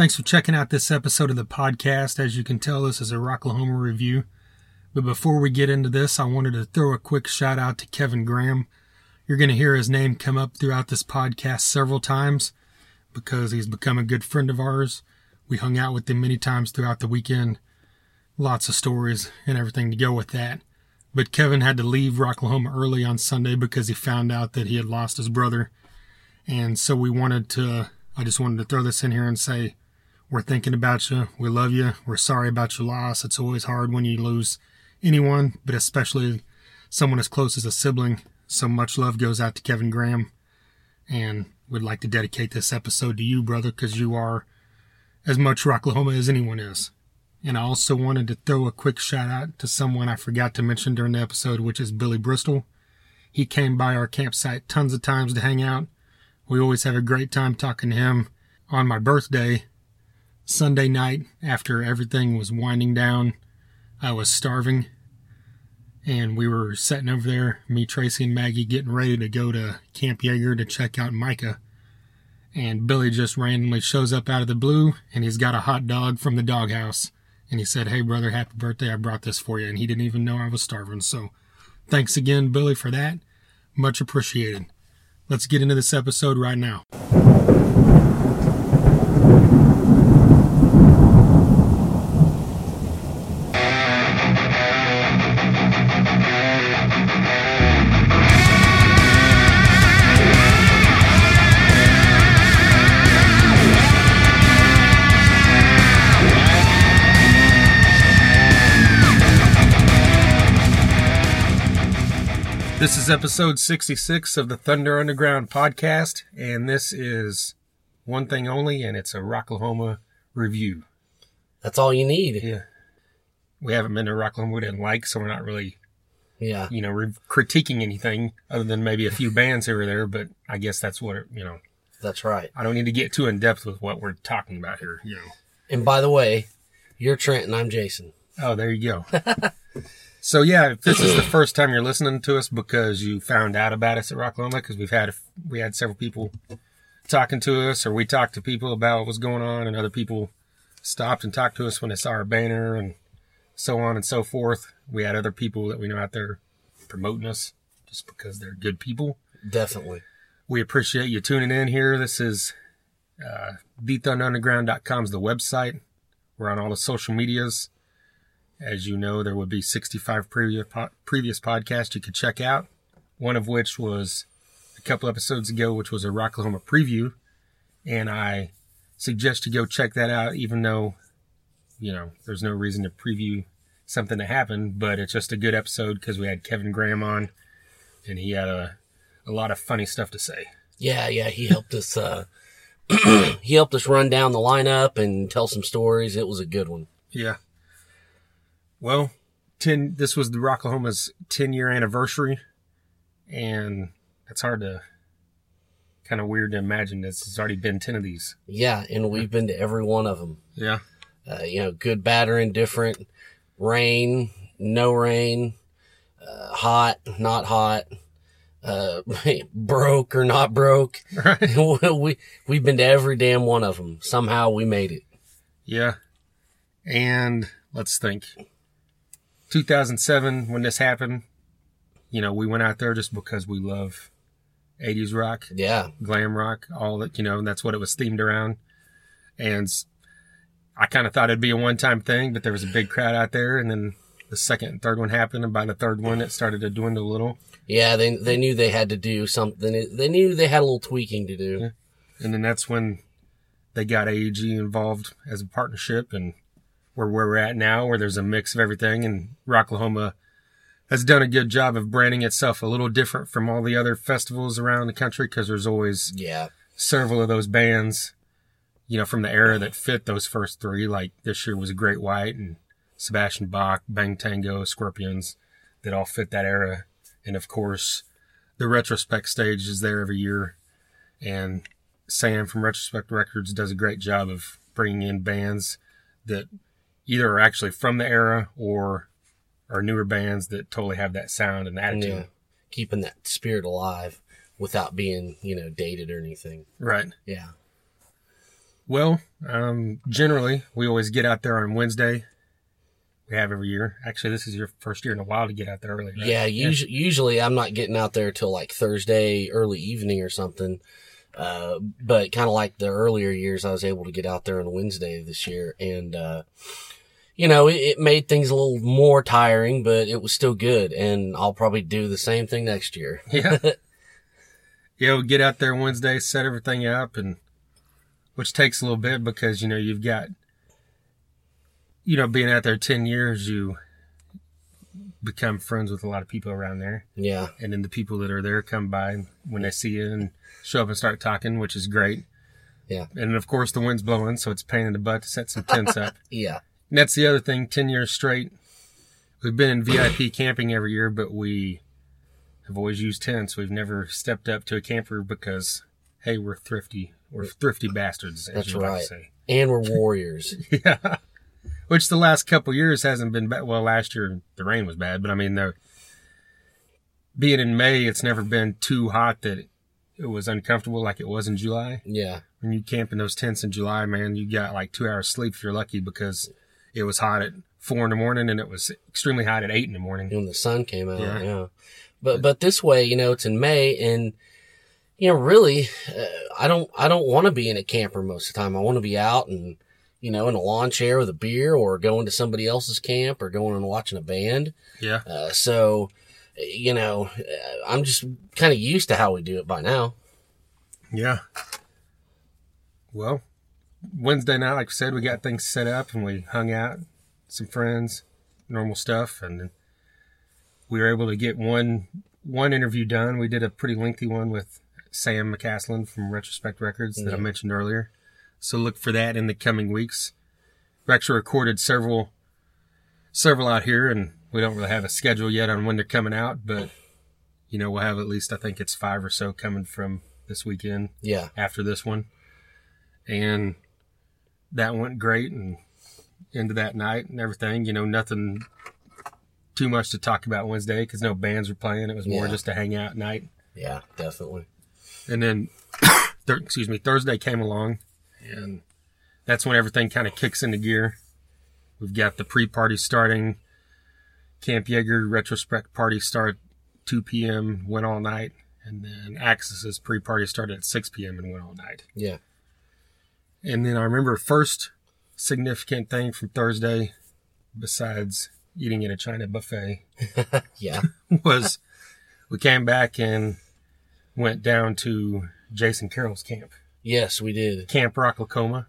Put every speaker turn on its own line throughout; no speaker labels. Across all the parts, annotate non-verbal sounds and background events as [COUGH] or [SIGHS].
Thanks for checking out this episode of the podcast. As you can tell, this is a Rocklahoma review. But before we get into this, I wanted to throw a quick shout out to Kevin Graham. You're going to hear his name come up throughout this podcast several times because he's become a good friend of ours. We hung out with him many times throughout the weekend. Lots of stories and everything to go with that. But Kevin had to leave Rocklahoma early on Sunday because he found out that he had lost his brother. And so we wanted to, I just wanted to throw this in here and say, we're thinking about you. We love you. We're sorry about your loss. It's always hard when you lose anyone, but especially someone as close as a sibling. So much love goes out to Kevin Graham. And we'd like to dedicate this episode to you, brother, because you are as much Rocklahoma as anyone is. And I also wanted to throw a quick shout out to someone I forgot to mention during the episode, which is Billy Bristol. He came by our campsite tons of times to hang out. We always have a great time talking to him. On my birthday, Sunday night, after everything was winding down, I was starving. And we were sitting over there, me, Tracy, and Maggie, getting ready to go to Camp Yeager to check out Mycah. And Billy just randomly shows up out of the blue, and he's got a hot dog from the doghouse and he said, Hey, brother, happy birthday. I brought this for you. And he didn't even know I was starving. So thanks again, Billy, for that. Much appreciated. Let's get into this episode right now. This is episode 66 of the Thunder Underground podcast, and this is one thing only, and it's a Rocklahoma review.
That's all you need.
Yeah. We haven't been to Rocklahoma we didn't like, so we're not really,
Yeah.
you know, re- critiquing anything other than maybe a few bands here or there, but I guess that's what, it, you know,
That's right.
I don't need to get too in depth with what we're talking about here, you know.
And by the way, you're Trent and I'm Jason.
Oh, there you go. [LAUGHS] so yeah, if this is the first time you're listening to us because you found out about us at Rocklahoma, because we've had we had several people talking to us, or we talked to people about what was going on, and other people stopped and talked to us when they saw our banner and so on and so forth. We had other people that we know out there promoting us just because they're good people.
Definitely.
We appreciate you tuning in here. This is uh, TheThunderUnderground.com is the website. We're on all the social medias. As you know, there would be 65 previous po- previous podcasts you could check out. One of which was a couple episodes ago, which was a Rocklahoma preview, and I suggest you go check that out. Even though, you know, there's no reason to preview something that happened, but it's just a good episode because we had Kevin Graham on, and he had a a lot of funny stuff to say.
Yeah, yeah. He helped us. Uh, [CLEARS THROAT] he helped us run down the lineup and tell some stories. It was a good one.
Yeah. Well, ten. This was the Rocklahoma's ten year anniversary, and it's hard to, kind of weird to imagine this. It's already been ten of these.
Yeah, and we've been to every one of them.
Yeah.
Uh, you know, good, bad, or indifferent. Rain, no rain. Uh, hot, not hot. Uh, [LAUGHS] broke or not broke. Right. [LAUGHS] we we've been to every damn one of them. Somehow we made it.
Yeah. And let's think. 2007, when this happened, you know, we went out there just because we love 80s rock.
Yeah,
glam rock, all that, you know, and that's what it was themed around. And I kind of thought it'd be a one time thing, but there was a big crowd out there. And then the second and third one happened. And by the third one, it started to dwindle a little.
yeah. They they knew they had to do something. They knew they had a little tweaking to do.
And then that's when they got AEG involved as a partnership. And where where we're at now, where there's a mix of everything. And Rocklahoma has done a good job of branding itself a little different from all the other festivals around the country because there's always
Yeah,
several of those bands, you know, from the era that fit those first three. Like this year was Great White and Sebastian Bach, Bang Tango, Scorpions, that all fit that era. And of course, the retrospect stage is there every year. And Sam from Retrospect Records does a great job of bringing in bands that either are actually from the era or are newer bands that totally have that sound and attitude.
yeah. Keeping that spirit alive without being you know dated or anything.
Right.
Yeah,
Well, um, generally, we always get out there on Wednesday. We have every year. Actually, this is your first year in a while to get out there early. Right?
Yeah, usually, usually I'm not getting out there till like Thursday early evening or something. Uh, but kind of like the earlier years, I was able to get out there on Wednesday this year, and uh, you know, it, it made things a little more tiring, but it was still good. And I'll probably do the same thing next year. [LAUGHS]
Yeah. yeah, we get out there Wednesday, set everything up, and which takes a little bit because you know you've got you know being out there 10 years you become friends with a lot of people around there
Yeah,
and then the people that are there come by when they see you and show up and start talking which is great
Yeah.
and of course the wind's blowing so it's a pain in the butt to set some tents up [LAUGHS]
yeah,
and that's the other thing 10 years straight we've been in vip [CLEARS THROAT] camping every year but we have always used tents we've never stepped up to a camper because hey we're thrifty we're thrifty bastards as
That's
you like to
right.
say
and we're [LAUGHS] warriors.
yeah. Which the last couple years hasn't been bad. Well, last year the rain was bad, but I mean, the being in May, it's never been too hot that it was uncomfortable like it was in July.
yeah,
When you camp in those tents in July, man, you got like two hours sleep if you're lucky because it was hot at four in the morning and it was extremely hot at eight in the morning.
when the sun came out.
Yeah.
Yeah. But but this way, you know, it's in May, and you know, really, uh, I don't I don't want to be in a camper most of the time. I want to be out and you know in a lawn chair with a beer, or going to somebody else's camp, or going and watching a band.
Yeah.
Uh, so, you know, uh, I'm just kind of used to how we do it by now.
Yeah. Well, Wednesday night, like I said, we got things set up and we hung out, some friends, normal stuff, and we were able to get one one interview done. We did a pretty lengthy one with Sam McCaslin from Retrospect Records that I mentioned earlier. So look for that in the coming weeks. We actually recorded several several out here and we don't really have a schedule yet on when they're coming out, but you know, we'll have at least I think it's five or so coming from this weekend
Yeah,
after this one. And that went great and into that night and everything. You know, nothing too much to talk about Wednesday because no bands were playing. It was more
Yeah.
just a hangout night.
yeah, definitely.
And then, [COUGHS] thir- excuse me, Thursday came along and that's when everything kind of kicks into gear. We've got the pre party starting. Camp Jaeger retrospect party start 2 p.m. went all night. And then Axis's pre party started at 6 p.m. and went all night.
Yeah,
And then I remember first significant thing from Thursday, besides eating at a China buffet, [LAUGHS]
yeah, [LAUGHS]
was we came back and went down to Jason Carroll's camp,
yes, we did.
Camp Rocklahoma.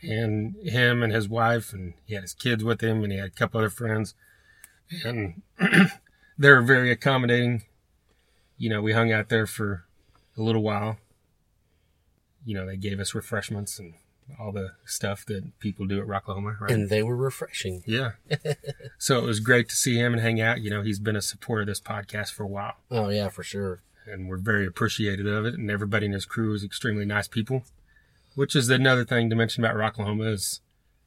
And him and his wife, and he had his kids with him, and he had a couple other friends. And [CLEARS THROAT] they were very accommodating. You know, we hung out there for a little while. You know, they gave us refreshments and all the stuff that people do at Rocklahoma, right?
And they were refreshing.
yeah. [LAUGHS] so it was great to see him and hang out. You know, he's been a supporter of this podcast for a while,
Oh yeah, for sure.
and we're very appreciative of it. And everybody in his crew is extremely nice people, which is another thing to mention about Rocklahoma is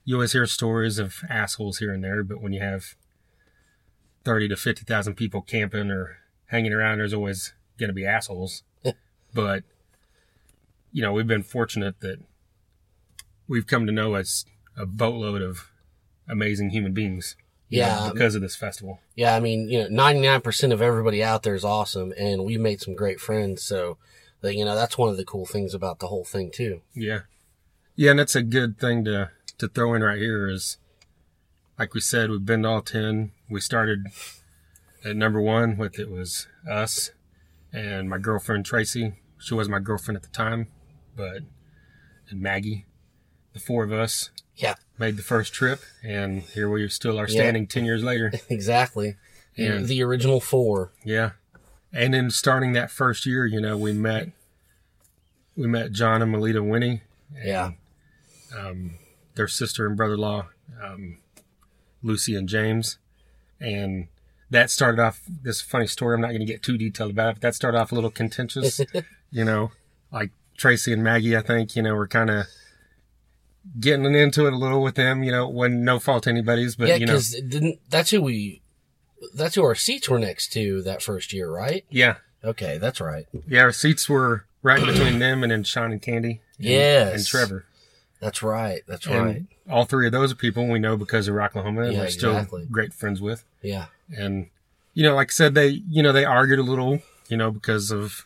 you always hear stories of assholes here and there, but when you have 30 to 50,000 people camping or hanging around, there's always going to be assholes. [LAUGHS] but, you know, we've been fortunate that we've come to know as a boatload of amazing human beings. you know,
Yeah,
because of this festival.
Yeah, I mean, you know, 99% of everybody out there is awesome and we've made some great friends. So, that, you know, that's one of the cool things about the whole thing too.
Yeah. Yeah, and that's a good thing to to throw in right here is like we said, we've been to all ten. We started at number one with it was us and my girlfriend Tracy. She was my girlfriend at the time, but and Maggie. The four of us
Yeah,
made the first trip and here we still are
Yeah.
standing ten years later. [LAUGHS]
exactly.
And-
the original four.
Yeah. And then starting that first year, you know, we met we met John and Melita Winnie.
Yeah.
um, their sister and brother-in-law, um, Lucy and James, and that started off this funny story. I'm not going to get too detailed about it, but that started off a little contentious. [LAUGHS] you know, like Tracy and Maggie, I think, you know, were kind of getting into it a little with them. You know, when no fault anybody's, but
yeah,
you know,
because didn't that's who we that's who our seats were next to that first year, right?
yeah,
Okay, that's right.
yeah, our seats were right between them and then Sean and Candy. and-
Yes.
and Trevor.
That's right. That's
And
right.
all three of those are people we know because of Rocklahoma and
Yeah,
we're still
exactly.
great friends with.
Yeah.
And, you know, like I said, they, you know, they argued a little, you know, because of,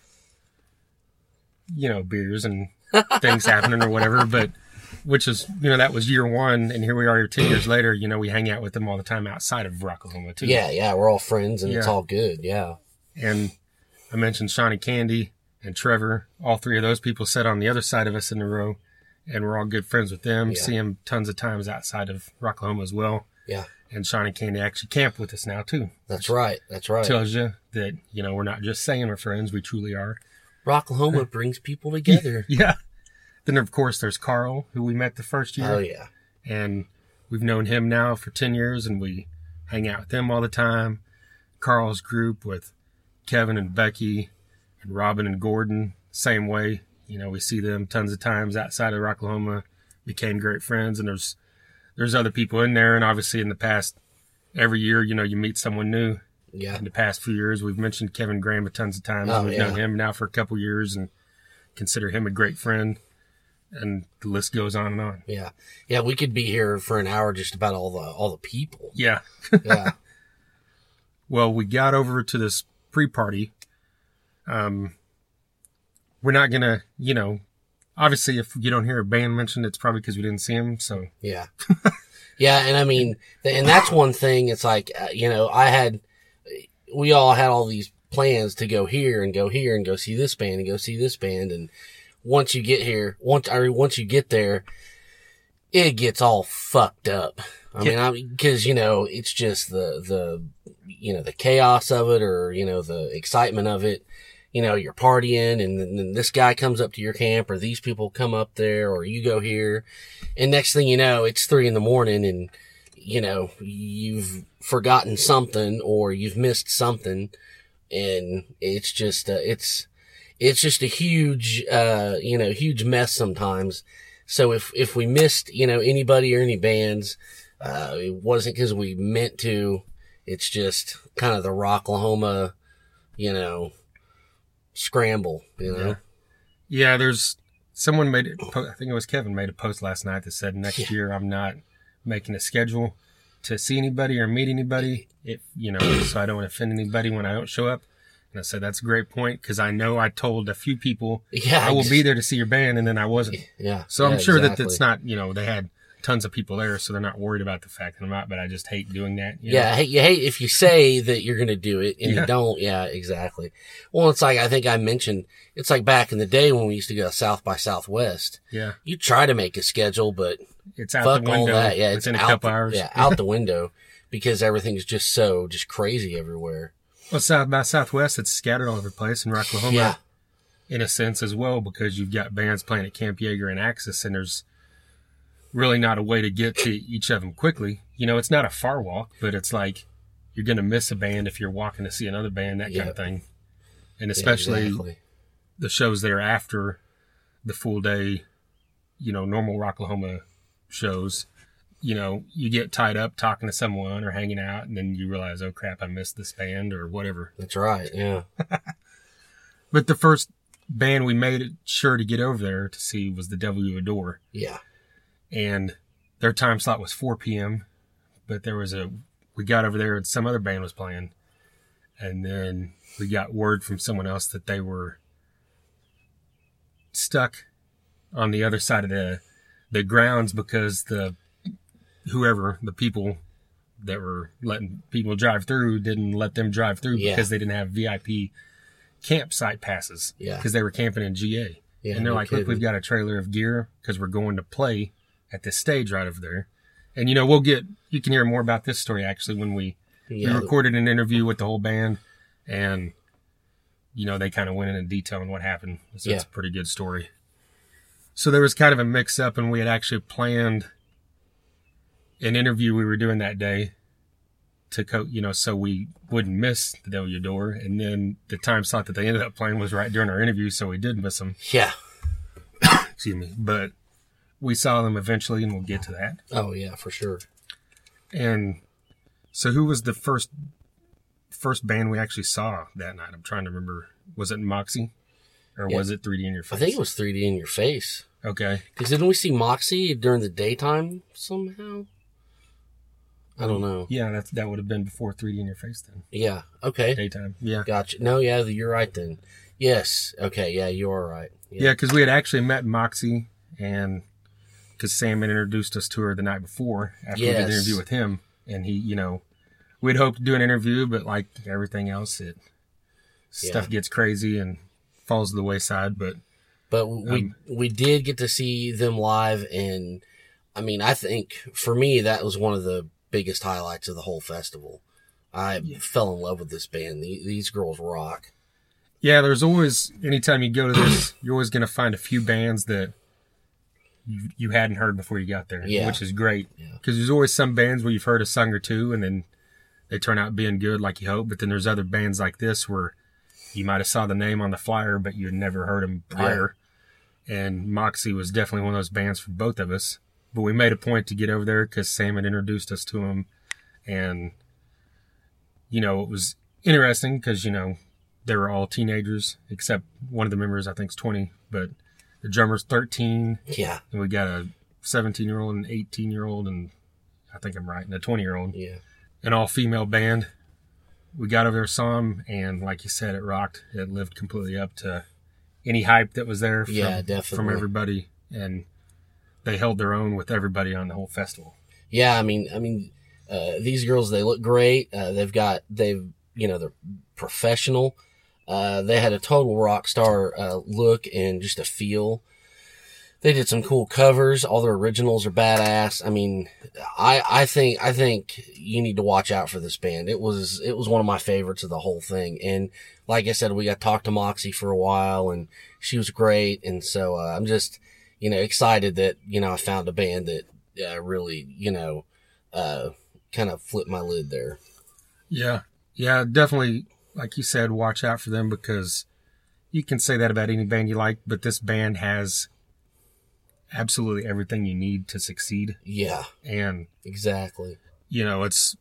you know, beers and things happening or whatever, but which is, you know, that was year one. And here we are 10 years later, you know, we hang out with them all the time outside of Rocklahoma too.
Yeah. Yeah. We're all friends and it's all good. Yeah.
And I mentioned Shawnee Candy and Trevor. All three of those people sat on the other side of us in the row, and we're all good friends with them.
Yeah.
See them tons of times outside of Rocklahoma as well.
Yeah.
And Shawnee Candy actually camp with us now too.
That's right. That's right.
Tells you that you know we're not just saying we're friends; we truly are.
Rocklahoma brings people [LAUGHS] together.
Yeah. Then of course there's Carl, who we met the first year,
oh yeah.
and we've known him now for ten years, and we hang out with them all the time. Carl's group with Kevin and Becky and Robin and Gordon, same way. You know, we see them tons of times outside of Rocklahoma, became great friends, and there's there's other people in there, and obviously in the past, every year, you know, you meet someone new.
Yeah.
In the past few years, we've mentioned Kevin Graham a tons of times.
Oh,
we've
yeah.
known him now for a couple years and consider him a great friend, and the list goes on and on.
Yeah. Yeah. We could be here for an hour just about all the all the people.
Yeah.
Yeah. [LAUGHS]
Well, we got over to this pre-party. Um, we're not gonna, you know, obviously if you don't hear a band mentioned, it's probably because we didn't see him. So
Yeah. yeah. And I mean, and that's one thing. It's like, uh, you know, I had, we all had all these plans to go here and go here and go see this band and go see this band. And once you get here, once, or once you get there, it gets all fucked up. I mean, I because, you know, it's just the, the, you know, the chaos of it or, you know, the excitement of it. You know, you're partying and then, then this guy comes up to your camp or these people come up there or you go here and next thing you know, it's three in the morning and, you know, you've forgotten something or you've missed something. And it's just, uh, it's, it's just a huge, uh, you know, huge mess sometimes. So if, if we missed, you know, anybody or any bands, uh, it wasn't because we meant to. It's just kind of the Rocklahoma, you know, scramble, you know?
Yeah. yeah, there's someone made it. I think it was Kevin made a post last night that said next
Yeah.
year I'm not making a schedule to see anybody or meet anybody. If you know, [CLEARS THROAT] so I don't offend anybody when I don't show up. And I said that's a great point because I know I told a few people
Yeah.
I will be there to see your band, and then I wasn't.
Yeah.
So I'm
yeah,
sure
exactly.
that it's not, you know, they had tons of people there, so they're not worried about the fact that I'm out, but I just hate doing that. you know?
Yeah, you hate if you say that you're going to do it and
Yeah.
you don't. Yeah, exactly. Well, it's like I think I mentioned. It's like back in the day when we used to go South by Southwest.
Yeah.
You try to make a schedule, but
It's out
fuck
the window
all that. Yeah, it's
within a couple
the,
hours.
Yeah, out the [LAUGHS] window because everything's just so just crazy everywhere.
Well, South by Southwest, it's scattered all over the place in Rocklahoma,
Yeah,
in a sense as well, because you've got bands playing at Camp Yeager and Axis, and there's really not a way to get to each of them quickly. You know, it's not a far walk, but it's like you're going to miss a band if you're walking to see another band, that kind of thing. And
yeah,
especially
exactly.
the shows that are after the full day, you know, normal Rocklahoma shows, you know, you get tied up talking to someone or hanging out, and then you realize, oh crap, I missed this band or whatever.
That's right. Yeah, [LAUGHS]
But the first band we made it sure to get over there to see was the Devil You Adore,
yeah,
and their time slot was 4 p.m. But there was a, we got over there and some other band was playing, and then we got word from someone else that they were stuck on the other side of the the grounds because the whoever the people that were letting people drive through didn't let them drive through
Yeah.
because they didn't have VIP campsite passes
Yeah.
because they were camping in GA
yeah.
and they're
no
like, look, we've got a trailer of gear because we're going to play at this stage right over there. And, you know, we'll get, you can hear more about this story actually when we, we recorded an interview with the whole band and, you know, they kind of went into detail on what happened. So
Yeah.
it's a pretty good story. So there was kind of a mix up and we had actually planned an interview we were doing that day to co you know, so we wouldn't miss the Devil You Adore. And then the time slot that they ended up playing was right during our interview. So we did miss them
yeah. [COUGHS]
excuse me but we saw them eventually and we'll get to that
Oh yeah, for sure.
and so who was the first first band we actually saw that night i'm trying to remember was it Moxy or
Yeah.
was it 3D in your face?
I think it was 3D in your face.
Okay.
Because didn't we see Moxy during the daytime somehow? I don't know.
Yeah, that that would have been before 3D in your face then.
Yeah. Okay.
Daytime. Yeah.
Gotcha. No, yeah, you're right then. Yes. Okay. Yeah, you are right.
Yeah, because we had actually met Moxy, and because Sam had introduced us to her the night before after we did
Yes.
the interview with him, and he, you know, we'd hoped to do an interview, but like everything else, it stuff
Yeah.
gets crazy and falls to the wayside. But
But we
Um,
we did get to see them live, and I mean, I think for me that was one of the biggest highlights of the whole festival. I fell in love with this band. The- These girls rock.
yeah, there's always anytime you go to this, you're always going to find a few bands that you you hadn't heard before you got there,
Yeah.
which is great.
Yeah.
Because there's always some bands where you've heard a song or two, and then they turn out being good like you hope. But then there's other bands like this where you might have saw the name on the flyer, but you had never heard them prior. And Moxy was definitely one of those bands for both of us. But we made a point to get over there because Sam had introduced us to them, and you know it was interesting because you know they were all teenagers except one of the members I think is 20, but the drummer's 13,
Yeah.
and we got a 17 year old and 18 year old, and I think I'm right, and a 20 year old,
Yeah.
an all female band. We got over there, saw 'em, and like you said, it rocked. It lived completely up to any hype that was there from,
Yeah,
from everybody, and they held their own with everybody on the whole festival.
Yeah, I mean, I mean, uh, these girls they look great. Uh, they've got they've you know they're professional. Uh, they had a total rock star uh, look and just a feel. They did some cool covers. All their originals are badass. I mean, I I think I think you need to watch out for this band. It was it was one of my favorites of the whole thing. And like I said, we got to talk to Moxy for a while, and she was great. And so uh, I'm just you know excited that you know I found a band that uh, really you know uh, kind of flipped my lid there.
Yeah. Yeah, definitely. Like you said, watch out for them because you can say that about any band you like, but this band has absolutely everything you need to succeed.
Yeah,
And,
exactly.
you know, it's,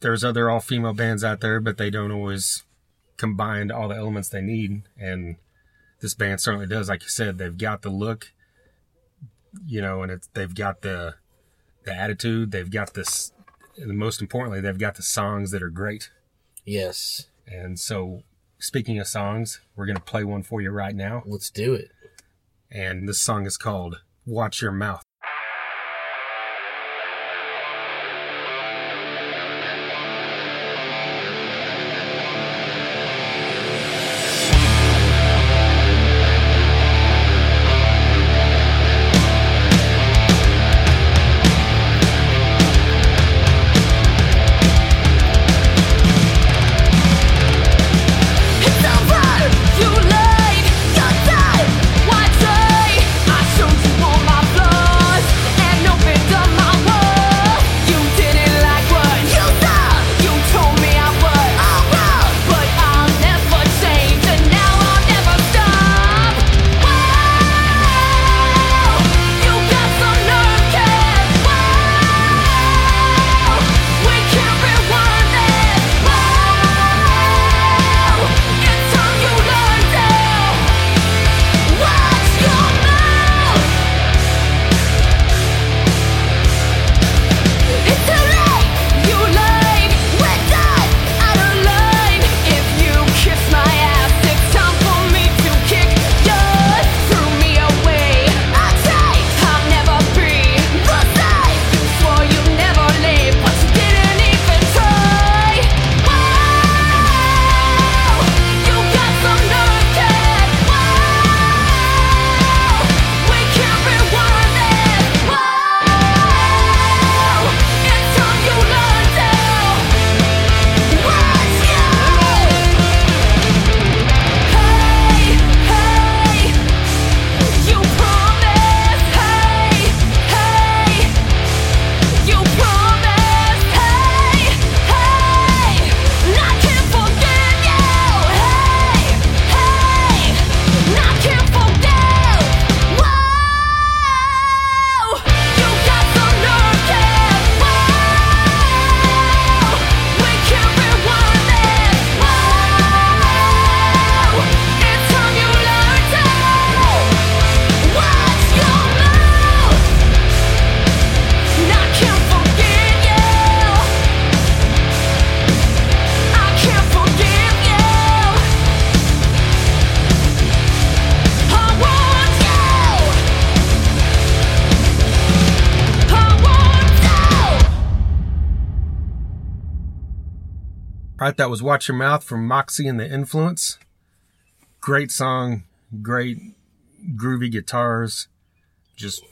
there's other all female bands out there, but they don't always combine all the elements they need. And this band certainly does. Like you said, they've got the look, you know, and it's, they've got the, the attitude, they've got this, and most importantly, they've got the songs that are great.
Yes,
And so, speaking of songs, we're going to play one for you right now.
let's do it.
And this song is called Watch Your Mouth. That was Watch Your Mouth from Moxy and the Influence. Great song, great groovy guitars, just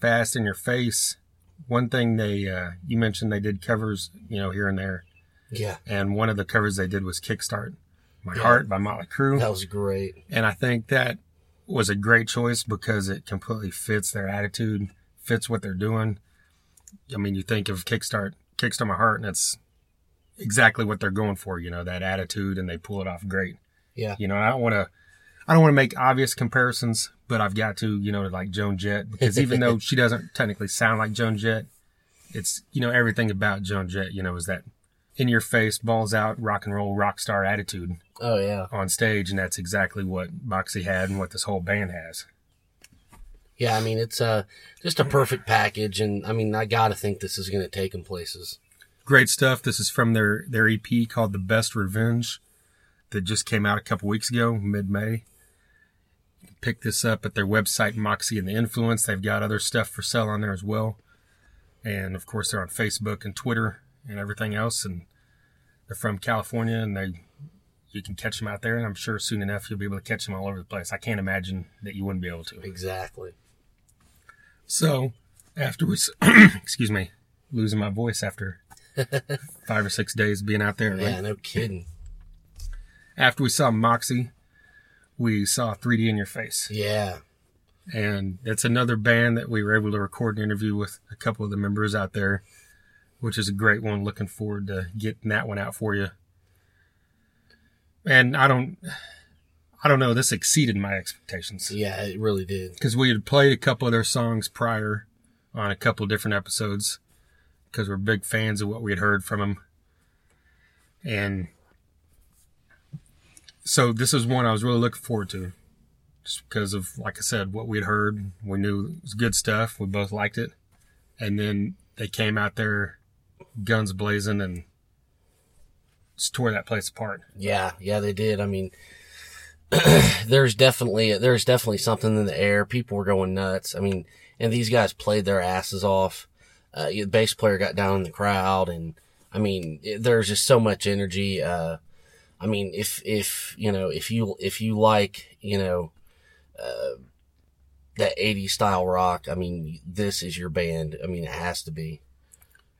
fast in your face. One thing they, uh, you mentioned they did covers, you know, here and there.
Yeah,
And one of the covers they did was Kickstart My
Yeah.
Heart by Motley Crue.
that was great.
And I think that was a great choice because it completely fits their attitude, fits what they're doing. I mean, you think of Kickstart, Kickstart My Heart, and it's exactly what they're going for, you know, that attitude, and they pull it off great.
Yeah.
You know, I don't want to, I don't want to make obvious comparisons, but I've got to, you know, to like Joan Jett, because [LAUGHS] even though she doesn't technically sound like Joan Jett, it's, you know, everything about Joan Jett, you know, is that in your face, balls out, rock and roll, rock star attitude
Oh yeah,
on stage, and that's exactly what Moxy had and what this whole band has.
yeah. I mean, it's uh just a perfect package, and I mean, I gotta think this is gonna take them places.
Great stuff. This is from their their EP called "The Best Revenge," that just came out a couple weeks ago, mid May. Pick this up at their website, Moxy and the Influence. They've got other stuff for sale on there as well, and of course they're on Facebook and Twitter and everything else. And they're from California, and they you can catch them out there. And I'm sure soon enough you'll be able to catch them all over the place. I can't imagine that you wouldn't be able to.
Exactly.
So, after we, [CLEARS THROAT] excuse me, losing my voice after five or six days being out there. right?
Yeah, no kidding.
After we saw Moxy, we saw 3D in Your Face.
Yeah,
And that's another band that we were able to record an interview with a couple of the members out there, which is a great one. Looking forward to getting that one out for you. And I don't, I don't know, this exceeded my expectations.
yeah, it really did.
because we had played a couple of their songs prior on a couple of different episodes because we're big fans of what we had heard from them. And so this is one I was really looking forward to just because of, like I said, what we had heard. We knew it was good stuff. We both liked it. And then they came out there guns blazing and just tore that place apart.
Yeah, yeah, they did. I mean, [CLEARS THROAT] there's definitely there's definitely something in the air. People were going nuts. I mean, and these guys played their asses off. Uh, the bass player got down in the crowd, and I mean, it, there's just so much energy. Uh, I mean, if if you know if you if you like you know uh, that 80s style rock, I mean, this is your band. I mean, it has to be.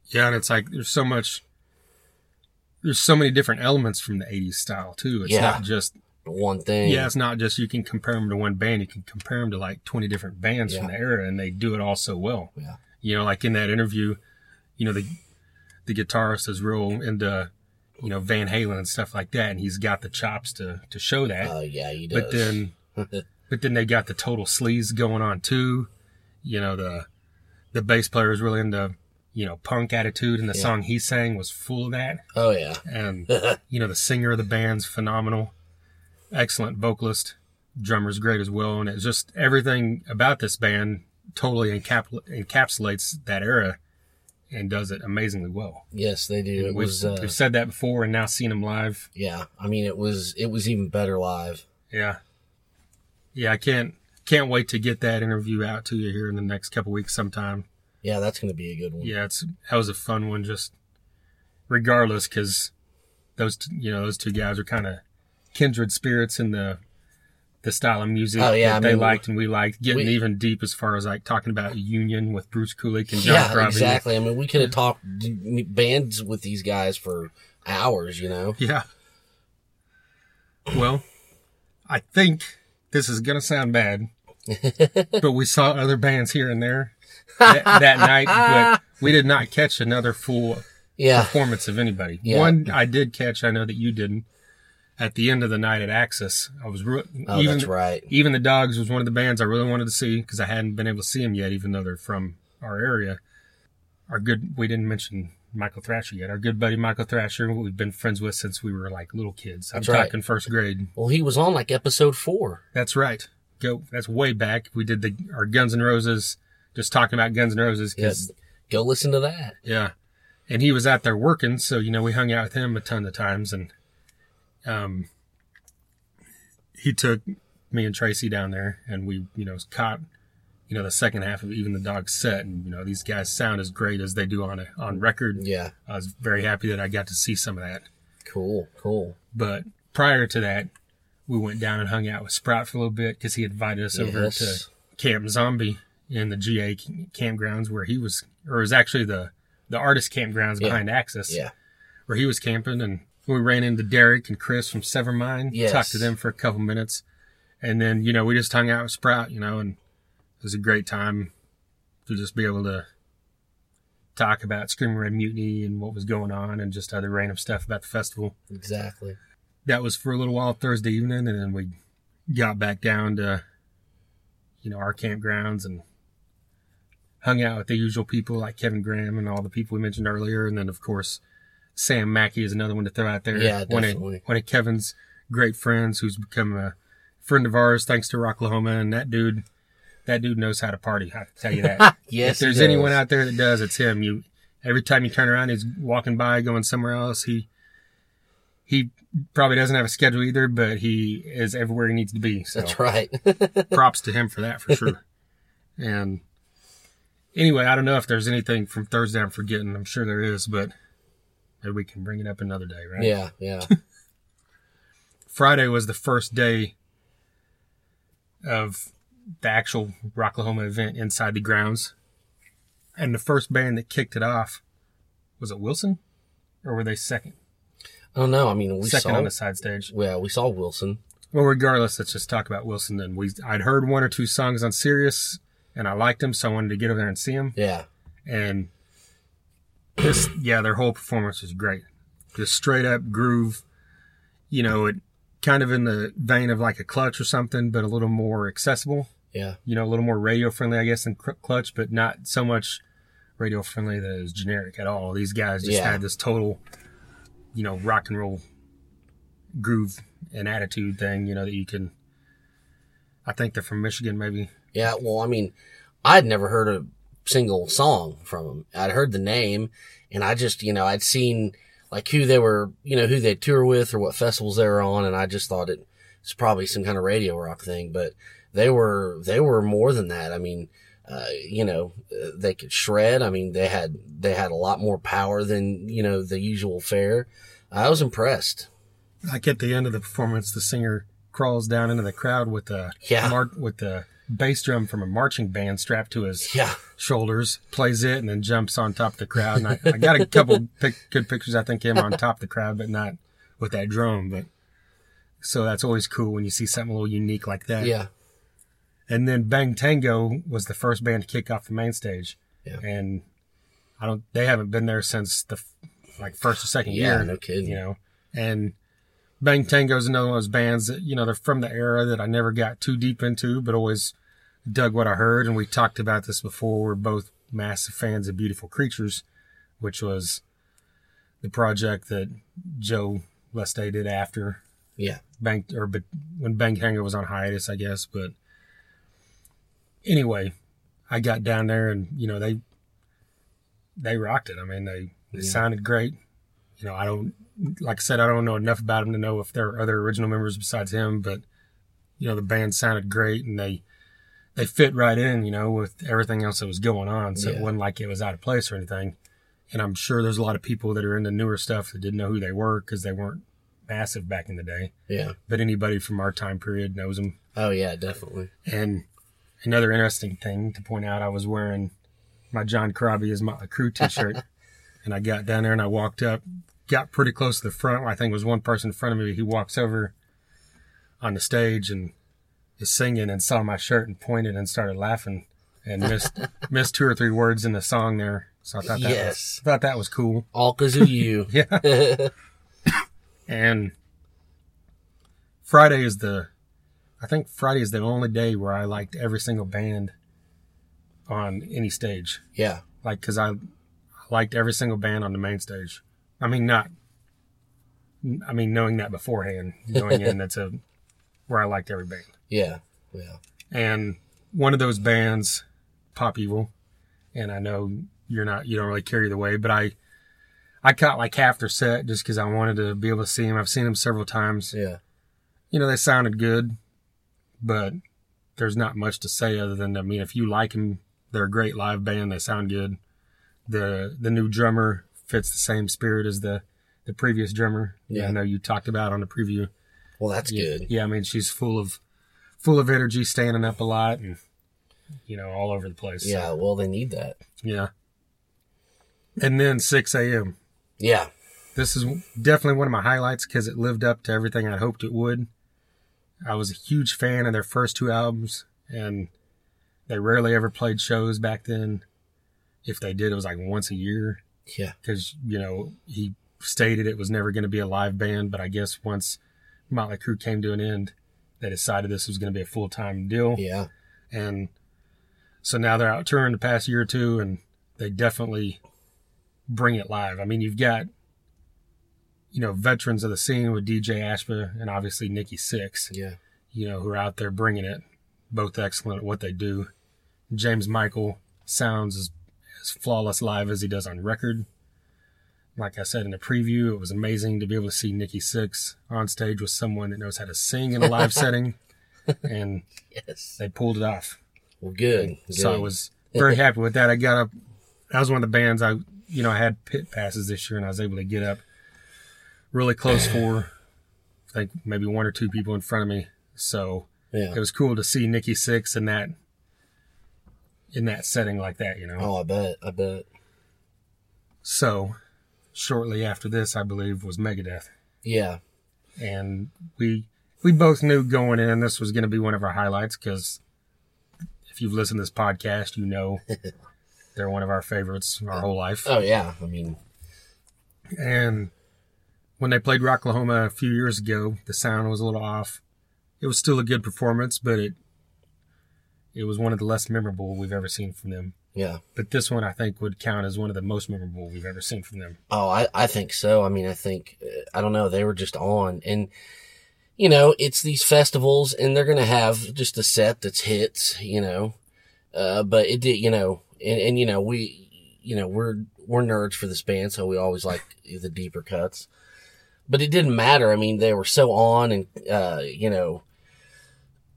Yeah, and it's like there's so much. There's so many different elements from the '80s style too. It's
Yeah.
not just
One thing.
yeah, it's not just you can compare them to one band. You can compare them to like 20 different bands from the era, and they do it all so well.
Yeah.
You know, like in that interview, you know the the guitarist is real into you know Van Halen and stuff like that, and he's got the chops to to show that.
Oh yeah, he does.
but then [LAUGHS] but then they got the total sleaze going on too. You know, the the bass player is really into, you know, punk attitude and the
Yeah.
song he sang was full of that.
oh yeah.
And [LAUGHS] you know, the singer of the band's phenomenal. Excellent vocalist. Drummer's great as well. And it's just everything about this band totally encap- encapsulates that era and does it amazingly well.
Yes, they do. It
we've,
was. Uh,
we've said that before and now seen them live.
Yeah, I mean it was it was even better live.
Yeah. Yeah, I can't can't wait to get that interview out to you here in the next couple weeks sometime.
Yeah, that's going to be a good one.
Yeah, it's that was a fun one just regardless cuz those t- you know, those two guys are kind of kindred spirits in the the style of music
Oh, yeah,
that
I
they
mean,
liked and we liked, getting
we-
even deep as far as like talking about Union with Bruce Kulick and John
Yeah, exactly. I mean, we could have talked bands with these guys for hours. You know.
Yeah. Well, I think this is gonna sound bad, [LAUGHS] but we saw other bands here and there that, that night, but we did not catch another full
Yeah.
performance of anybody.
Yeah.
One I did catch, I know that you didn't. At the end of the night at Axis, I was re-
Oh,
even
that's right.
even the Dogs was one of the bands I really wanted to see because I hadn't been able to see them yet, even though they're from our area. Our good, we didn't mention Michael Thrasher yet. Our good buddy Michael Thrasher, we've been friends with since we were like little kids. I'm
That's right.
talking first grade.
Well, he was on like episode four.
That's right. Go. That's way back. We did the our Guns N' Roses, just talking about Guns N' Roses because
Yes. Go listen to that.
yeah. And he was out there working, so you know we hung out with him a ton of times, and um, he took me and Tracy down there, and we you know caught you know the second half of even the dog set, and you know these guys sound as great as they do on a on record.
Yeah.
I was very happy that I got to see some of that.
Cool, cool.
But prior to that, we went down and hung out with Sprout for a little bit because he invited us over to Camp Zombie in the GA campgrounds where he was, or it was actually the the artist campgrounds
Yeah.
behind Axis,
Yeah.
where he was camping, and we ran into Derek and Chris from Severmind,
Yes.
talked to them for a couple minutes, and then you know we just hung out with Sprout, you know, and it was a great time to just be able to talk about Screaming Red Mutiny and what was going on, and just other random stuff about the festival
Exactly.
that was for a little while Thursday evening, and then we got back down to, you know, our campgrounds and hung out with the usual people like Kevin Graham and all the people we mentioned earlier, and then of course Sam Mackey is another one to throw out there.
Yeah,
one of,
definitely.
one of Kevin's great friends who's become a friend of ours thanks to Rocklahoma, and that dude, that dude knows how to party. I can tell you that. [LAUGHS]
Yes.
if there's
he
anyone out there that does, it's him. You every time you turn around, he's walking by, going somewhere else. He he probably doesn't have a schedule either, but he is everywhere he needs to be. So
That's right. [LAUGHS]
props to him for that for sure. and anyway, I don't know if there's anything from Thursday I'm forgetting. I'm sure there is, but maybe we can bring it up another day, right?
yeah, yeah. [LAUGHS]
Friday was the first day of the actual Rocklahoma event inside the grounds. And the first band that kicked it off was it Wilson? Or were they second?
I don't know. I mean, we
second
saw.
on the side stage.
yeah, we saw Wilson.
Well, regardless, let's just talk about Wilson then. We I'd heard one or two songs on Sirius and I liked them, so I wanted to get over there and see them.
Yeah,
And this, yeah, their whole performance was great. Just straight up groove, you know, it kind of in the vein of like a clutch or something, but a little more accessible.
yeah,
You know, a little more radio friendly, I guess, than Cl- clutch, but not so much radio friendly that is generic at all. These guys just
Yeah.
had this total, you know, rock and roll groove and attitude thing, you know, that you can. I think they're from Michigan, maybe.
yeah. Well, I mean, I'd never heard a single song from them. I'd heard the name, and I just, you know, I'd seen like who they were, you know, who they tour with or what festivals they were on, and I just thought it was probably some kind of radio rock thing. But they were, they were more than that. I mean, uh, you know, uh, they could shred. I mean, they had, they had a lot more power than you know the usual fare. I was impressed.
like at the end of the performance, the singer crawls down into the crowd with the
Yeah.
mar- with the bass drum from a marching band strapped to his
Yeah,
shoulders, plays it, and then jumps on top of the crowd. And I, I got a couple pic- good pictures. I think him on top of the crowd, but not with that drum. But so that's always cool when you see something a little unique like that.
yeah,
And then Bang Tango was the first band to kick off the main stage.
Yeah.
And I don't. They haven't been there since the like first or second
Yeah,
year.
Yeah, no kidding.
You know, and Bang Tango is another one of those bands that you know they're from the era that I never got too deep into, but always dug what I heard. And we talked about this before. We're both massive fans of Beautiful Creatures, which was the project that Joe Leste did after
yeah,
Bang or but when Bang Tango was on hiatus, I guess. But anyway, I got down there and you know they they rocked it. I mean they they
Yeah.
sounded great. You know I don't like I said I don't know enough about him to know if there are other original members besides him, but you know the band sounded great and they they fit right in. You know with everything else that was going on, so it wasn't like it was out of place or anything. And I'm sure there's a lot of people that are into newer stuff that didn't know who they were because they weren't massive back in the day
yeah.
but anybody from our time period knows them.
Oh yeah, definitely.
And another interesting thing to point out, I was wearing my John Corabi as my crew T-shirt, [LAUGHS] and I got down there and I walked up, got pretty close to the front. I think it was one person in front of me. He walks over on the stage and is singing and saw my shirt and pointed and started laughing and missed [LAUGHS] missed two or three words in the song there. So I thought that
Yes.
was, thought that was cool.
All because of you. [LAUGHS]
Yeah. [LAUGHS] And Friday is the, I think Friday is the only day where I liked every single band on any stage.
yeah,
Like, cause I, I liked every single band on the main stage. I mean, not, I mean, knowing that beforehand, going in, that's a, where I liked every band. [LAUGHS]
yeah, yeah.
And one of those bands, Pop Evil, and I know you're not, you don't really carry the way, but I, I caught like half their set just because I wanted to be able to see them. I've seen them several times.
Yeah.
You know, they sounded good, but there's not much to say other than, I mean, if you like them, they're a great live band. They sound good. The, the new drummer fits the same spirit as the, the previous drummer.
Yeah.
I know you talked about on the preview.
Well, that's
yeah,
good.
Yeah, I mean she's full of full of energy, standing up a lot, and you know all over the place.
Yeah. Well, they need that.
yeah. And then Sixx AM
Yeah.
This is definitely one of my highlights because it lived up to everything I hoped it would. I was a huge fan of their first two albums, and they rarely ever played shows back then. If they did, it was like once a year
Yeah.
because, you know, he stated it was never going to be a live band, but I guess once Motley Crue came to an end, they decided this was going to be a full time deal.
Yeah.
And so now they're out touring the past year or two, and they definitely bring it live. I mean, you've got, you know, veterans of the scene with DJ Ashba and obviously Nikki Sixx,
Yeah.
you know, who are out there bringing it, both excellent at what they do. James Michael sounds as, as flawless live as he does on record. Like I said in the preview, it was amazing to be able to see Nikki Sixx on stage with someone that knows how to sing in a live [LAUGHS] setting, and
Yes.
they pulled it off.
Well, good.
So I was very [LAUGHS] happy with that. I got up. That was one of the bands I, you know, I had pit passes this year, and I was able to get up really close [SIGHS] for, I think maybe one or two people in front of me. So
Yeah.
it was cool to see Nikki Sixx in that, in that setting like that, you know.
Oh, I bet. I bet.
So shortly after this, I believe was Megadeth,
Yeah.
and we we both knew going in this was going to be one of our highlights because if you've listened to this podcast, you know [LAUGHS] they're one of our favorites our whole life.
Oh, yeah. I mean,
And when they played Rocklahoma a few years ago, the sound was a little off. It was still a good performance, but it it was one of the less memorable we've ever seen from them.
yeah.
But this one I think would count as one of the most memorable we've ever seen from them.
Oh, I, I think so. I mean, I think, uh, I don't know, they were just on. And, you know, it's these festivals and they're going to have just a set that's hits, you know. Uh, but it did, you know, and, and, you know, we, you know, we're, we're nerds for this band, so we always like the deeper cuts. But it didn't matter. I mean, they were so on and, uh, you know,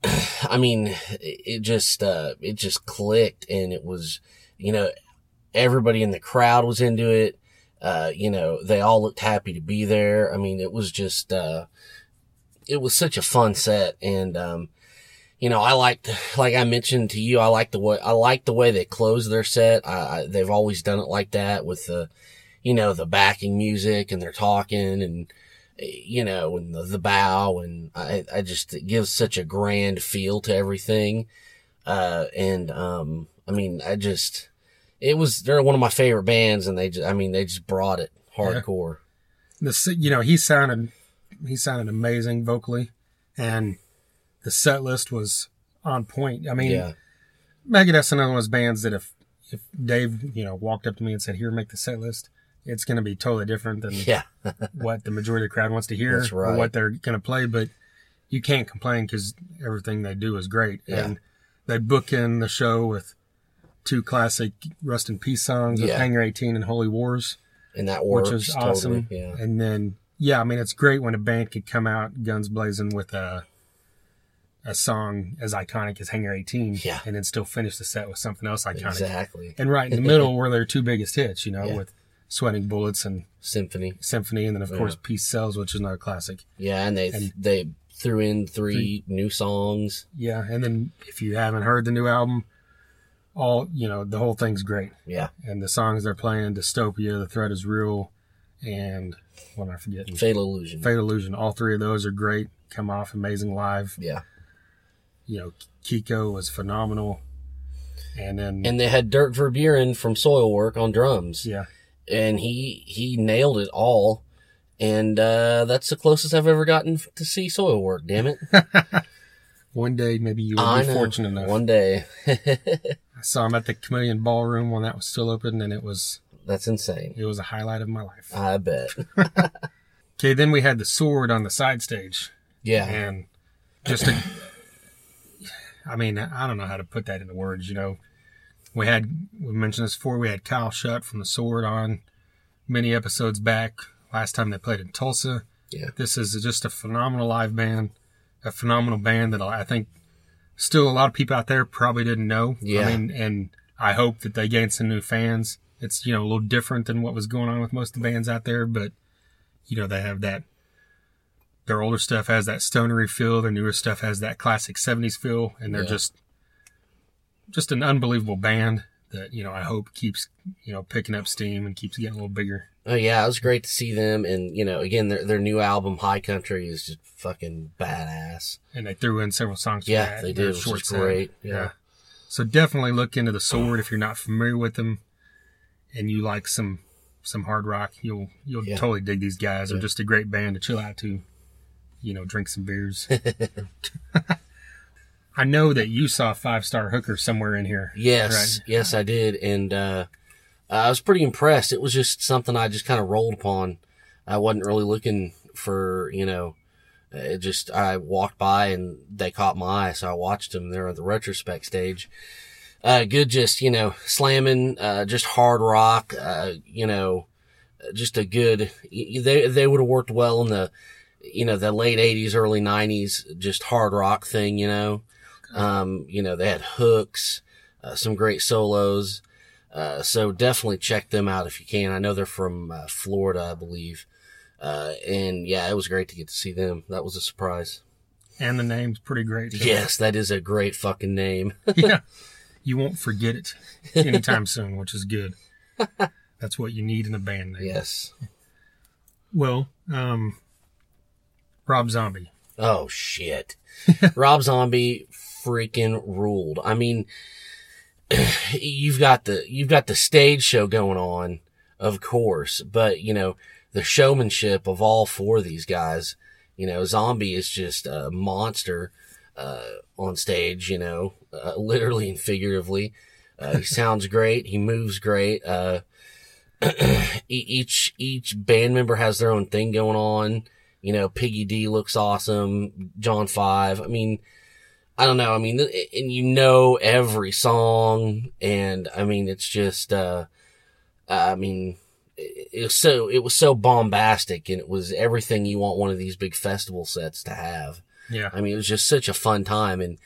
I mean, it just, uh, it just clicked and it was, you know, everybody in the crowd was into it uh, you know, they all looked happy to be there. I mean, it was just, uh, it was such a fun set. And, um, you know, I liked, like I mentioned to you, I like the way, I like the way they close their set. I, I, they've always done it like that with the, you know, the backing music and they're talking and, you know, and the, the bow and I, I just, it gives such a grand feel to everything. Uh, and, um, I mean, I just, it was, they're one of my favorite bands and they just, I mean, they just brought it hardcore.
The you know he sounded he sounded amazing vocally, and the set list was on point. I mean,
Yeah.
Megadeth's another one of those bands that if if Dave you know walked up to me and said, "Here, make the set list," it's going to be totally different than [LAUGHS]
Yeah.
what the majority of the crowd wants to hear
That's
or what they're going to play. But you can't complain because everything they do is great,
Yeah.
and they book in the show with two classic Rust in Peace songs with
Yeah.
Hangar 18 and Holy Wars
And that works.
which is
totally.
awesome.
Yeah.
And then, yeah, I mean, it's great when a band could come out guns blazing with a a song as iconic as Hangar 18,
Yeah.
and then still finish the set with something else iconic.
Exactly.
And right in the middle were their two biggest hits, you know, [LAUGHS]
Yeah.
with Sweating Bullets and
Symphony.
Symphony, and then of
Yeah.
course Peace Sells, which is another classic.
Yeah. And they,
And-
they threw in three new songs.
Yeah, and then if you haven't heard the new album, all you know, the whole thing's great.
Yeah.
And the songs they're playing, Dystopia, The Threat Is Real, and what am I forgetting?
Fatal Illusion.
Fatal Illusion. All three of those are great. Come off amazing live.
yeah.
You know, Kiko was phenomenal. And then,
And they had Dirk Verbeuren from Soilwork on drums.
yeah,
And he, he nailed it all. And, uh, that's the closest I've ever gotten to see Soilwork. damn it. [LAUGHS]
one day maybe you will
I
be
know.
fortunate enough.
One day. [LAUGHS]
I saw him at the Chameleon Ballroom when that was still open, and it was
That's insane.
it was a highlight of my life.
I bet. [LAUGHS]
Okay, then we had the sword on the side stage,
Yeah.
and just a, I mean, I don't know how to put that into words. You know, we had we mentioned this before. We had Kyle Shutt from the Sword on many episodes back. Last time they played in Tulsa.
Yeah.
This is just a phenomenal live band, a phenomenal band that I think still a lot of people out there probably didn't know.
Yeah.
I mean, and I hope that they gain some new fans. It's you know a little different than what was going on with most of the bands out there, but you know, they have that. Their older stuff has that stonery feel. Their newer stuff has that classic '70s feel, and they're
Yeah.
just just an unbelievable band that you know I hope keeps you know picking up steam and keeps getting a little bigger.
Oh yeah, it was great to see them, and you know, again, their their new album High Country is just fucking badass.
And they threw in several songs.
Yeah,
that,
they did,
short
great. Yeah.
So definitely look into the Sword if you're not familiar with them, and you like some some hard rock. You'll you'll
Yeah.
totally dig these guys. They're
Yeah.
just a great band to chill out to. You know, drink some beers. [LAUGHS] [LAUGHS] I know that you saw Five Star Hooker somewhere in here.
Yes,
Right.
yes, I did, and uh, I was pretty impressed. It was just something I just kind of rolled upon. I wasn't really looking for, you know, it just I walked by and they caught my eye, so I watched them there at the retrospect stage. Uh, good, just you know, slamming, uh, just hard rock, uh, you know, just a good. They they would have worked well in the, you know, the late '80s, early '90s, just hard rock thing, you know. Um, you know, they had hooks, uh, some great solos. Uh, so definitely check them out if you can. I know they're from uh, Florida, I believe. Uh, and yeah, it was great to get to see them. That was a surprise.
And the name's pretty great. too.
Yes, that is a great fucking name. [LAUGHS]
yeah. You won't forget it anytime soon, which is good. That's what you need in a band name.
yes.
Well, um, Rob Zombie.
Oh shit. [LAUGHS] Rob Zombie freaking ruled. I mean, [CLEARS THROAT] you've got the you've got the stage show going on, of course, but you know, the showmanship of all four of these guys, you know, Zombie is just a monster uh on stage, you know, uh, [LAUGHS] literally and figuratively. Uh, he [LAUGHS] sounds great, he moves great. Uh [CLEARS THROAT] each each band member has their own thing going on. You know, Piggy D looks awesome. John Five. I mean, I don't know. I mean, and you know every song, and I mean, it's just. uh I mean, it, was so it was so bombastic, and it was everything you want one of these big festival sets to have.
Yeah.
I mean, it was just such a fun time, and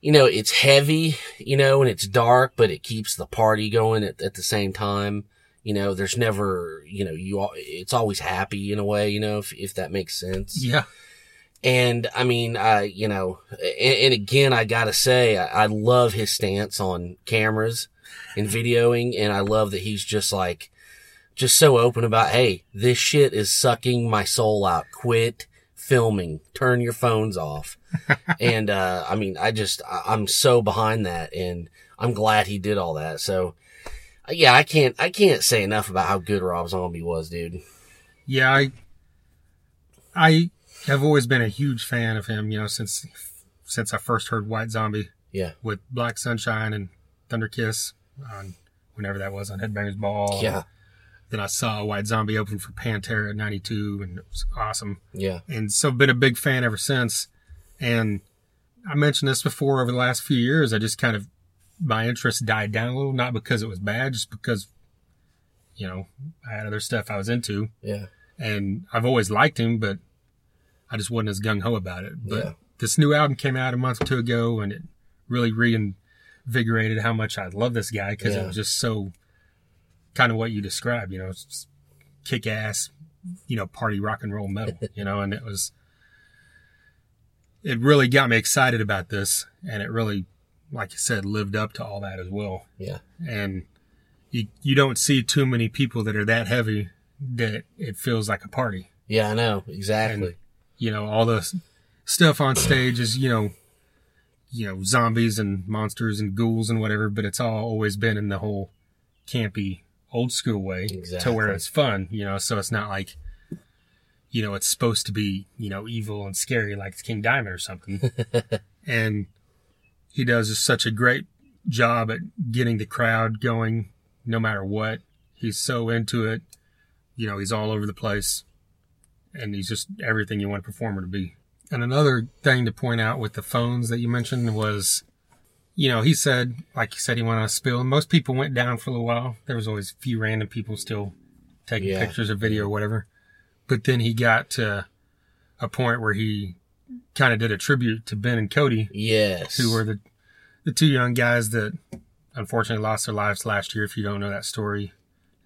you know, it's heavy, you know, and it's dark, but it keeps the party going at, at the same time. You know, there's never, you know, you, it's always happy in a way, you know, if, if that makes sense.
Yeah.
And I mean, I, you know, and, and again, I gotta say, I, I love his stance on cameras and videoing. And I love that he's just like, just so open about, Hey, this shit is sucking my soul out. Quit filming. Turn your phones off. [LAUGHS] and, uh, I mean, I just, I, I'm so behind that and I'm glad he did all that. So, uh, yeah, I can't, I can't say enough about how good Rob Zombie was, dude.
Yeah, I I have always been a huge fan of him, you know, since since I first heard White Zombie
Yeah.
with Black Sunshine and Thunder Kiss on whenever that was on Headbangers Ball.
Yeah.
Then I saw White Zombie open for Pantera at 92 and it was awesome.
Yeah.
And so I've been a big fan ever since. And I mentioned this before over the last few years, I just kind of my interest died down a little, not because it was bad, just because you know, I had other stuff I was into
Yeah.
and I've always liked him, but I just wasn't as gung ho about it. But
Yeah.
this new album came out a month or two ago, and it really reinvigorated how much I love this guy because
Yeah.
it was just so kind of what you described, you know, kick ass, you know, party rock and roll metal, [LAUGHS] you know, and it was. It really got me excited about this, and it really, like you said, lived up to all that as well
Yeah.
and you you don't see too many people that are that heavy that it feels like a party.
Yeah, I know. Exactly.
You know, all the stuff on stage is you know, you know, zombies and monsters and ghouls and whatever, but it's all always been in the whole campy old school way to where it's fun. You know, so it's not like. You know, it's supposed to be, you know, evil and scary like it's King Diamond or something. [LAUGHS] and he does such a great job at getting the crowd going no matter what. He's so into it. You know, he's all over the place. And he's just everything you want a performer to be. And another thing to point out with the phones that you mentioned was, you know, he said, like he said, he went on a spill. Most people went down for a little while. There was always a few random people still taking
Yeah.
pictures or video or whatever. But then he got to a point where he kind of did a tribute to Ben and Cody,
Yes.
who were the the two young guys that unfortunately lost their lives last year. If you don't know that story,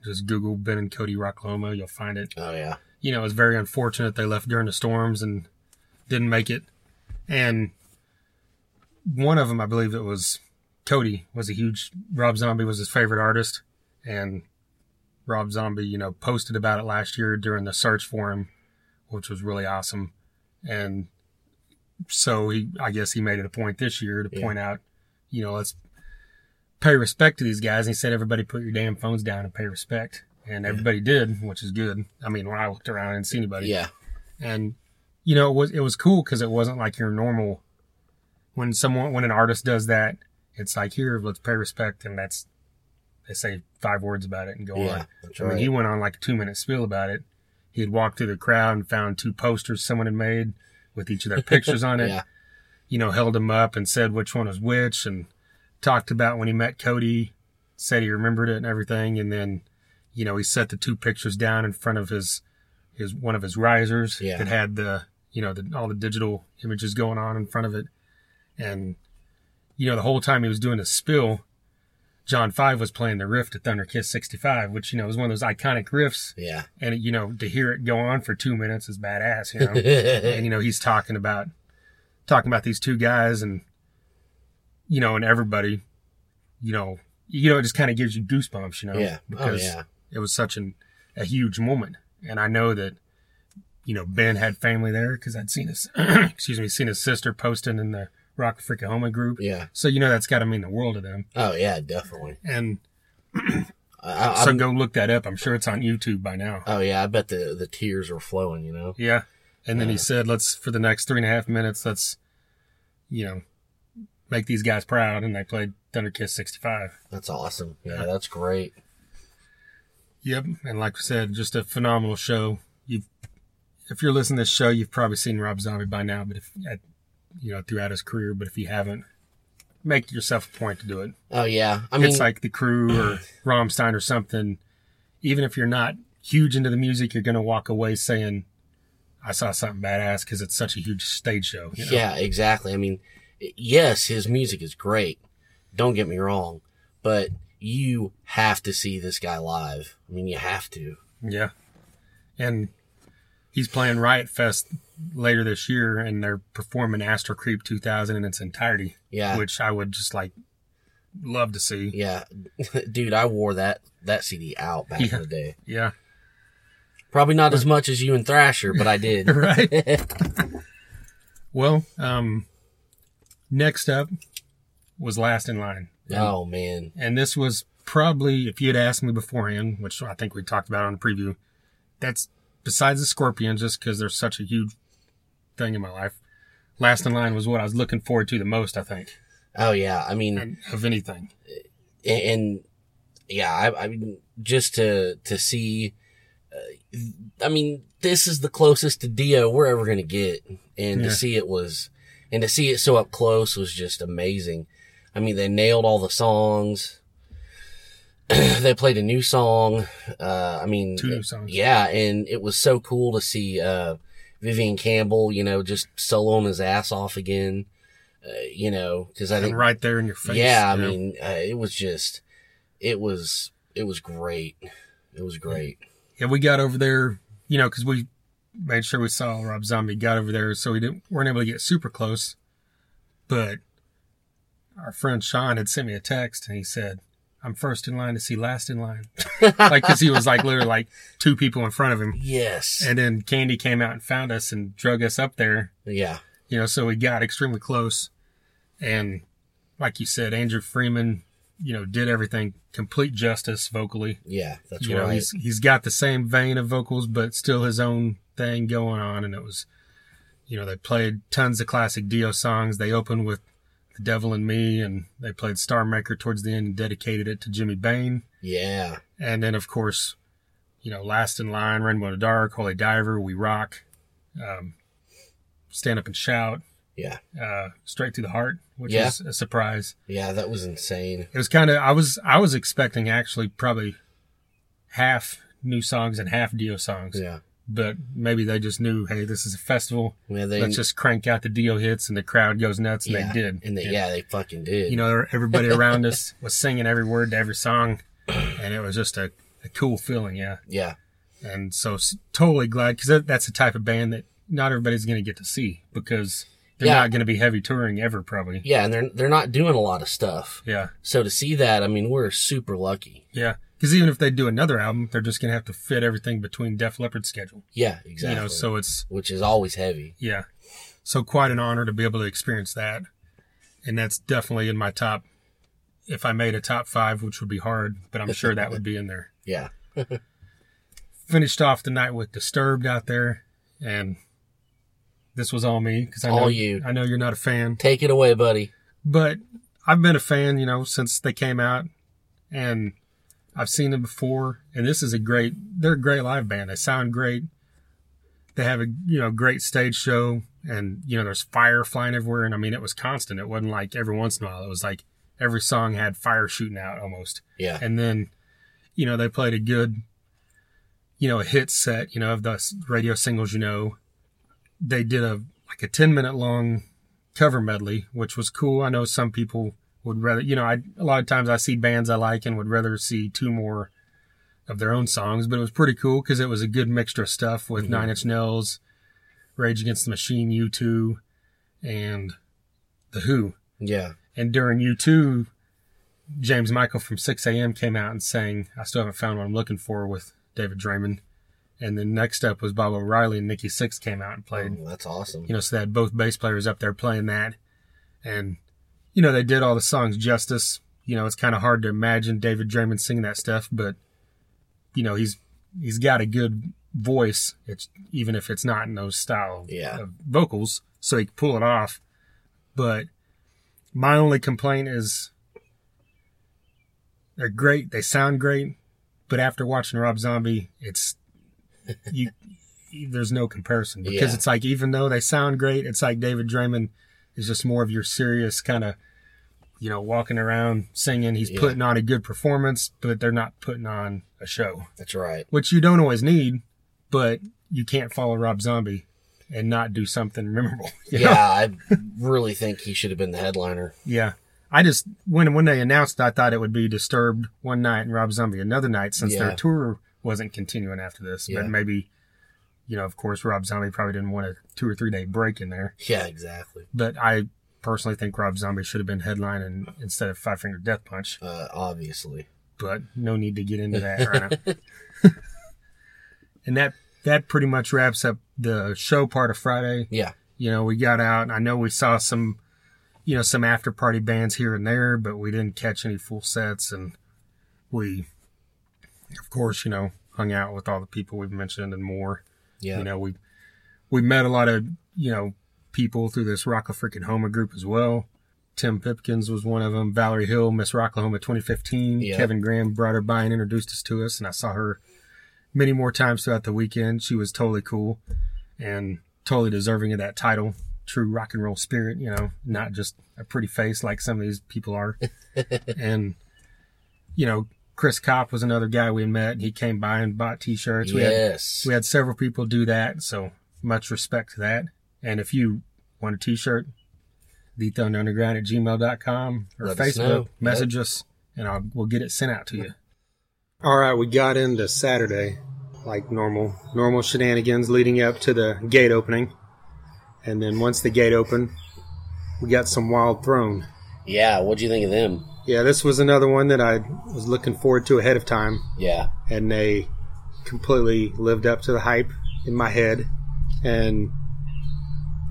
just Google Ben and Cody Rocklahoma, you'll find it.
Oh yeah.
You know, it was very unfortunate they left during the storms and didn't make it. And one of them, I believe it was Cody, was a huge Rob Zombie was his favorite artist, and Rob Zombie, you know, posted about it last year during the search for him, which was really awesome. And so he, I guess he made it a point this year to
Yeah.
point out, you know, let's pay respect to these guys. And he said, everybody put your damn phones down and pay respect. And everybody did, which is good. I mean, when I looked around, I didn't see anybody
Yeah.
and you know it was it was cool because it wasn't like your normal when someone when an artist does that it's like here let's pay respect and that's they say five words about it and go
Yeah.
on i mean he went on like a two minute spiel about it He had walked through the crowd and found two posters someone had made with each of their [LAUGHS] pictures on it
Yeah.
you know held them up and said which one was which and talked about when he met cody said he remembered it and everything and then you know he set the two pictures down in front of his his one of his risers
Yeah.
that had the you know the, all the digital images going on in front of it and you know the whole time he was doing the spill john five was playing the riff to thunder kiss 65 which you know was one of those iconic riffs
Yeah.
and you know to hear it go on for two minutes is badass you know [LAUGHS] and you know he's talking about talking about these two guys and you know and everybody you know you know it just kind of gives you goosebumps you know
yeah. Oh yeah.
It was such an a huge moment and i know that you know ben had family there because i'd seen his [CLEARS THROAT] excuse me seen his sister posting in the Rocklahoma group
Yeah.
so you know that's got to mean the world to them
Oh yeah. Definitely.
and [CLEARS THROAT]
I,
so go look that up i'm sure it's on youtube by now
oh yeah. I bet the the tears are flowing. You know.
Yeah. And then he said, let's, for the next three and a half minutes, let's, you know, make these guys proud. And they played Thunder Kiss 65.
That's awesome. Yeah.
Yeah.
That's great.
Yep. And like I said, just a phenomenal show. You've, if you're listening to this show, you've probably seen Rob Zombie by now, but if, at, you know, throughout his career, but if you haven't, make yourself a point to do it.
Oh yeah. I mean.
it's like the Crüe or [CLEARS THROAT] Rammstein or something. Even if you're not huge into the music, you're going to walk away saying, I saw something badass because it's such a huge stage show. you know?
Yeah, exactly. I mean, yes, his music is great. Don't get me wrong, but you have to see this guy live. I mean, you have to.
Yeah. And he's playing Riot Fest later this year and they're performing Astro Creep 2000 in its entirety,
Yeah.
which I would just like love to see.
yeah. [LAUGHS] Dude, I wore that that CD out back
Yeah.
in the day.
Yeah.
Probably not as much as you and Thrasher, but I did. [LAUGHS]
right. [LAUGHS] well, um, next up was Last in Line.
Oh man.
And this was probably, if you had asked me beforehand, which I think we talked about on the preview, that's besides the Scorpion, just because they're such a huge thing in my life. Last in Line was what I was looking forward to the most, I think,
Oh yeah. I mean,
and of anything.
and, and yeah, I, I mean, just to to see, uh, I mean, this is the closest to Dio we're ever gonna get, and
Yeah.
to see it was, and to see it so up close was just amazing. I mean, they nailed all the songs. [CLEARS THROAT] they played a new song. Uh, I mean,
Two new songs.
Yeah, and it was so cool to see uh, Vivian Campbell, you know, just soloing his ass off again. Uh, you know, because I think
And right there in your face.
yeah, I
know?
mean, uh, it was just, it was, it was great. It was great.
yeah, we got over there, you know, because we made sure we saw Rob Zombie. Got over there, so we didn't weren't able to get super close. But our friend Sean had sent me a text, and he said, "I'm first in line to see last in line," [LAUGHS] like because he was like literally like two people in front of him.
Yes.
And then Candy came out and found us and drug us up there.
yeah.
You know, so we got extremely close. And like you said, Andrew Freeman, you know, did everything complete justice vocally.
Yeah. That's
you know,
right.
he's he's got the same vein of vocals, but still his own thing going on. And it was, you know, they played tons of classic Dio songs. They opened with "The Devil and Me," and they played "Star Maker" towards the end and dedicated it to Jimmy Bain.
yeah.
And then, of course, you know, Last in Line, Rainbow in the Dark, Holy Diver, We Rock, um, Stand Up and Shout,
Yeah.
uh, Straight to the Heart, which
Yeah.
is a surprise.
Yeah. That was insane.
It was kind of, I was, I was expecting actually probably half new songs and half Dio songs,
Yeah.
But maybe they just knew, hey, this is a festival.
Yeah. They,
Let's just crank out the Dio hits and the crowd goes nuts. And
yeah.
they did.
And they, yeah, they fucking did.
You know, everybody [LAUGHS] around us was singing every word to every song. And it was just a, a cool feeling. Yeah.
yeah.
and so totally glad because that, that's the type of band that not everybody's going to get to see because they're
Yeah.
not going to be heavy touring ever, probably.
Yeah, and they're they're not doing a lot of stuff.
Yeah,
So to see that, I mean, we're super lucky.
yeah. Because even if they do another album, they're just to have to fit everything between Def Leppard's schedule.
Yeah, exactly.
You know, so it's
which is always heavy.
yeah, so quite an honor to be able to experience that, and that's definitely in my top. If I made a top five, which would be hard, but I'm sure that would be in there. [LAUGHS]
Yeah. [LAUGHS]
Finished off the night with Disturbed out there, and this was all me because I know
All you.
I know you're not a fan,
Take it away, buddy.
but I've been a fan, you know, since they came out, and I've seen them before. And this is a great. They're a great live band. They sound great. They have a you know great stage show, and you know there's fire flying everywhere. And I mean it was constant. It wasn't like every once in a while. It was like every song had fire shooting out almost.
Yeah.
And then, you know, they played a good, you know, a hit set, you know, of the radio singles, you know. They did a like a 10 minute long cover medley, which was cool. I know some people would rather, you know, I a lot of times I see bands I like and would rather see two more of their own songs, but it was pretty cool because it was a good mixture of stuff with
Mhm.
Nine Inch Nails, Rage Against the Machine, U2, and The Who.
Yeah.
And during U2, James Michael from Sixx AM came out and sang I Still Haven't Found What I'm Looking For with David Draiman. And then next up was Bob O'Reilly and Nikki Sixx came out and played.
Oh, that's awesome.
You know, so they had both bass players up there playing that. And, you know, they did all the songs justice. You know, it's kind of hard to imagine David Draiman singing that stuff, but, you know, he's he's got a good voice. It's even if it's not in those style
Yeah.
of vocals, so he can pull it off. But my only complaint is they're great. They sound great, but after watching Rob Zombie, it's [LAUGHS] you. there's no comparison because
Yeah.
it's like even though they sound great, it's like David Draiman is just more of your serious kind of, you know, walking around singing. He's
Yeah.
putting on a good performance, but they're not putting on a show,
That's right.
which you don't always need. But you can't follow Rob Zombie and not do something [LAUGHS] memorable. you know?
Yeah, I really think he should have been the headliner.
Yeah. I just when when they announced I thought it would be Disturbed one night and Rob Zombie another night since
Yeah.
their tour wasn't continuing after this.
Yeah.
But maybe you know, of course Rob Zombie probably didn't want a two or three day break in there.
Yeah, exactly.
But I personally think Rob Zombie should have been headlining instead of Five Finger Death Punch.
Uh, obviously.
But no need to get into that right now. [LAUGHS] [LAUGHS] and that that pretty much wraps up the show part of Friday.
Yeah.
You know, we got out. I know we saw some, you know, some after party bands here and there, but we didn't catch any full sets. And we, of course, you know, hung out with all the people we've mentioned and more.
Yeah.
You know, we we met a lot of you know people through this Rock freaking Homa group as well. Tim Pipkins was one of them. Valerie Hill, Miss Rocklahoma 2015.
Yeah.
Kevin Graham brought her by and introduced us to us, and I saw her many more times throughout the weekend. She was totally cool and totally deserving of that title. True rock and roll spirit, you know, not just a pretty face like some of these people are. [LAUGHS] and you know, Chris Kopp was another guy we met. He came by and bought T-shirts. We had
yes.
we had several people do that, so much respect to that. And if you want a t-shirt, the thethunderunderground at gmail.com or
Let us
Facebook,
know.
message us and I'll, we'll get it sent out to you. [LAUGHS] All right, we got into Saturday like normal, normal shenanigans leading up to the gate opening. And then once the gate opened, we got some Wild Throne.
Yeah. what do you think of them?
Yeah, this was another one that I was looking forward to ahead of time.
Yeah.
and they completely lived up to the hype in my head and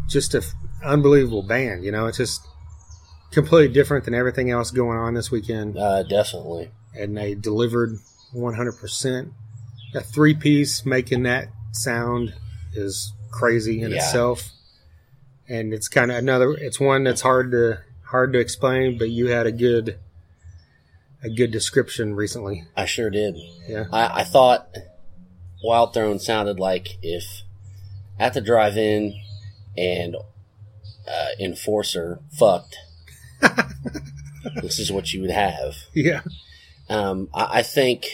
just a f- unbelievable band you know it's just completely different than everything else going on this weekend
Uh, definitely.
and they delivered 100% a three piece making that sound is crazy in
Yeah.
itself and it's kind of another it's one that's hard to hard to explain but you had a good a good description recently
I sure did.
yeah
I, I thought Wild Throne sounded like if at the drive-in and uh, Enforcer fucked, [LAUGHS] this is what you would have.
yeah
Um, I, I think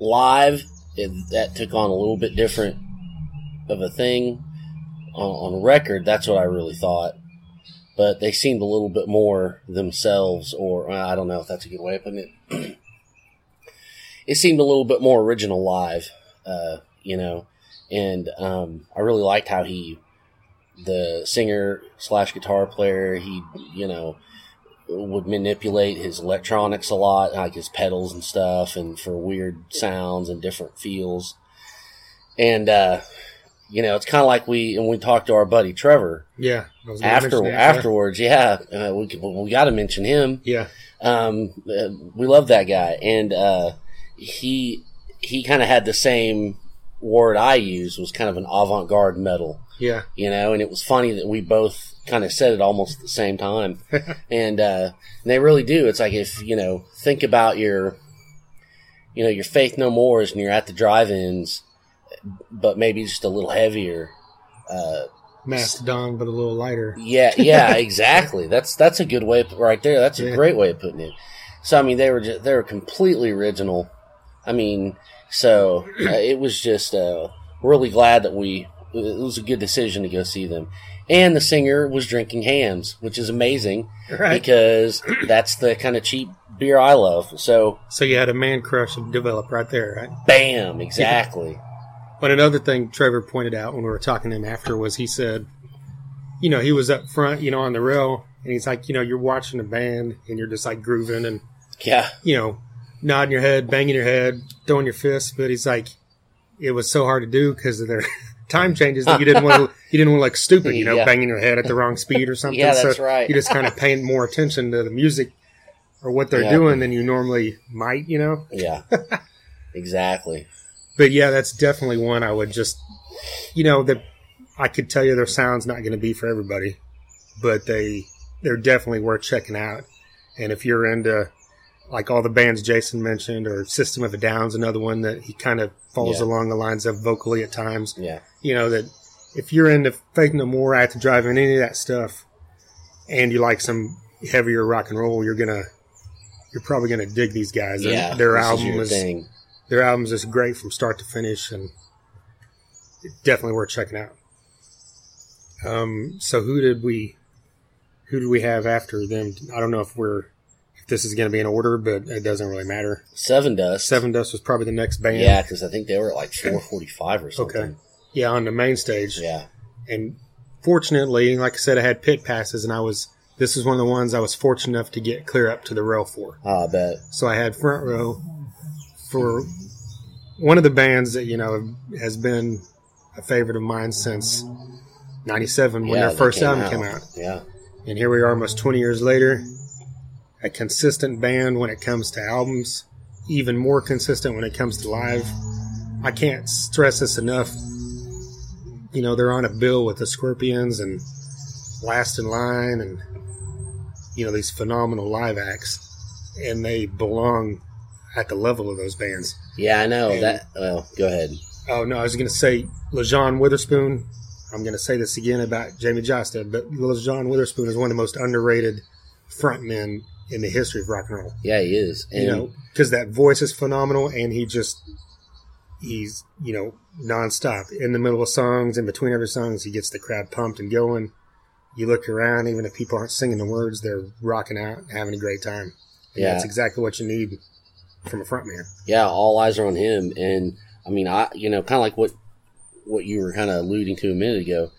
live it, that took on a little bit different of a thing. On, on record, that's what I really thought. But they seemed a little bit more themselves, or I don't know if that's a good way of putting it. [CLEARS THROAT] it seemed a little bit more original live, uh, you know, and um, I really liked how he, the singer slash guitar player, he you know would manipulate his electronics a lot, like his pedals and stuff, and for weird sounds and different feels. And uh, you know, it's kind of like we and we talked to our buddy Trevor
Yeah. I was gonna
after
that,
afterwards. Yeah, uh, we we got to mention him.
Yeah.
Um, uh, we love that guy, and uh, he he kind of had the same word I used was kind of an avant garde metal
Yeah.
you know, and it was funny that we both kind of said it almost at the same time. [LAUGHS] and, uh, and they really do. It's like if, you know, think about your, you know, your Faith No Mores and you're at the drive-ins, but maybe just a little heavier. Uh,
Mastodon, but a little lighter.
yeah, yeah, [LAUGHS] exactly. That's, that's a good way right there. That's a
Yeah.
great way of putting it. So, I mean, they were just, they were completely original. I mean, so uh, [CLEARS THROAT] it was just, uh, really glad that we, it was a good decision to go see them. And the singer was drinking Hamm's, which is amazing
Right.
because [CLEARS THROAT] that's the kind of cheap beer I love. So,
So you had a man crush develop right there, right?
bam, exactly.
But another thing Trevor pointed out when we were talking to him after was he said, you know, he was up front, you know, on the rail, and he's like, you know, you're watching a band and you're just like grooving and,
Yeah,
you know, nodding your head, banging your head, throwing your fists. But he's like, it was so hard to do because of their [LAUGHS] time changes that you didn't want to, [LAUGHS] you didn't want to look stupid, you know,
Yeah.
banging your head at the wrong speed or [LAUGHS] something.
Yeah, that's
so
right.
You just kind of paying more attention to the music or what they're
Yeah.
doing than you normally might, you know.
yeah, exactly.
But yeah, that's definitely one I would just, you know, that I could tell you their sound's not going to be for everybody, but they they're definitely worth checking out. And if you're into like all the bands Jason mentioned, or System of a Down's another one that he kind of falls
Yeah.
along the lines of vocally at times.
Yeah,
You know that if you're into Faith No More, I have to drive any of that stuff, and you like some heavier rock and roll, you're gonna you're probably gonna dig these guys. Their-
yeah.
their
this is
album is
thing.
Their albums is great from start to finish and definitely worth checking out. Um, so who did we who did we have after them? I don't know if we're if this is going to be in order, but it doesn't really matter.
Sevendust.
Seven Dust was probably the next band.
Yeah, because I think they were like 445 or something.
Okay. Yeah, on the main stage.
Yeah.
And fortunately, like I said, I had pit passes, and I was this is one of the ones I was fortunate enough to get clear up to the rail for.
I bet.
So I had front row for one of the bands that you know has been a favorite of mine since '97 when
yeah,
their first album came out,
Yeah.
and here we are almost 20 years later. A consistent band when it comes to albums, even more consistent when it comes to live. I can't stress this enough. You know they're on a bill with the Scorpions and Last in Line and you know these phenomenal live acts, and they belong at the level of those bands.
Yeah, I know
And-
that. Well, go ahead.
Oh no, I was going to say Lajon Witherspoon. I'm going to say this again about Jamey Jasta, but Lajon Witherspoon is one of the most underrated frontmen in the history of rock and roll.
Yeah, he is. And
you know, because that voice is phenomenal, and he just he's you know nonstop in the middle of songs, in between every songs, he gets the crowd pumped and going. You look around, even if people aren't singing the words, they're rocking out, having a great time. And
Yeah.
that's exactly what you need from a frontman.
yeah, all eyes are on him. And I mean, I you know, kind of like what what you were kind of alluding to a minute ago.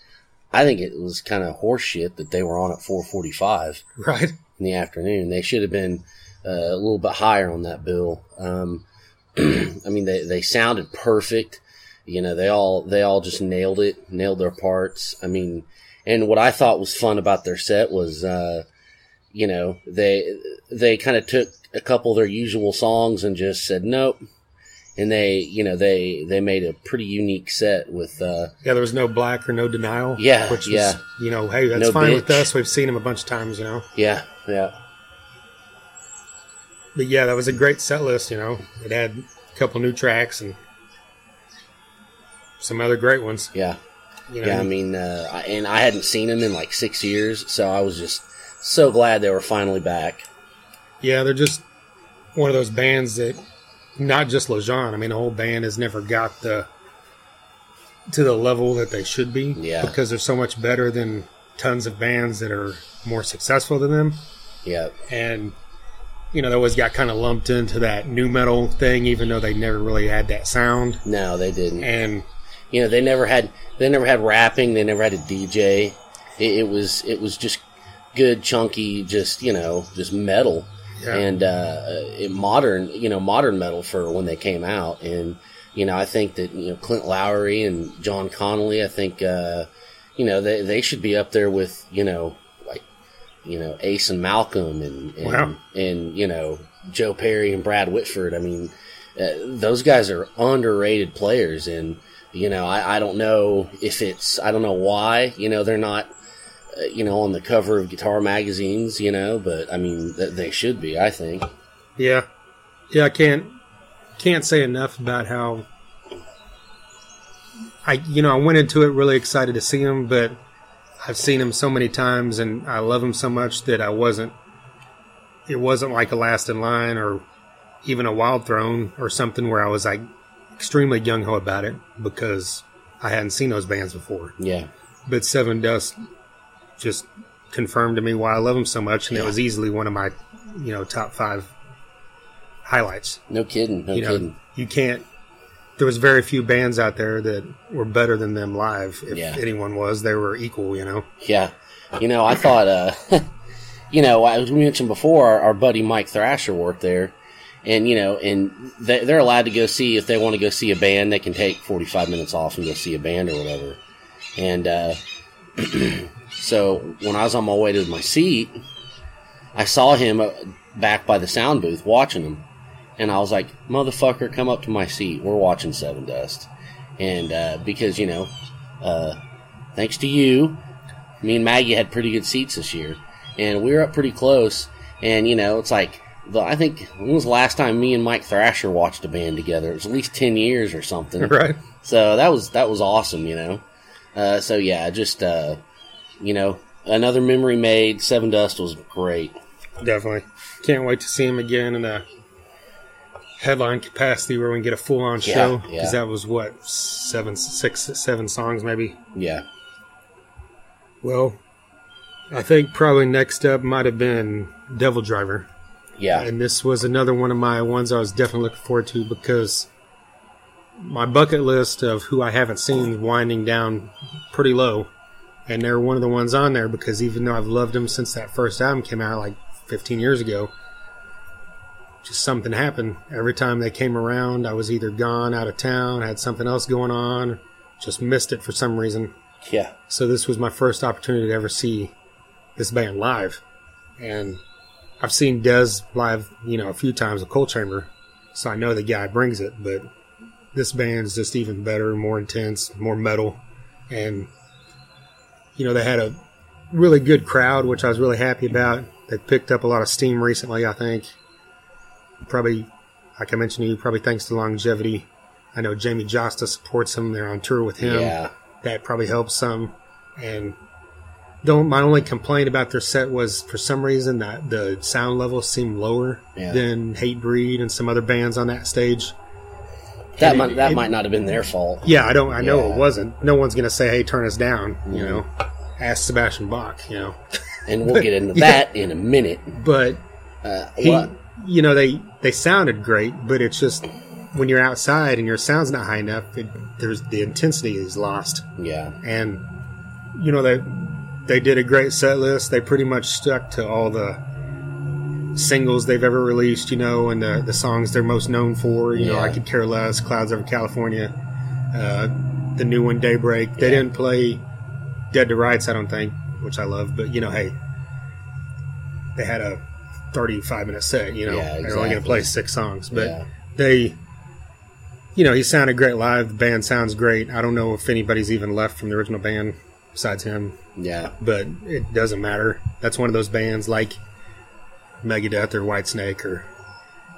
I think it was kind of horseshit that they were on at 4:45
Right?
in the afternoon. They should have been uh, a little bit higher on that bill. Um, [CLEARS THROAT] I mean, they they sounded perfect. You know, they all they all just nailed it, nailed their parts. I mean, and what I thought was fun about their set was, uh, you know, they they kind of took a couple of their usual songs and just said nope, and they you know they they made a pretty unique set with uh,
Yeah, there was no black or no denial.
Yeah,
which was,
yeah.
you know, hey, that's
No
fine with us. We've seen him a bunch of times, you know.
yeah yeah
But yeah, that was a great set list. You know, it had a couple new tracks and some other great ones.
yeah.
You know,
Yeah, I mean, uh, and I hadn't seen them in like six years, so I was just so glad they were finally back.
yeah, they're just one of those bands that not just Lajon. I mean, the whole band has never got the to the level that they should be.
Yeah.
because they're so much better than tons of bands that are more successful than them.
Yeah,
and you know, they always got kind of lumped into that new metal thing, even though they never really had that sound.
No, they didn't.
And
you know, they never had they never had rapping. They never had a DJ. It, it was it was just good, chunky, just you know, just metal
Yeah.
and uh, modern, you know, modern metal for when they came out. And you know, I think that you know Clint Lowery and John Connolly. I think uh, you know they they should be up there with you know like you know Ace and Malcolm and and,
Wow.
and you know Joe Perry and Brad Whitford. I mean, uh, those guys are underrated players, and you know I, I don't know if it's I don't know why you know they're not uh, you know on the cover of guitar magazines, you know, but I mean th- they should be. I think.
yeah, yeah, I can't can't say enough about how I you know I went into it really excited to see him, but I've seen him so many times and I love him so much that I wasn't. It wasn't like a last in line or even a wild throne or something where I was like extremely gung ho about it because I hadn't seen those bands before.
Yeah.
But Sevendust just confirmed to me why I love him so much, and it was easily one of my, you know, top five highlights.
No kidding. No
you know,
kidding.
you can't. There was very few bands out there that were better than them live. If
Yeah.
anyone was, they were equal. You know.
Yeah. You know, I thought, uh, [LAUGHS] you know, as we mentioned before, our, buddy Mike Thrasher worked there. And, you know, and they, they're allowed to go see, if they want to go see a band, they can take 45 minutes off and go see a band or whatever. And, uh, [CLEARS THROAT] so when I was on my way to my seat, I saw him uh, back by the sound booth watching them. And I was like, motherfucker, come up to my seat. We're watching Sevendust. And, uh, because, you know, uh, thanks to you, me and Maggie had pretty good seats this year, and we were up pretty close. And you know, it's like the, I think when was the last time me and Mike Thrasher watched a band together? It was at least ten years or something. [LAUGHS]
Right.
So that was that was awesome, you know. Uh, so yeah, just uh, you know, another memory made. Sevendust was great.
Definitely. Can't wait to see him again in a headline capacity where we can get a full on
Yeah,
show. Because
yeah.
that was what seven, six, seven songs maybe.
Yeah,
Well, I think probably next up might have been DevilDriver.
yeah,
And this was another one of my ones I was definitely looking forward to because my bucket list of who I haven't seen winding down pretty low. And they're one of the ones on there because even though I've loved them since that first album came out like 15 years ago, just something happened. Every time they came around, I was either gone, out of town, had something else going on, just missed it for some reason.
yeah,
So this was my first opportunity to ever see this band live, and I've seen Dez live, you know, a few times with Coal Chamber, so I know the guy brings it. But this band's just even better, more intense, more metal, and you know they had a really good crowd, which I was really happy about. They picked up a lot of steam recently, I think. Probably, like I mentioned to you, probably thanks to longevity. I know Jamey Jasta supports them. They're on tour with him
yeah,
that probably helps some. And don't my only complaint about their set was for some reason that the sound level seemed lower
Yeah.
than Hatebreed and some other bands on that stage.
That
And
might
it-
that
it-
might not have been their fault.
Yeah, I don't. I know
Yeah.
it wasn't. No one's gonna say, "Hey, turn us down." You
Mhm.
know, ask Sebastian Bach. You know, [LAUGHS]
And we'll get into [LAUGHS]
Yeah.
that in a minute.
but
Uh,
he,
what?
you know, they they sounded great, but it's just when you're outside and your sound's not high enough, it, there's the intensity is lost.
Yeah,
and you know they they did a great set list. They pretty much stuck to all the singles they've ever released, you know, and the the songs they're most known for. You know, I could care less, Clouds over California, uh, the new one, Daybreak. They
Yeah.
didn't play Dead to Rights, I don't think, which I love, but you know, hey, they had a 35 minute set. You know,
Yeah,
they're only going to play six songs, but
yeah,
they you know he sounded great live the band sounds great i don't know if anybody's even left from the original band besides him
yeah,
but it doesn't matter that's one of those bands like megadeth or whitesnake or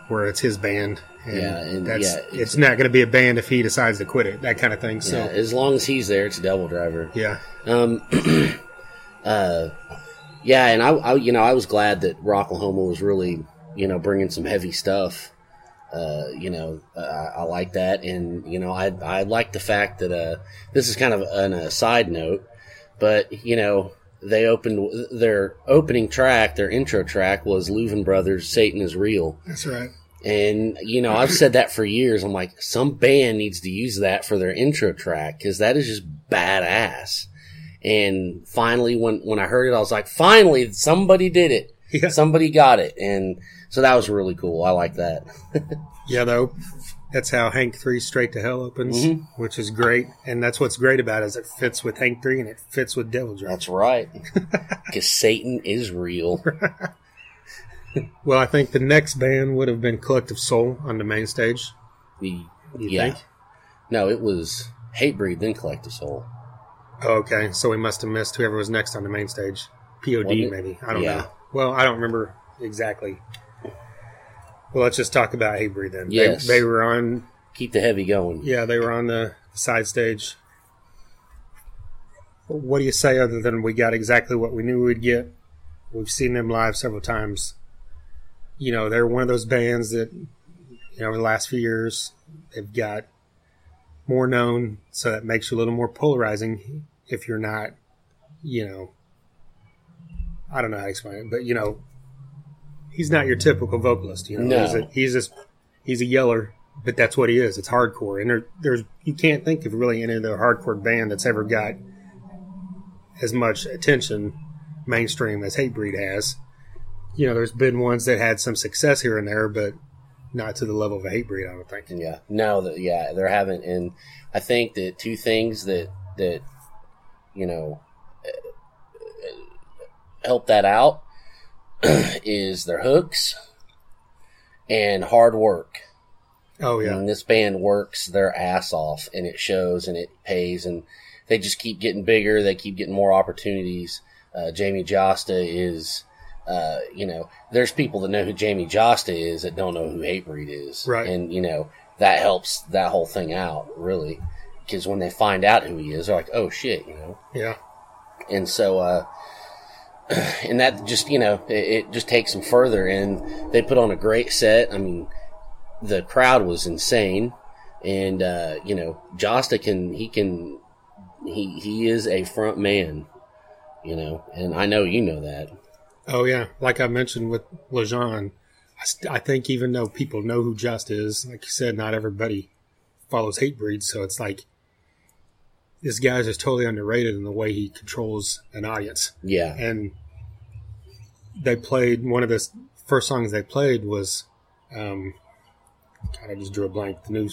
where it's his band and,
Yeah, and
that's
yeah, it's-
it's, not going to be a band if he decides to quit it that kind of thing so
yeah. As long as he's there, it's a DevilDriver.
yeah
Um, [CLEARS THROAT] uh, yeah, and I, I, you know, I was glad that Rocklahoma was really, you know, bringing some heavy stuff. Uh, you know, uh, I, I like that, and you know, I, I like the fact that uh, this is kind of an, a side note, but you know, they opened their opening track, their intro track was Louvin Brothers, Satan is Real.
That's right.
And, you know, I've said that for years. I'm like, some band needs to use that for their intro track because that is just badass. And finally, when, when I heard it, I was like, finally, somebody did it.
Yeah.
Somebody got it. And so that was really cool. I like that. [LAUGHS]
Yeah, though. That's how Hank 3 Straight to Hell opens,
Mhm.
which is great. And that's what's great about it is it fits with Hank 3 and it fits with DevilDriver.
That's right. [LAUGHS] Because Satan is real. [LAUGHS]
Well, I think the next band would have been Collective Soul on the main stage.
You yeah.
think?
No, it was Hatebreed, then Collective Soul.
Oh, okay, so we must have missed whoever was next on the main stage. POD, maybe. I don't
Yeah.
know. Well, I don't remember exactly. Well, let's just talk about Hatebreed then.
Yes.
They, they were on,
Keep the heavy going.
yeah, they were on the side stage. What do you say other than we got exactly what we knew we'd get? We've seen them live several times. You know, they're one of those bands that, you know, over the last few years, they've got more known, so that makes you a little more polarizing if you're not, you know, I don't know how to explain it, but you know, he's not your typical vocalist. You know,
No.
he's, a, he's just he's a yeller, but that's what he is. It's hardcore, and there, there's you can't think of really any other hardcore band that's ever got as much attention mainstream as Hatebreed has. You know, there's been ones that had some success here and there, but not to the level of a Hatebreed. I don't think.
Yeah. No, that yeah, they're having and I think that two things that that you know uh, help that out [CLEARS THROAT] is their hooks and hard work.
Oh yeah,
And this band works their ass off and it shows and it pays and they just keep getting bigger. They keep getting more opportunities. Uh, Jamey Jasta is, uh, you know, there's people that know who Jamey Jasta is that don't know who Hatebreed is.
Right.
And, you know, that helps that whole thing out really. Because when they find out who he is, they're like, oh shit, you know.
yeah,
And so, uh, and that just, you know, it, it just takes them further. And they put on a great set. I mean, the crowd was insane. And, uh, you know, Jasta can, he can, he, he is a front man, you know, and I know you know that.
oh yeah. Like I mentioned with Lajon, I, st- I think even though people know who Just is, like you said, not everybody follows hate Hatebreed, so it's like this guy's just totally underrated in the way he controls an audience.
Yeah.
and they played one of the first songs they played was um God, I just drew a blank the new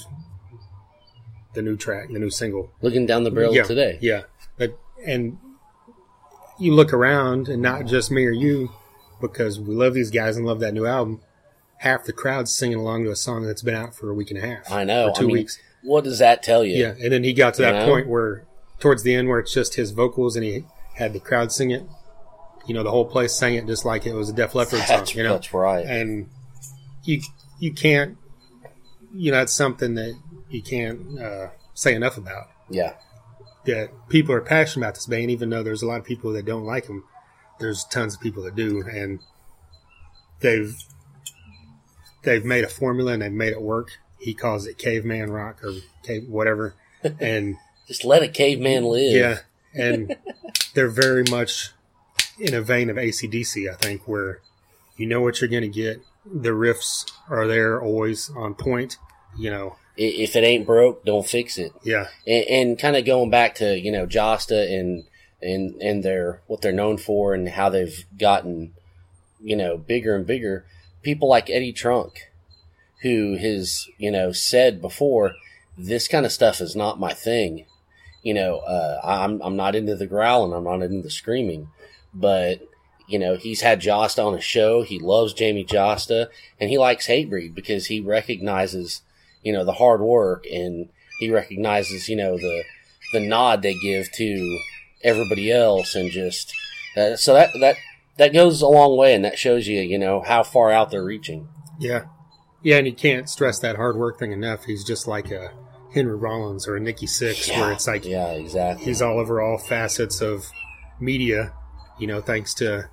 the new track the new single
Looking down the barrel
yeah
today.
yeah but and you look around and not just me or you because we love these guys and love that new album half the crowd's singing along to a song that's been out for a week and a half
I know.
or two
I mean,
weeks
What does that tell you?
yeah, and then he got to that
know?
point where, towards the end, where it's just his vocals, and he had the crowd sing it. You know, the whole place sang it just like it was a Def Leppard song. You know,
that's right.
and you you can't, you know, it's something that you can't uh, say enough about.
Yeah.
That people are passionate about this band, even though there's a lot of people that don't like them. There's tons of people that do, and they've they've made a formula and they've made it work. He calls it caveman rock or cave whatever, [LAUGHS] and
Just let a caveman live.
yeah, and [LAUGHS] they're very much in a vein of ACDC, I think, where you know what you're going to get. The riffs are there always on point. You know,
If it ain't broke, don't fix it.
yeah,
and, and kind of going back to you know Jasta and and and their what they're known for and how they've gotten you know bigger and bigger. People like Eddie Trunk, who has you know said before, this kind of stuff is not my thing. You know, uh, I'm I'm not into the growling, I'm not into the screaming, but you know he's had Jasta on a show. He loves Jamey Jasta, and he likes Hatebreed because he recognizes you know the hard work. And he recognizes you know the the nod they give to everybody else and just uh, so that that that goes a long way. And that shows you you know how far out they're reaching.
Yeah, yeah, and you can't stress that hard work thing enough. He's just like a Henry Rollins or a Nikki Sixx, where it's like
yeah exactly
he's all over all facets of media, you know, thanks to,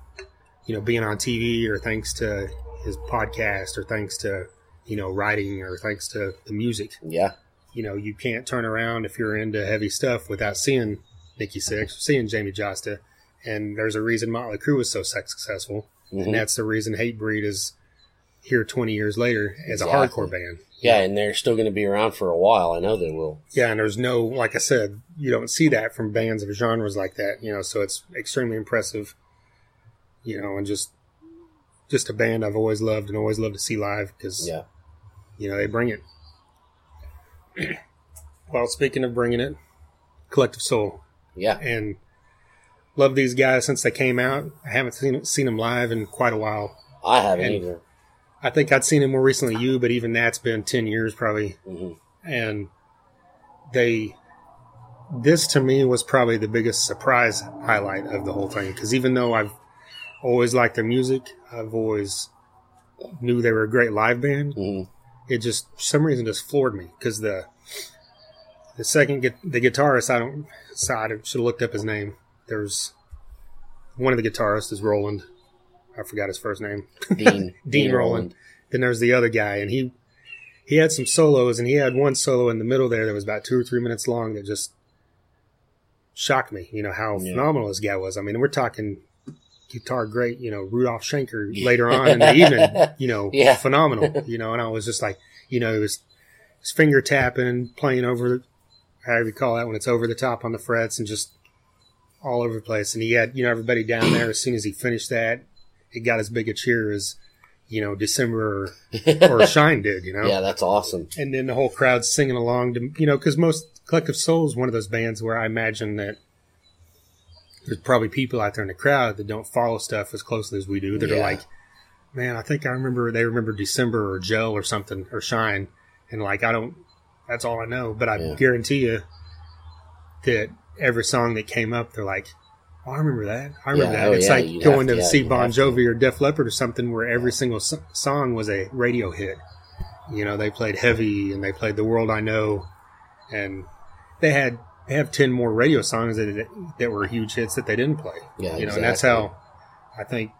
you know, being on TV or thanks to his podcast or thanks to, you know, writing or thanks to the music.
yeah
You know, you can't turn around if you're into heavy stuff without seeing Nikki Sixx, seeing Jamey Jasta, and there's a reason Mötley Crüe was so successful,
Mhm.
and that's the reason Hatebreed is here 20 years later as a hardcore band.
Yeah, and they're still going to be around for a while. I know they will.
Yeah, and there's no, like I said, you don't see that from bands of genres like that, you know, so it's extremely impressive, you know, and just just a band I've always loved and always loved to see live because,
Yeah.
you know, they bring it. [CLEARS THROAT] well, speaking of bringing it, Collective Soul,
Yeah.
and love these guys since they came out. I haven't seen seen them live in quite a while.
I haven't
And-
either.
I think I'd seen them more recently, you, but even that's been ten years probably.
hmm
And they, this to me was probably the biggest surprise highlight of the whole thing because even though I've always liked their music, I've always knew they were a great live band.
hmm
It just for some reason just floored me because the the second gu- the guitarist I don't so I should have looked up his name. There's one of the guitarists is Roland. I forgot his first name.
Dean. [LAUGHS]
Dean Roland. Then there's the other guy, and he he had some solos, and he had one solo in the middle there that was about two or three minutes long that just shocked me. You know how
Yeah.
phenomenal this guy was. I mean, we're talking guitar great. You know, Rudolph Schenker [LAUGHS] later on in the evening. You know, [LAUGHS]
Yeah.
phenomenal. You know, and I was just like, you know, it was his finger tapping, playing over, however you call that when it's over the top on the frets, and just all over the place. And he had, you know, everybody down there. As soon as he finished that, it got as big a cheer as, you know, December or, [LAUGHS] or Shine did. You know,
Yeah, that's awesome.
and then the whole crowd singing along to, you know, because most Collective Soul is one of those bands where I imagine that there's probably people out there in the crowd that don't follow stuff as closely as we do that are like, man, I think I remember they remember December or Gel or something or Shine, and like I don't, that's all I know. But I
Yeah.
guarantee you that every song that came up, they're like. Oh, I remember that. I remember
Yeah,
that.
oh,
it's
yeah,
like going to
to-
see Bon
have to.
Jovi or Def Leppard or something, where every single so- song was a radio hit. You know, they played Heavy and they played The World I Know, and they had they have ten more radio songs that that were huge hits that they didn't play.
Yeah,
you know, and that's how I think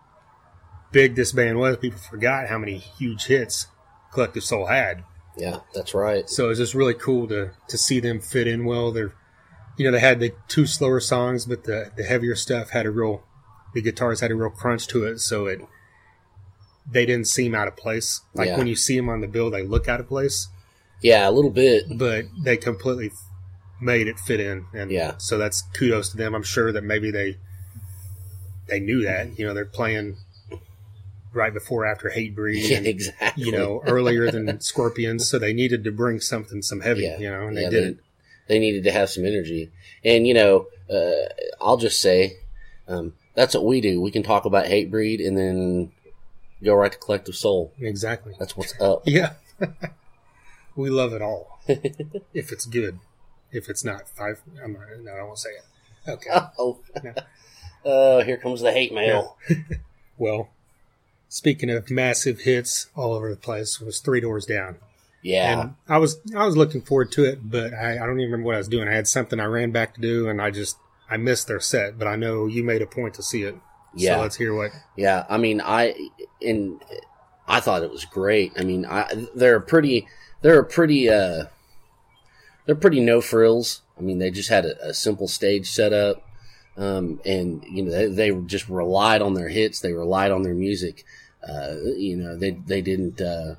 big this band was. People forgot how many huge hits Collective Soul had.
Yeah, that's right.
So it's just really cool to to see them fit in well. They're you know they had the two slower songs, but the the heavier stuff had a real the guitars had a real crunch to it, so it they didn't seem out of place. Like
Yeah.
when you see them on the bill, they look out of place,
Yeah, a little bit.
but they completely made it fit in. And
Yeah.
so that's kudos to them. I'm sure that maybe they they knew that. You know, they're playing right before after Hatebreed. [LAUGHS]
Yeah,
and,
exactly.
you know, earlier than [LAUGHS] Scorpions, so they needed to bring something some heavy,
Yeah.
you know, and they did it.
They needed to have some energy. And, you know, uh, I'll just say, um, that's what we do. We can talk about Hatebreed and then go right to collective soul.
Exactly.
That's what's up. [LAUGHS]
Yeah. [LAUGHS] we love it all. [LAUGHS] if it's good. If it's not, five. I'm not, no, I won't say it. Okay.
Oh,
No.
uh, here comes the hate mail.
Well, speaking of massive hits all over the place, was Three Doors Down.
Yeah.
And I was I was looking forward to it, but I, I don't even remember what I was doing. I had something I ran back to do, and I just I missed their set. But I know you made a point to see it.
Yeah.
So let's hear what.
Yeah, I mean, I and I thought it was great. I mean, I they're pretty, they're a pretty, uh, they're pretty no frills. I mean, they just had a, a simple stage setup, um, and you know they, they just relied on their hits. They relied on their music. Uh, you know, they they didn't, uh,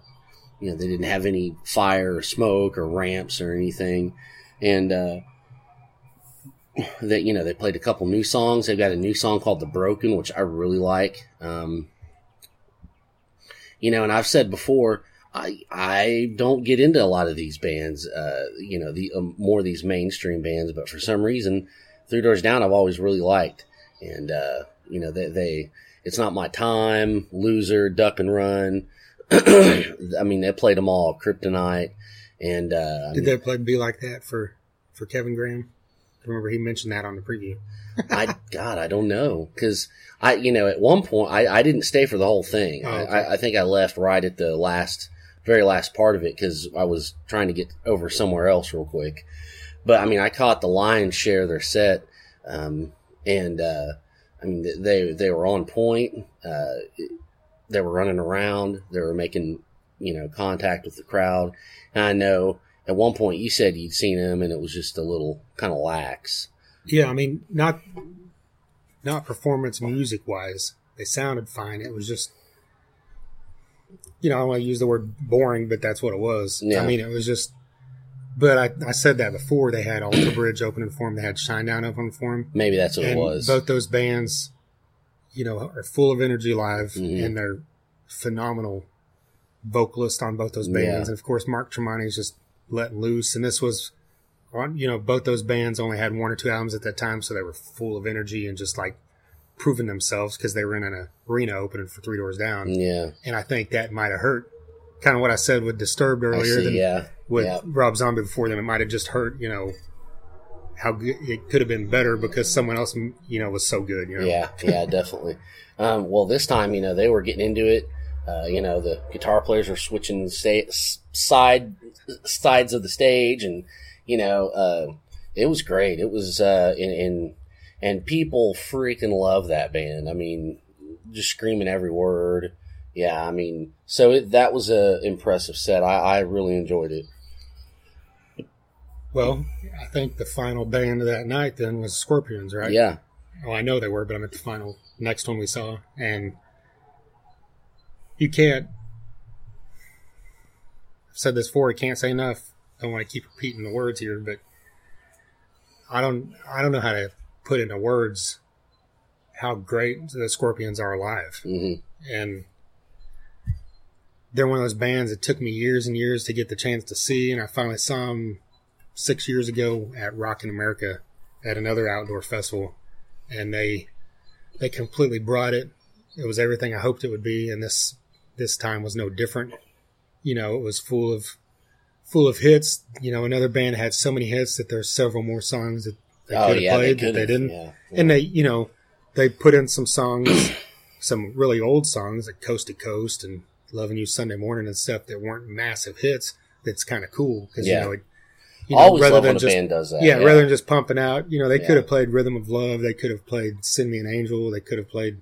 you know, they didn't have any fire or smoke or ramps or anything, and. uh that you know they played a couple new songs. They've got a new song called "The Broken," which I really like. Um, you know, and I've said before, I I don't get into a lot of these bands. Uh, you know, the um, more these mainstream bands, but for some reason, Three Doors Down, I've always really liked, and uh, you know, they they it's not my time. Loser, Duck and Run. I mean, they played them all. Kryptonite, and uh,
Did that play be like that for for Kevin Graham? I remember he mentioned that on the preview.
I God, I don't know because I, you know, at one point I, I didn't stay for the whole thing.
Oh, okay.
I, I think I left right at the last, very last part of it because I was trying to get over somewhere else real quick. But I mean, I caught the lion's share of their set, um, and uh, I mean they they were on point. Uh, they were running around. They were making you know contact with the crowd. And I know at one point you said you'd seen them and it was just a little kind of lax.
Yeah, I mean, not not performance music wise. They sounded fine. It was just, you know, I want to use the word boring, but that's what it was.
Yeah.
I mean, it was just. But I, I said that before. They had Alter Bridge opening for them. They had Shinedown opening for them.
Maybe that's what
and
it was.
both those bands, you know, are full of energy live,
Mhm.
and they're phenomenal vocalists on both those bands.
Yeah.
And of course, Mark Tremonti is just letting loose. And this was, on you know, both those bands only had one or two albums at that time, so they were full of energy and just like proving themselves because they were in an arena opening for Three Doors Down.
yeah.
And I think that might have hurt. Kind of what I said with Disturbed earlier.
see.
than
Yeah.
with
yeah.
Rob Zombie before them, it might have just hurt, you know, how good it could have been better because someone else, you know, was so good. You know,
Yeah, yeah, definitely. Um, well, this time, you know, they were getting into it. Uh, you know, the guitar players were switching sta- side sides of the stage, and you know, uh, it was great. It was, uh, and, and and people freaking love that band. I mean, just screaming every word. Yeah, I mean, so it, that was a impressive set. I, I really enjoyed it.
Well, I think the final band of that night then was Scorpions, right?
Yeah,
Oh, I know they were, but I'm at the final next one we saw, and you can't. I've said this before. I can't say enough. I don't want to keep repeating the words here, but I don't. I don't know how to put into words how great the Scorpions are live,
hmm
and they're one of those bands that took me years and years to get the chance to see, and I finally saw them six years ago at Rock in America at another outdoor festival, and they they completely brought it. It was everything I hoped it would be, and this this time was no different. You know, it was full of full of hits. You know, another band had so many hits that there's several more songs that they
oh
could have
yeah,
played that they didn't
Yeah,
and they you know they put in some songs [COUGHS] some really old songs like coast to coast and loving you sunday morning and stuff that weren't massive hits that's kind of cool because
Yeah.
you know, it, you know
always
rather
love
than just
band does that.
yeah, rather than just pumping out you know they
Yeah.
could have played rhythm of love they could have played send me an angel they could have played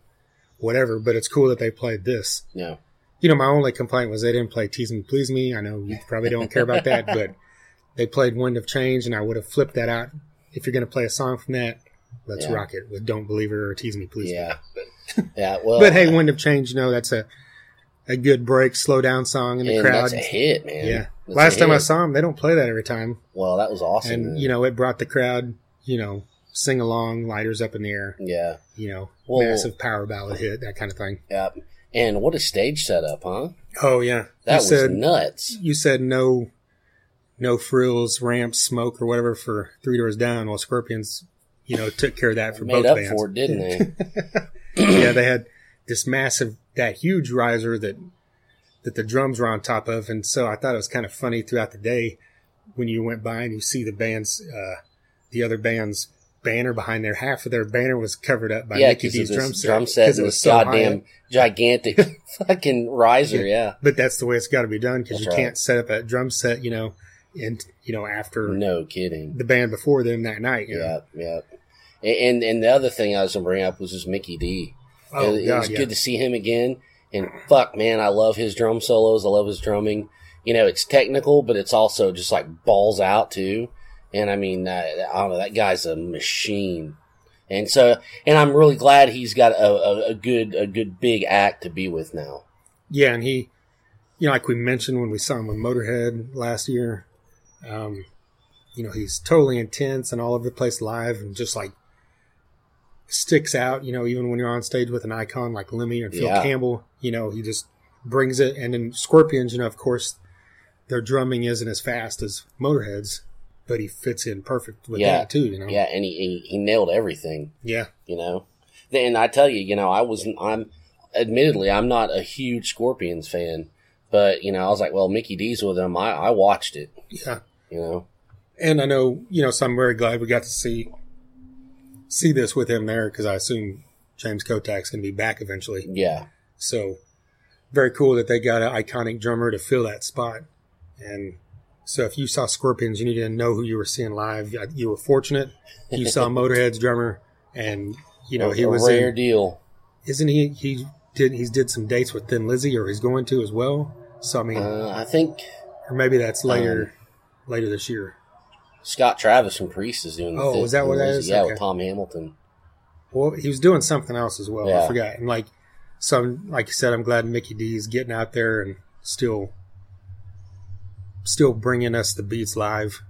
whatever but it's cool that they played this
yeah,
you know my only complaint was they didn't play tease me please me i know you probably don't care about that but [LAUGHS] they played wind of change and i would have flipped that out if you're going to play a song from that let's
Yeah.
rock it with don't believe her or tease me please me.
yeah, [LAUGHS] yeah. Well,
But hey, Wind of Change, you know, that's a a good break, slow down song in the
and
crowd.
that's a hit, man.
Yeah.
That's
Last time I saw them, they don't play that every time.
Well, that was awesome.
And,
man.
you know, it brought the crowd, you know, sing along, lighters up in the air,
yeah,
you know,
Well-
massive power ballad hit, that kind of thing.
yeah. And what a stage setup, huh?
Oh, yeah.
That
you
was
said,
nuts.
you said no, no frills, ramps, smoke, or whatever for Three Doors Down. while Scorpions, you know, took care of that for
Made
both
up
bands.
for it, didn't they? [LAUGHS]
yeah, they had this massive, that huge riser that that the drums were on top of, and so I thought it was kind of funny throughout the day when you went by and you see the band's, uh, the other band's banner behind there. Half of their banner was covered up by
yeah,
Mikkey
Dee's
drum set.
drum set
'cause
and
it was so high
goddamn
up.
gigantic [LAUGHS] [LAUGHS] fucking riser. Yeah.
But that's the way it's got to be done because you
right.
can't set up a drum set, you know, and you know after
No kidding.
the band before them that night. Know?
Yeah, yeah. And and the other thing I was gonna bring up was just Mickey D.
Oh
it, it was
yeah.
good to see him again. And fuck, man, I love his drum solos. I love his drumming. You know, it's technical, but it's also just like balls out too. And I mean, uh, I don't know, that guy's a machine. And so, and I'm really glad he's got a, a, a good, a good big act to be with now.
Yeah, and he, you know, like we mentioned when we saw him with Motorhead last year, um, you know, he's totally intense and all over the place live and just like sticks out, you know, even when you're on stage with an icon like Lemmy or Phil
Yeah.
Campbell, you know, he just brings it. And then Scorpions, you know, of course, their drumming isn't as fast as Motorhead's, but he fits in perfect with
Yeah.
that too, you know?
Yeah, and he, he, he nailed everything.
Yeah.
you know. And I tell you, you know, I wasn't. I'm admittedly, I'm not a huge Scorpions fan, but you know, I was like, well, Mikkey Dee's with them. I, I watched it.
Yeah.
You know,
And I know, you know, so I'm very glad we got to see see this with him there because I assume James Kottak's going to be back eventually.
yeah,
So very cool that they got an iconic drummer to fill that spot. And so if you saw Scorpions, you need to know who you were seeing live. You were fortunate. You saw [LAUGHS] Motorhead's drummer, and you know
a,
he
a
was
rare
in.
deal.
Isn't he? He did. He's did some dates with Thin Lizzy, or he's going to as well. So I mean,
Uh, I think
or maybe that's later,
Um,
later this year.
Scott Travis from Priest is doing.
Oh,
the
is that what that
Lizzy. Yeah,
Okay.
with Tom Hamilton.
Well, he was doing something else as well. I forgot. And like, so I'm, like you said, I'm glad Mikkey Dee is getting out there and still, still bringing us the beats live.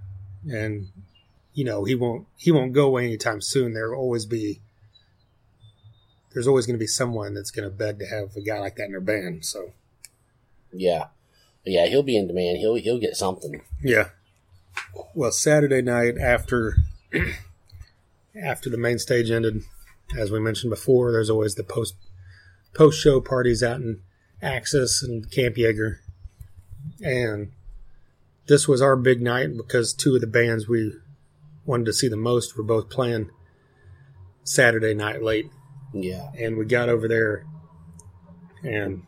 And you know, he won't he won't go away anytime soon. There'll always be there's always going to be someone that's going to beg to have a guy like that in their band. So
Yeah, yeah, he'll be in demand. He'll he'll get something.
yeah. Well, Saturday night after [CLEARS THROAT] after the main stage ended, as we mentioned before, there's always the post post show parties out in Axis and Camp Yeager, and this was our big night because two of the bands we wanted to see the most were both playing Saturday night late.
Yeah,
and we got over there and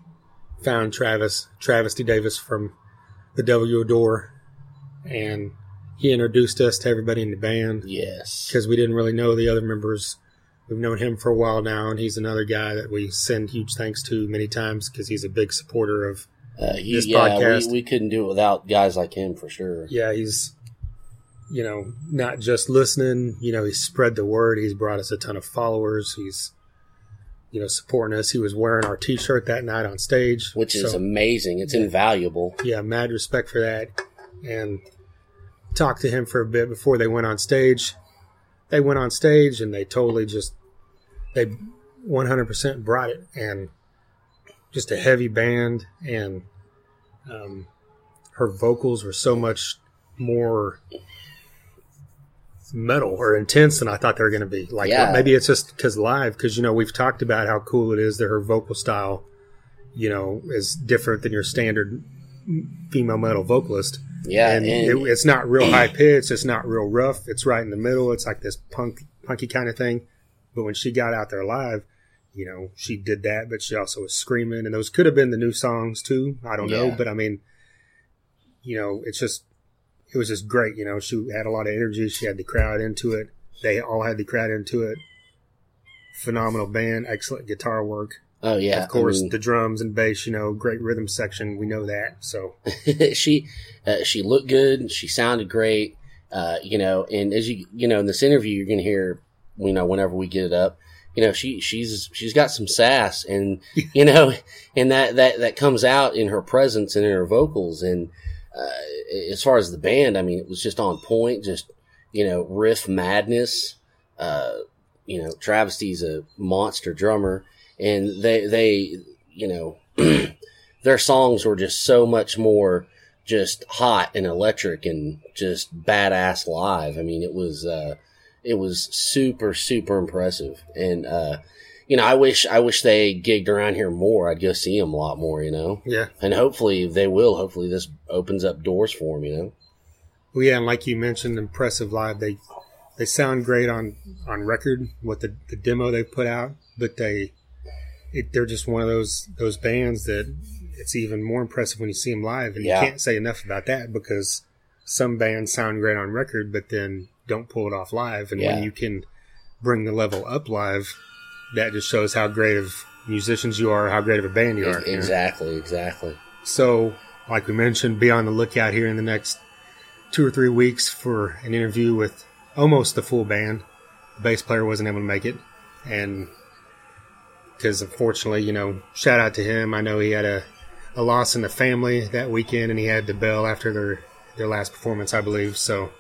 found Travis, Travis D. Davis from the Devil You Adore, and he introduced us to everybody in the band
yes,
because we didn't really know the other members. We've known him for a while now, and he's another guy that we send huge thanks to many times because he's a big supporter of.
uh, he,
this
yeah.
podcast.
We, we couldn't do it without guys like him for sure.
Yeah, he's, you know, not just listening. You know, he's spread the word. He's brought us a ton of followers. He's, you know, supporting us. He was wearing our T-shirt that night on stage,
Which is amazing. It's invaluable.
yeah, mad respect for that. And talked to him for a bit before they went on stage. They went on stage and they totally just they 100% brought it and just a heavy band and um, her vocals were so much more metal or intense than I thought they were going to be. Like
Yeah.
maybe it's just because live because you know we've talked about how cool it is that her vocal style you know is different than your standard female metal vocalist
Yeah,
and,
and,
it, it's not real high [CLEARS THROAT] pitched. It's not real rough. It's right in the middle. It's like this punk, punky kind of thing. But when she got out there live, you know, she did that, but she also was screaming, and those could have been the new songs too. I don't know, but I mean, you know, it's just, it was just great. You know, she had a lot of energy. She had the crowd into it. They all had the crowd into it. Phenomenal band, excellent guitar work.
Oh yeah,
of course,
I mean,
the drums and bass. You know, great rhythm section. We know that. So [LAUGHS]
she uh, she looked good. She sounded great. Uh, you know, and as you you know in this interview, you're gonna hear you know whenever we get it up. You know, she she's she's got some sass, and [LAUGHS] you know, and that that that comes out in her presence and in her vocals. And uh, as far as the band, I mean, it was just on point. Just you know, riff madness. Uh, you know, Travis D's a monster drummer, and they they you know [CLEARS THROAT] their songs were just so much more just hot and electric and just badass live. I mean, it was uh, it was super super impressive, and uh, you know, I wish I wish they gigged around here more. I'd go see them a lot more, you know,
yeah,
and hopefully they will. Hopefully this opens up doors for them, you know.
Well, yeah, and like you mentioned, impressive live. They they sound great on on record with the, the demo they put out, but they it, they're just one of those those bands that it's even more impressive when you see them live, and
Yeah.
you can't say enough about that because some bands sound great on record, but then don't pull it off live, and
Yeah.
when you can bring the level up live, that just shows how great of musicians you are, how great of a band you are. you know?
Exactly, exactly.
So, like we mentioned, be on the lookout here in the next two or three weeks for an interview with almost the full band. The bass player wasn't able to make it, and because unfortunately, you know, shout out to him. I know he had a, a loss in the family that weekend, and he had to bail after their their last performance, I believe. So,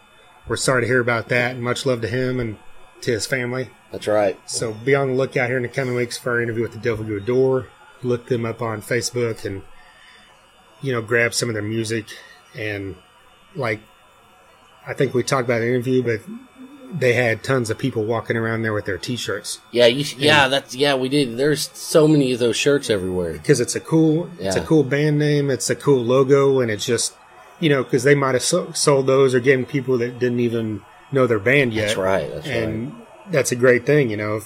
we're sorry to hear about that. And much love to him and to his family.
That's right.
So be on the lookout here in the coming weeks for our interview with the Devil You Adore. Look them up on Facebook and you know grab some of their music and like I think we talked about the interview, but they had tons of people walking around there with their T-shirts
Yeah, you. Yeah, that's yeah. We did. There's so many of those shirts everywhere.
because it's a cool it's a cool band name, it's a cool logo, and it's just you know because they might have so- sold those or given people that didn't even know their band yet.
That's right. That's
and
right.
that's a great thing, you know,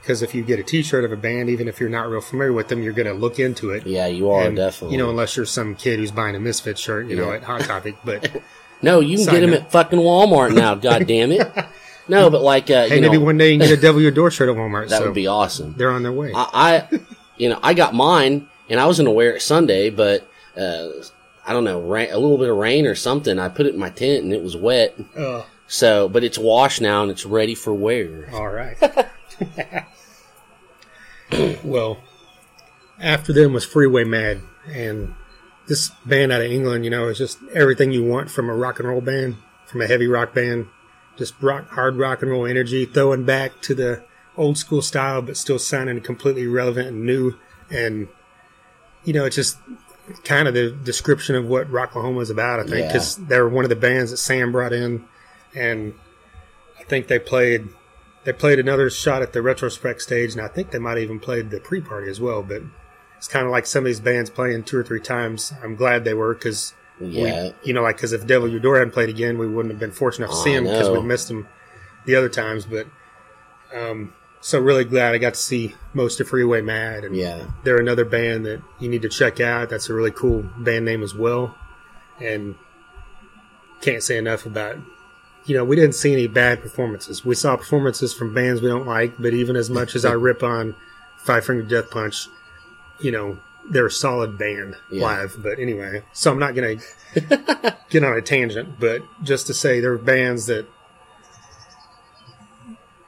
because if, you get a T-shirt of a band, even if you're not real familiar with them, you're going to look into it.
Yeah, you are
And,
definitely.
You know, unless you're some kid who's buying a Misfit shirt, you know, at Hot Topic. But [LAUGHS]
no, you can
Sign
get them
up.
at fucking Walmart now. [LAUGHS] God damn it. No, [LAUGHS] but like uh,
hey,
you
maybe
know,
one day you can get a Devil You Adore shirt at Walmart.
that
so
would be awesome.
they're on their way.
I, I, you know, I got mine, and I was gonna wear it Sunday, but uh, I don't know, rain, a little bit of rain or something. I put it in my tent, and it was wet.
Oh,
So, but it's washed now, and it's ready for wear.
all right. [LAUGHS] well, after them was Freeway Mad, and this band out of England, you know, is just everything you want from a rock and roll band, from a heavy rock band. Just rock, hard rock and roll energy, throwing back to the old school style, but still sounding completely relevant and new. And you know, it's just kind of the description of what Rocklahoma is about. I think
Yeah.
because they're one of the bands that Sam brought in, and I think they played they played another shot at the retrospect stage, and I think they might have even played the pre-party as well. But it's kind of like some of these bands playing two or three times. I'm glad they were because
Yeah.
you know, like because if Devil You Adore hadn't played again, we wouldn't have been fortunate enough to see
I
him because we missed him the other times. But um, so really glad I got to see most of Freeway Mad, and
Yeah.
they're another band that you need to check out. That's a really cool band name as well, and can't say enough about. You know, we didn't see any bad performances. We saw performances from bands we don't like, but even as much as I [LAUGHS] rip on Five Finger Death Punch, you know, they're a solid band
Yeah.
live. But anyway, so I'm not going [LAUGHS] to get on a tangent, but just to say there are bands that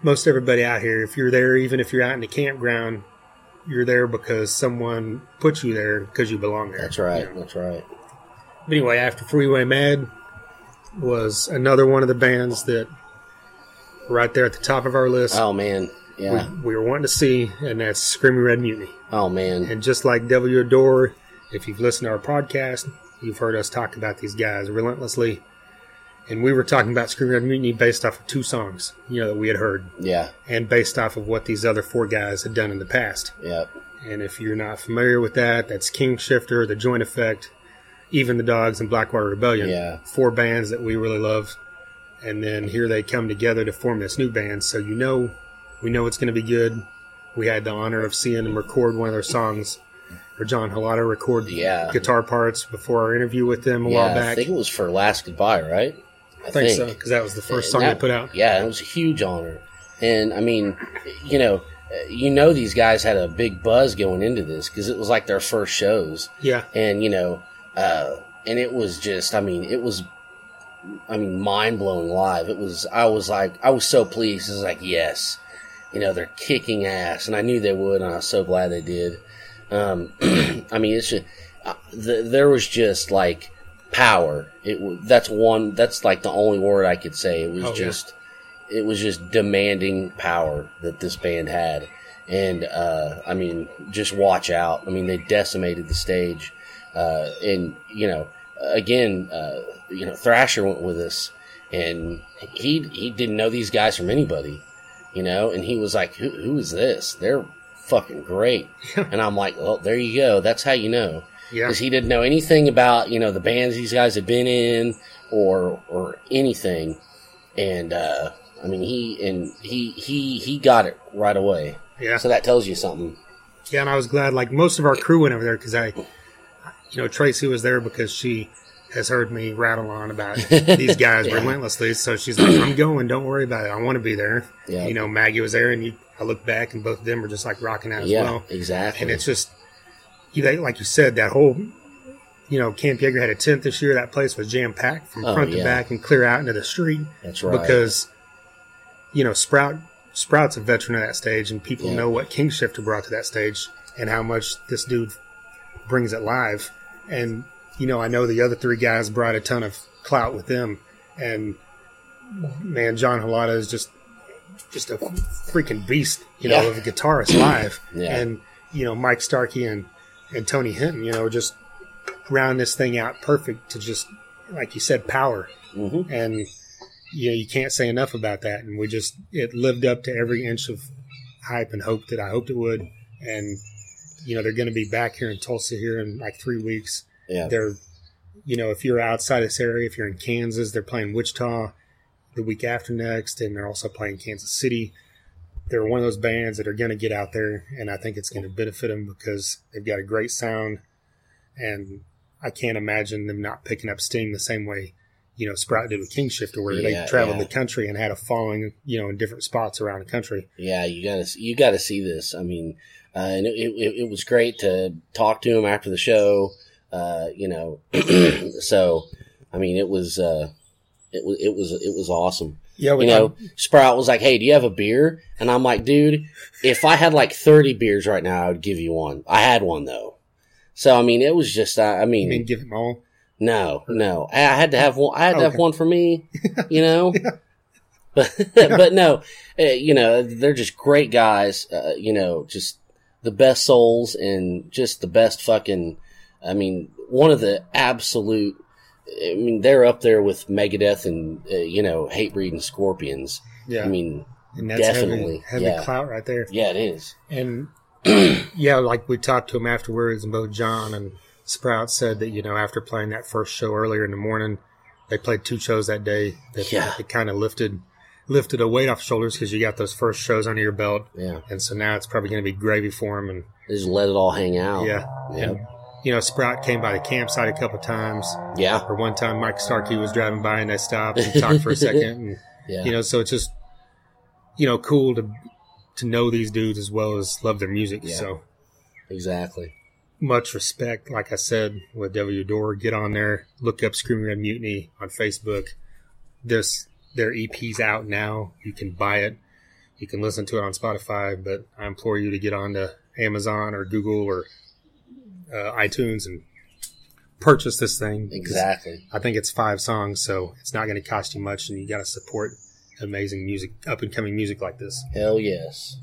most everybody out here, if you're there, even if you're out in the campground, you're there because someone put you there because you belong there.
That's right.
you know.
That's right.
But anyway, after Freeway Mad was another one of the bands that right there at the top of our list
Oh man. Yeah.
we, we were wanting to see, and that's Screaming Red Mutiny.
Oh man.
And just like Devil You Adore, if you've listened to our podcast, you've heard us talk about these guys relentlessly. And we were talking about Screaming Red Mutiny based off of two songs, you know, that we had heard,
Yeah.
and based off of what these other four guys had done in the past.
Yep.
And if you're not familiar with that, that's King Shifter, The Joint Effect, Even the Dogs, and Blackwater Rebellion.
Yeah.
Four bands that we really love. And then here they come together to form this new band. So you know, we know it's going to be good. We had the honor of seeing them record one of their songs, or John Halata record
Yeah.
guitar parts before our interview with them a
Yeah.
while back.
I think it was for Last Goodbye, right? I
I think so, because that was the first song
And
they put out.
Yeah, it was a huge honor. And I mean, you know, you know these guys had a big buzz going into this because it was like their first shows,
Yeah.
and you know, uh, and it was just, I mean, it was, I mean, mind blowing live. It was, I was like, I was so pleased. It was like, yes, you know, they're kicking ass, and I knew they would, and I was so glad they did. Um, [CLEARS THROAT] I mean, it's just, uh, the, there was just like power. It that's one. That's like the only word I could say. It was
Oh, yeah.
just, it was just demanding power that this band had, and uh, I mean, just watch out. I mean, they decimated the stage, uh, and you know, again, uh, you know, Thrasher went with us, and he he didn't know these guys from anybody, you know, and he was like, "Who who is this? They're fucking great," and I'm like, "Well, there you go. That's how you know."
Yeah.
because he didn't know anything about you know the bands these guys had been in or or anything, and uh, I mean he and he he he got it right away.
Yeah.
So that tells you something.
Yeah, and I was glad. Like most of our crew went over there because I, you know, Tracy was there because she has heard me rattle on about [LAUGHS] these guys
Yeah.
relentlessly. So she's like, "I'm going. Don't worry about it. I want to be there."
Yeah.
You know, Maggie was there, and you, I look back, and both of them were just like rocking out as
yeah,
well.
exactly.
And it's just, you like you said, that whole, you know, Camp Yeager had a tent this year. That place was jam packed from
Oh,
front
yeah.
to back and clear out into the street
That's right.
because you know Sprout Sprout's a veteran of that stage, and people know what King Shifter brought to that stage and how much this dude brings it live. And you know, I know the other three guys brought a ton of clout with them, and man, John Halata is just just a freaking beast, you know,
Yeah.
of a guitarist live, [CLEARS THROAT]
Yeah.
and you know Mike Starkey and and Tony Hinton, you know, just round this thing out perfect to just like you said, power
Mhm.
and you know you can't say enough about that and we just it lived up to every inch of hype and hope that i hoped it would and you know they're going to be back here in tulsa here in like three weeks
yeah,
they're you know if you're outside this area if you're in kansas they're playing wichita the week after next and they're also playing kansas city they're one of those bands that are going to get out there and i think it's going to benefit them because they've got a great sound and i can't imagine them not picking up steam the same way you know Sprout did with King Shifter, where
Yeah,
they traveled
yeah.
the country and had a following, you know, in different spots around the country.
yeah. You gotta you gotta see this. I mean, uh, and it, it, it was great to talk to him after the show. Uh, you know, [CLEARS THROAT] so I mean, it was uh, It was it was it was awesome.
Yeah,
You know, Sprout was like, "Hey, do you have a beer?" And I'm like, "Dude, if I had like 30 beers right now, I would give you one. I had one though." So I mean, it was just I
I
mean,
mean, give them all.
no, no. I had to have one. I had to have one for me. [LAUGHS] You know. [LAUGHS] But but no, uh, you know they're just great guys. Uh, you know, just the best souls and just the best fucking. I mean, one of the absolute. I mean, they're up there with Megadeth and uh, you know Hatebreed and Scorpions.
Yeah,
I mean,
and that's
definitely,
heavy, heavy
yeah.
clout right there.
yeah, it is.
And [CLEARS THROAT] yeah, like we talked to him afterwards, and both John and Sprout said that you know after playing that first show earlier in the morning, they played two shows that day. That
Yeah.
it kind of lifted lifted a weight off shoulders because you got those first shows under your belt,
Yeah,
and so now it's probably going to be gravy for him. And
they just let it all hang out.
yeah,
yeah,
and you know Sprout came by the campsite a couple times.
yeah,
Or one time, Mike Starkey was driving by and they stopped and [LAUGHS] talked for a second, and
yeah.
you know, so it's just you know cool to to know these dudes as well as love their music.
Yeah.
So
exactly.
much respect. Like I said with Devil You Adore, get on there, look up Screaming Red Mutiny on Facebook. This their EP's out now. You can buy it. You can listen to it on Spotify, but I implore you to get on to Amazon or Google or uh, iTunes and purchase this thing.
Exactly.
I think it's five songs, so it's not going to cost you much, and you got to support amazing music, up and coming music like this.
Hell yes.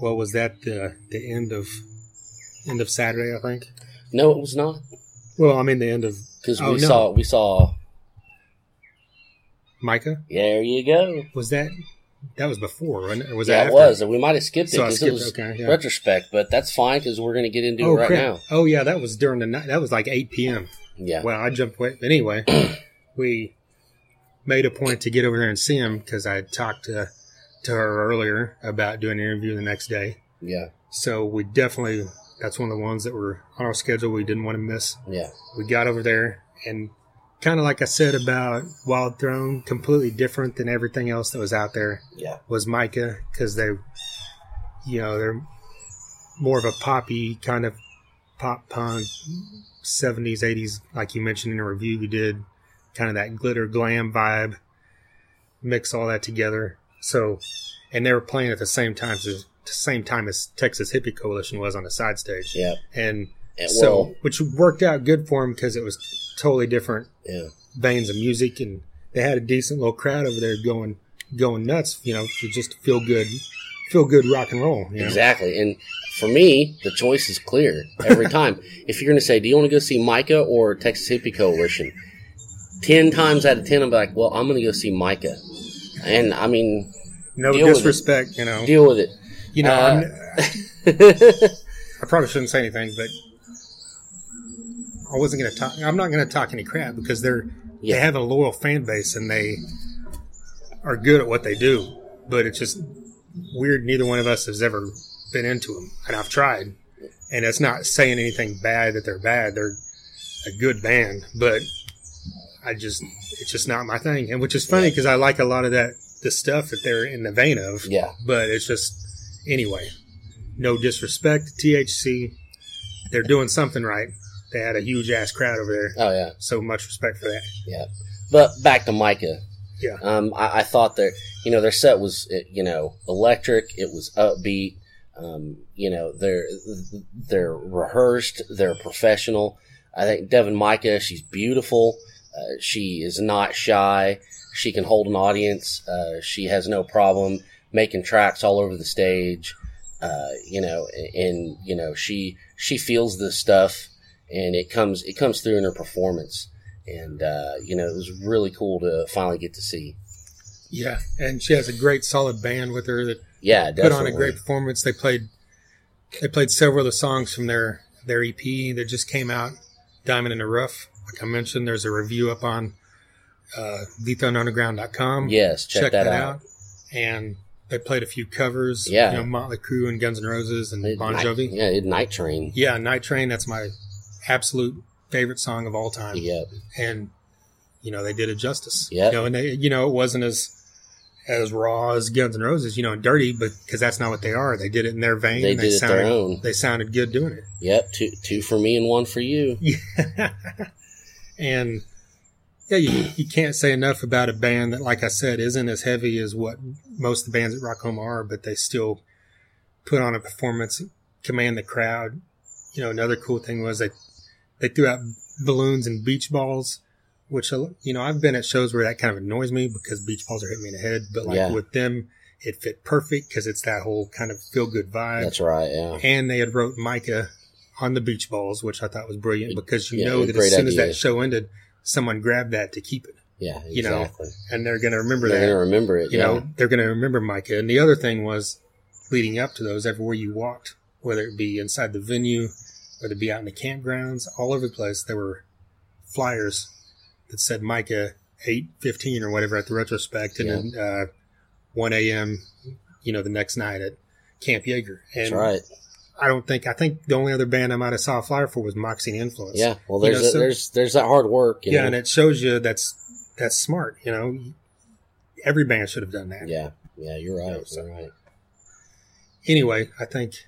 Well, was that the the end of end of Saturday? I think.
No, it was not
Well, I mean the end of
because
Oh,
we
no.
saw we saw.
Mycah.
There you go.
Was that that was before, wasn't it? Was
yeah,
that
it was. And we might have skipped it
So I
it was
Okay, yeah.
retrospect, but that's fine because we're going to get into
Oh
it right
crap!
now.
Oh yeah, that was during the night. That was like eight p.m.
Yeah.
Well, I jumped away. Anyway, [CLEARS THROAT] we made a point to get over there and see him because I had talked to to her earlier about doing an interview the next day.
yeah.
So we definitely that's one of the ones that were on our schedule. We didn't want to miss.
Yeah.
We got over there and kind of like I said about Wild Throne, completely different than everything else that was out there.
Yeah.
was Mycah because they, you know, they're more of a poppy kind of pop punk, seventies, eighties, like you mentioned in a review you did, kind of that glitter glam vibe. Mix all that together. So, and they were playing at the same time as the same time as Texas Hippie Coalition was on the side stage,
Yeah.
and
And,
so
well,
which worked out good for him because it was totally different
yeah.
veins of music and they had a decent little crowd over there going going nuts you know to just feel good feel good rock and roll you know?
Exactly. And for me, the choice is clear every [LAUGHS] time. if you're going to say, do you want to go see Mycah or Texas Hippie Coalition? 10 times out of 10, I'm like, well, I'm going to go see Mycah. And I mean,
no
Deal with it.
disrespect you know
deal with it.
you know
Uh, [LAUGHS]
i probably shouldn't say anything but i wasn't going to talk i'm not going to talk any crap because they're
Yeah.
they have a loyal fan base and they are good at what they do but it's just weird neither one of us has ever been into them and i've tried and it's not saying anything bad that they're bad they're a good band but i just it's just not my thing and which is funny because i like a lot of that the stuff that they're in the vein of
yeah.
but it's just anyway no disrespect to thc they're doing something right they had a huge ass crowd over there
Oh, yeah.
so much respect for that
Yeah. But back to Mycah.
Yeah.
Um, I, I thought their, you know, their set was, you know, electric. It was upbeat. Um, you know, they're, they're rehearsed. They're professional. I think Devin Mycah, she's beautiful. Uh, she is not shy. She can hold an audience. Uh, she has no problem making tracks all over the stage. Uh, you know, and, and, you know, she, she feels this stuff and it comes, it comes through in her performance and uh, you know it was really cool to finally get to see.
yeah and she has a great solid band with her that
Yeah,
put
definitely.
on a great performance they played they played several of the songs from their their ep that just came out diamond in the rough like i mentioned there's a review up on uh lethonunderground.com
Yes, check, that, out.
and they played a few covers
Yeah.
you know motley crue and guns N' roses and bon
Night-
jovi
yeah, it, Night Train.
Yeah, Night Train. That's my absolute favorite song of all time.
Yep.
And you know they did it justice.
Yep.
You know, and they, you know, it wasn't as as raw as Guns N' Roses, you know, and dirty, but because that's not what they are. They did it in their vein.
They
and
did it their own.
They sounded good doing it.
Yep. Two two for me and one for you. Yeah. [LAUGHS]
and Yeah, you, you can't say enough about a band that, like I said, isn't as heavy as what most of the bands at Rocklahoma are, but they still put on a performance, command the crowd. You know, another cool thing was they they threw out balloons and beach balls, which uh, you know I've been at shows where that kind of annoys me because beach balls are hitting me in the head, but like
Yeah.
with them, it fit perfect because it's that whole kind of feel good vibe.
That's right. Yeah.
and they had wrote Mycah on the beach balls, which I thought was brilliant because you
Yeah,
know that as soon as that show ended, someone grabbed that to keep it,
Yeah. exactly.
You know, and they're going to remember that They're
gonna remember it.
you
yeah.
know, they're going to remember Mycah. And the other thing was leading up to those, everywhere you walked, whether it be inside the venue, whether it be out in the campgrounds, all over the place, there were flyers that said Mycah eight fifteen or whatever at the retrospect, and then uh, one a.m. You know, the next night at Camp Jaeger. And
That's right.
I don't think I think the only other band I might have saw a flyer for was Moxy and Influence.
Yeah. Well,
You
there's
know,
a,
so-
there's there's that hard work. You
yeah,
know?
and it shows you that's that's smart. You know, every band should have done that.
yeah. Yeah. You're right.
Yeah, so-
You're right.
Anyway, I think th-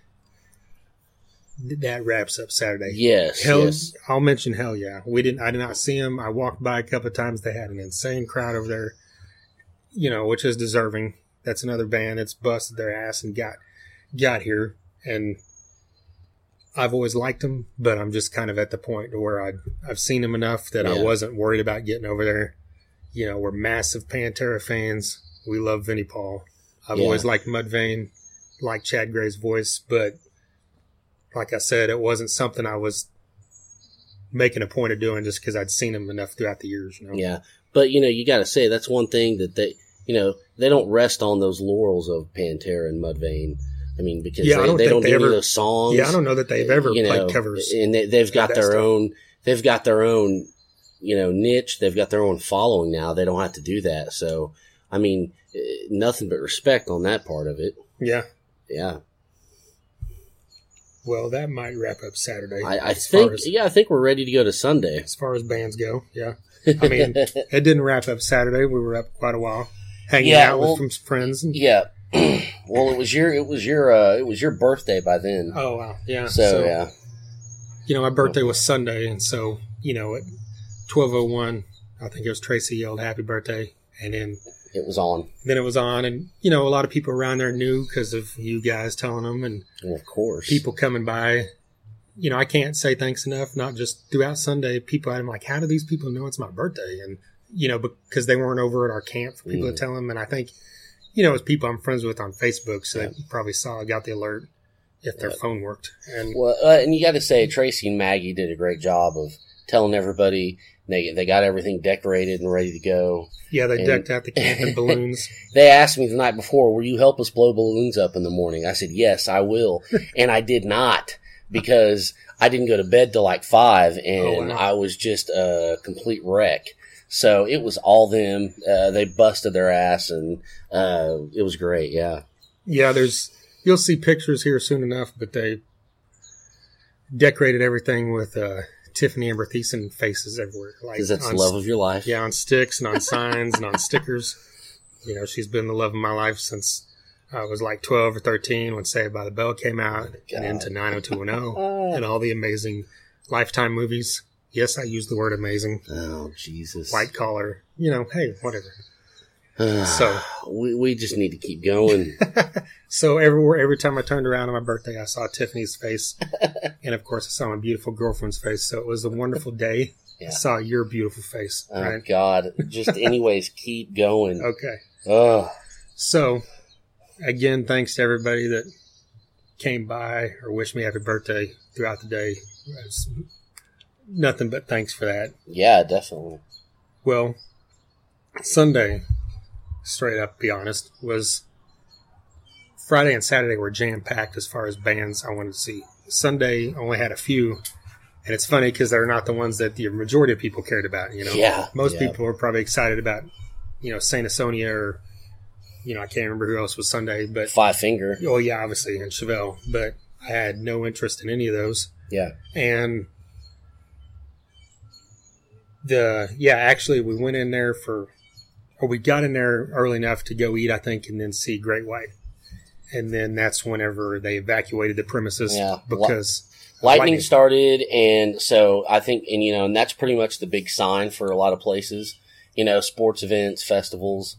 that wraps up Saturday.
Yes.
Hell,
yes.
I'll mention hell yeah. We didn't. I did not see them. I walked by a couple of times. They had an insane crowd over there. You know, which is deserving. That's another band that's busted their ass and got got here. And I've always liked them, but I'm just kind of at the point to where I I've seen them enough that I wasn't worried about getting over there. You know, we're massive Pantera fans. We love Vinnie Paul. I've
Yeah.
always liked Mudvayne, like Chad Gray's voice, but like I said, it wasn't something I was making a point of doing just because I'd seen him enough throughout the years. You know?
Yeah. But you know, you got to say that's one thing that they, you know, they don't rest on those laurels of Pantera and Mudvayne. I mean, because
Yeah,
they,
don't
they don't
they
do
ever-
those songs.
Yeah, I don't know that they've ever
you
played
know,
covers.
and they, they've got their
stuff.
own. They've got their own, you know, niche. They've got their own following now. They don't have to do that. So, I mean, eh, nothing but respect on that part of it.
Yeah.
Yeah,
Well, that might wrap up Saturday.
I, I think.
as,
Yeah, I think we're ready to go to Sunday.
as far as bands go. Yeah. [LAUGHS] I mean, it didn't wrap up Saturday. We were up quite a while, hanging
Yeah,
out
well-
with some friends. And,
yeah. [CLEARS THROAT] well, it was your it was your uh, it was your birthday by then.
Oh wow, yeah.
so, yeah,
you know, my birthday was Sunday, and so you know, at twelve oh one, I think it was Tracy yelled "Happy Birthday," and then
it was on.
then it was on, and you know, a lot of people around there knew because of you guys telling them, and
Well, of course,
people coming by. You know, I can't say thanks enough. Not just throughout Sunday, people. I'm like, how do these people know it's my birthday? And you know, because they weren't over at our camp for people
Mm.
to tell them. And I think, you know, it's people I'm friends with on Facebook, so
Yeah.
they probably saw, got the alert if their
Yeah.
phone worked. And
Well, uh, and you got to say Tracy and Maggie did a great job of telling everybody they they got everything decorated and ready to go.
yeah, they
And-
decked out the camp in [LAUGHS] balloons.
They asked me the night before, "Will you help us blow balloons up in the morning?" I said, "Yes, I will," [LAUGHS] and I did not because I didn't go to bed till like five, and
Oh, wow.
I was just a complete wreck. So it was all them. Uh, they busted their ass, and uh, it was great. Yeah,
Yeah, there's you'll see pictures here soon enough, but they decorated everything with uh, Tiffany Amber Thiessen faces everywhere. Like
because that's the
on
love of your life.
Yeah, on sticks and on signs and on stickers. You know, she's been the love of my life since I was like 12 or 13 when Saved by the Bell came out oh and into 90210 [LAUGHS] and all the amazing Lifetime movies. Yes, I use the word amazing.
Oh Jesus!
White collar. You know, hey, whatever. So, [SIGHS]
we we just need to keep going. [LAUGHS]
so everywhere, every time I turned around on my birthday, I saw Tiffany's face. [LAUGHS] and of course, I saw my beautiful girlfriend's face. So it was a wonderful day.
Yeah.
I saw your beautiful face.
Oh
right?
God! Just [LAUGHS] anyways, keep going.
Okay.
Ugh.
So, again, thanks to everybody that came by or wished me happy birthday throughout the day. It's nothing but thanks for that.
Yeah, definitely.
Well, Sunday, straight up, be honest, was Friday and Saturday were jam packed as far as bands I wanted to see. Sunday only had a few, and it's funny because they're not the ones that the majority of people cared about. You know,
Yeah,
most
yeah.
people were probably excited about, you know, Saint Asonia or, you know, I can't remember who else was Sunday, but
Five finger.
oh yeah, obviously and Chevelle, but I had no interest in any of those
Yeah.
and the yeah actually we went in there for or we got in there early enough to go eat i think and then see great white and then that's whenever they evacuated the premises
Yeah.
because uh,
Lightning started, and so I think, and you know, and that's pretty much the big sign for a lot of places. You know, sports events, festivals.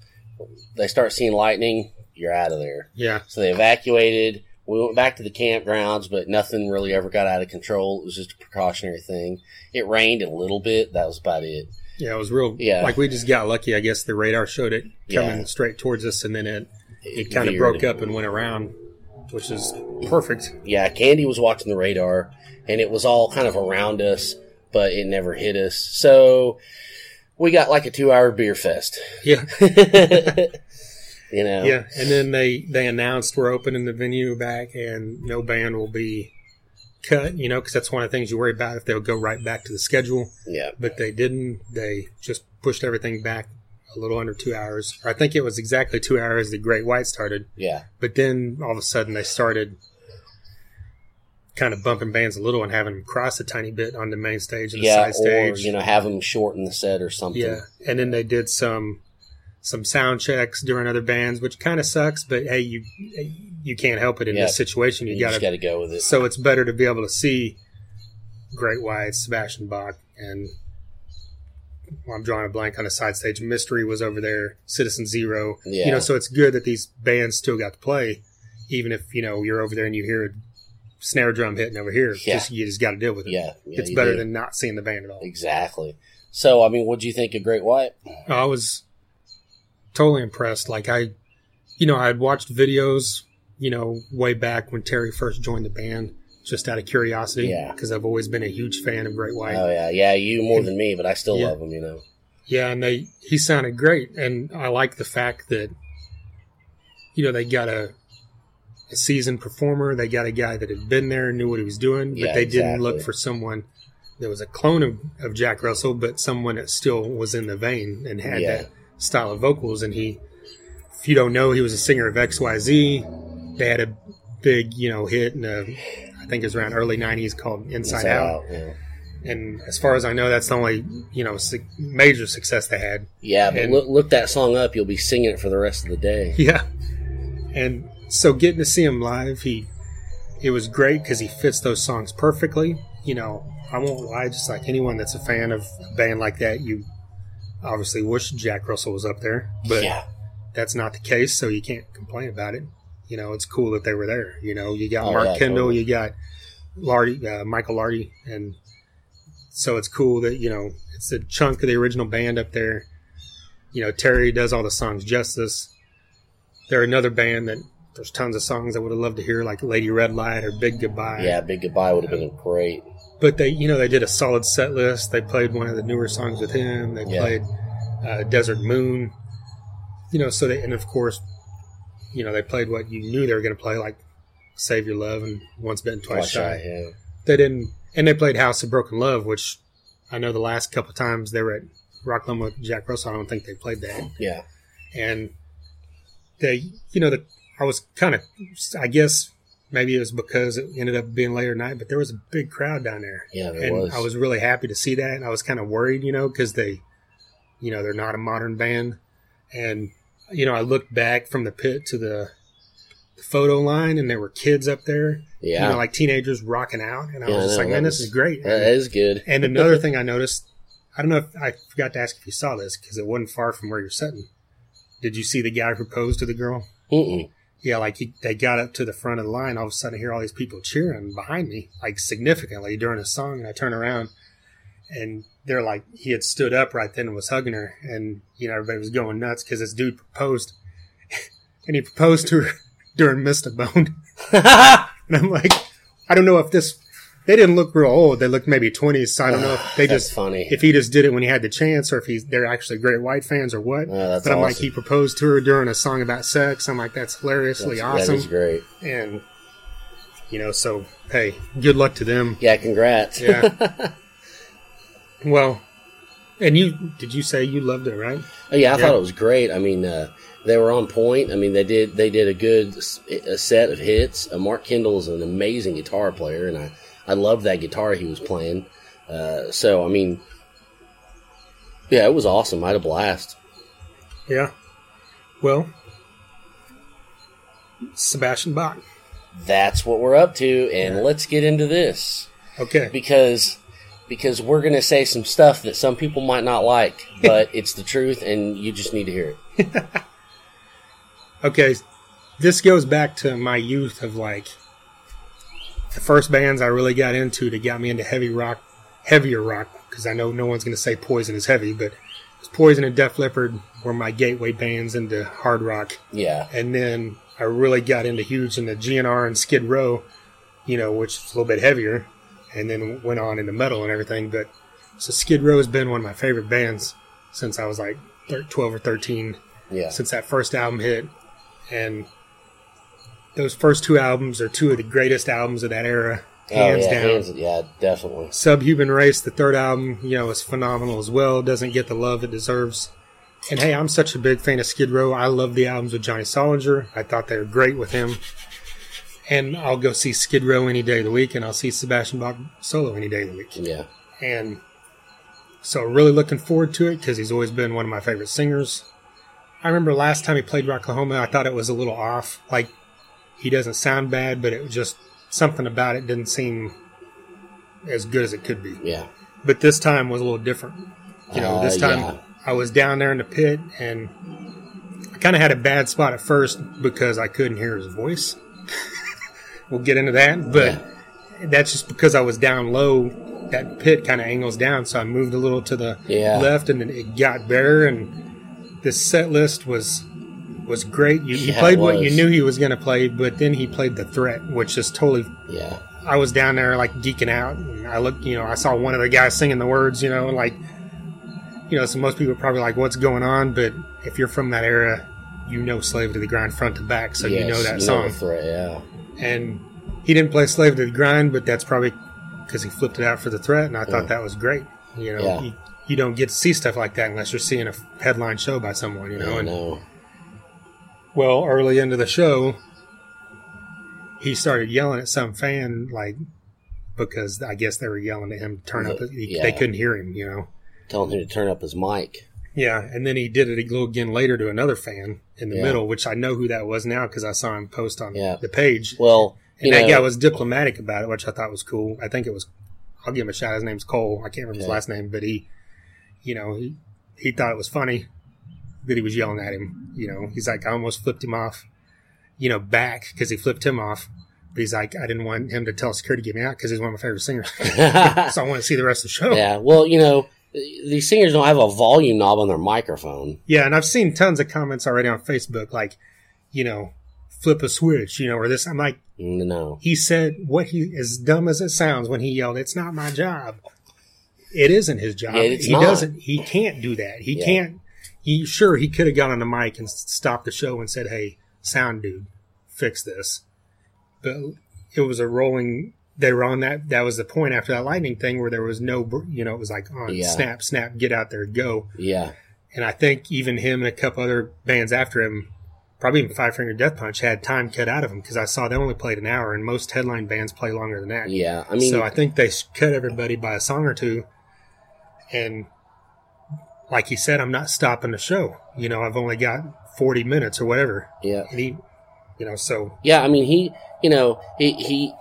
They start seeing lightning, you're out of there.
Yeah.
So they evacuated. We went back to the campgrounds, but nothing really ever got out of control. It was just a precautionary thing. It rained a little bit. That was about it.
Yeah, it was real.
Yeah.
Like we just got lucky. I guess the radar showed it coming
Yeah.
straight towards us, and then it it kind of broke up and went around, which is perfect.
Yeah, Candy was watching the radar, and it was all kind of around us, but it never hit us. So we got like a two-hour beer fest.
Yeah. [LAUGHS] [LAUGHS]
you know.
Yeah, and then they they announced we're opening the venue back, and no band will be cut. You know, because that's one of the things you worry about if they'll go right back to the schedule.
Yeah.
But they didn't. They just pushed everything back a little under two hours. Or I think it was exactly two hours. The Great White started,
Yeah.
but then all of a sudden they started kind of bumping bands a little and having them cross a tiny bit on the main stage and the
Yeah.
side
Or you know, have them shorten the set or something.
Yeah, and then they did some some sound checks during other bands, which kind of sucks. But hey, you you can't help it in
Yeah.
this situation. You,
You,
got to.
go with it.
So it's better to be able to see Great White, Sebastian Bach, and well, I'm drawing a blank on the side stage. Mystery was over there. Citizen Zero.
Yeah.
You know, so it's good that these bands still got to play, even if you know you're over there and you hear a snare drum hitting over here.
Yeah.
Just you just got to deal with it.
Yeah. yeah
it's better
do.
than not seeing the band at all.
exactly. So I mean, what do you think of Great White?
I was totally impressed. Like I, you know, I had watched videos, you know, way back when Terry first joined the band, just out of curiosity.
Yeah.
Because I've always been a huge fan of Great White.
Oh yeah, yeah. You more than me, but I still
Yeah.
love him. You know.
Yeah, and they he sounded great, and I like the fact that, you know, they got a, a seasoned performer. They got a guy that had been there, and knew what he was doing, but
Yeah,
they didn't look for someone that was a clone of, of Jack Russell, but someone that still was in the vein and had
Yeah.
that style of vocals. And he, if you don't know, he was a singer of X Y Z. They had a big, you know, hit in the, I think it was around early '90s called Inside,
Inside
Out.
yeah.
And as far as I know, that's the only, you know, su- major success they had.
Yeah, but
And-
look, look that song up. You'll be singing it for the rest of the day. [LAUGHS]
Yeah. And so getting to see him live, he it was great because he fits those songs perfectly. You know, I won't lie, just like anyone that's a fan of a band like that, you obviously wish Jack Russell was up there, but
yeah,
that's not the case, so you can't complain about it. You know, it's cool that they were there. You know, you got
Oh,
Mark
yeah,
Kendall,
totally.
you got Lardie, uh, Michael Lardie, and so it's cool that you know it's a chunk of the original band up there. You know, Terry does all the songs justice. They're another band that there's tons of songs I would have loved to hear, like Lady Red Light or Big Goodbye.
yeah. Big goodbye would have been great.
But they, you know, they did a solid set list. They played one of the newer songs with him. They
Yeah.
played uh, Desert Moon. You know, so they, and of course, you know, they played what you knew they were going to play, like Save Your Love and Once Bitten, Twice, Shy.
yeah.
They didn't, and they played House of Broken Love, which I know the last couple of times they were at Rocklahoma with Jack Russell. I don't think they played that.
Yeah,
And they, you know, the, I was kind of, I guess maybe it was because it ended up being later night, but there was a big crowd down there
yeah. There
and
was.
I was really happy to see that. And I was kind of worried, you know, because they, you know, they're not a modern band. And, you know, I looked back from the pit to the, the photo line and there were kids up there,
yeah.
you know, like teenagers rocking out. And I
Yeah,
was just
know,
like, man,
was-
this is great.
that is good.
and another thing I noticed, I don't know if I forgot to ask if you saw this because it wasn't far from where you're sitting. Did you see the guy propose to the girl?
Mm-mm.
Yeah, like he, they got up to the front of the line. All of a sudden, I hear all these people cheering behind me, like significantly during a song. And I turn around, and they're like, he had stood up right then and was hugging her, and you know everybody was going nuts because this dude proposed, [LAUGHS] and he proposed to her [LAUGHS] during a Bone. [LAUGHS] And I'm like, I don't know if this. They didn't look real old. They looked maybe 20s. So I don't know if they [SIGHS] just
funny.
if he just did it when he had the chance, or if he's they're actually great white fans or what.
Oh, that's
but I'm like, he proposed to her during a song about sex. I'm like, that's hilariously
That's-
awesome.
That is great.
And you know, so hey, good luck to them.
Yeah, congrats.
Yeah. Well, and you did you say you loved it, right?
Oh, yeah, I
Yeah.
thought it was great. I mean, uh, they were on point. I mean, they did they did a good a set of hits. Uh, Mark Kendall is an amazing guitar player, and I I loved that guitar he was playing. Uh, so I mean, yeah, it was awesome. I had a blast.
Yeah. Well, Sebastian Bach.
that's what we're up to, and let's get into this
Okay.
because because we're gonna say some stuff that some people might not like, [LAUGHS] but it's the truth, and you just need to hear it. [LAUGHS]
Okay. This goes back to my youth of like the first bands I really got into that got me into heavy rock, heavier rock, because I know no one's going to say Poison is heavy, but it's Poison and Def Leppard were my gateway bands into hard rock.
Yeah,
And then I really got into huge into GNR and Skid Row, you know, which is a little bit heavier, and then went on into metal and everything. But so Skid Row has been one of my favorite bands since I was like thir- 12 or 13
yeah,
since that first album hit. And those first two albums are two of the greatest albums of that era, hands
oh, yeah,
down.
hands- yeah, definitely.
Subhuman Race, the third album, you know, is phenomenal as well. Doesn't get the love it deserves. And hey, I'm such a big fan of Skid Row. I love the albums with Johnny Solinger. I thought they were great with him. And I'll go see Skid Row any day of the week, and I'll see Sebastian Bach solo any day of the week.
Yeah,
And so, really looking forward to it because he's always been one of my favorite singers. I remember last time he played Rocklahoma, I thought it was a little off. Like, he doesn't sound bad, but it was just something about it didn't seem as good as it could be.
yeah,
But this time was a little different. You know,
Uh,
this time
yeah.
I was down there in the pit and I kind of had a bad spot at first because I couldn't hear his voice. [LAUGHS] we'll get into that, but that's just because I was down low. That pit kind of angles down, so I moved a little to the
Yeah.
left, and then it got better. And the set list was was great. You, he played what you knew he was going to play, but then he played the threat, which is totally
yeah,
I was down there like geeking out. And I looked, you know, I saw one of the guys singing the words, you know, like, you know, so most people are probably like, what's going on? But if you're from that era, you know Slave to the Grind front to back, so you know that
the
song.
threat, yeah,
And he didn't play Slave to the Grind, but that's probably because he flipped it out for the threat, and I thought that was great. You know,
Yeah.
you, you don't get to see stuff like that unless you're seeing a headline show by someone, you know. And
know.
well, early into the show, he started yelling at some fan, like, because I guess they were yelling at him to turn up. He,
Yeah.
They couldn't hear him, you know.
telling him to turn up his mic.
Yeah, and then he did it again later to another fan in the
Yeah.
middle, which I know who that was now because I saw him post on
Yeah.
the page.
Well,
and that
know,
guy was diplomatic about it, which I thought was cool. I think it was. I'll give him a shout. His name's Cole. I can't remember his last name, but he, you know, he he thought it was funny that he was yelling at him. You know, he's like, I almost flipped him off, you know, back because he flipped him off. But he's like, I didn't want him to tell security to get me out because he's one of my favorite singers. [LAUGHS] [LAUGHS] so I want to see the rest of the show. Yeah.
yeah. Well, you know, these singers don't have a volume knob on their microphone.
Yeah, and I've seen tons of comments already on Facebook, like, you know, flip a switch, you know, or this. I'm like,
No.
he said what he as dumb as it sounds when he yelled, "It's not my job." It isn't his job.
Yeah,
he
not.
doesn't. He can't do that. He
Yeah.
can't. He sure he could have got on the mic and stopped the show and said, "Hey, sound dude, fix this." But it was a rolling. They were on that. That was the point after that lightning thing where there was no. You know, it was like on
Yeah.
snap, snap, get out there, go.
Yeah.
And I think even him and a couple other bands after him, probably even Five Finger Death Punch, had time cut out of them because I saw they only played an hour, and most headline bands play longer than that.
Yeah. I mean,
so I think they cut everybody by a song or two, and like he said, I'm not stopping the show. You know, I've only got 40 minutes or whatever,
yeah.
and he, you know, so
Yeah, I mean, he, you know, he, he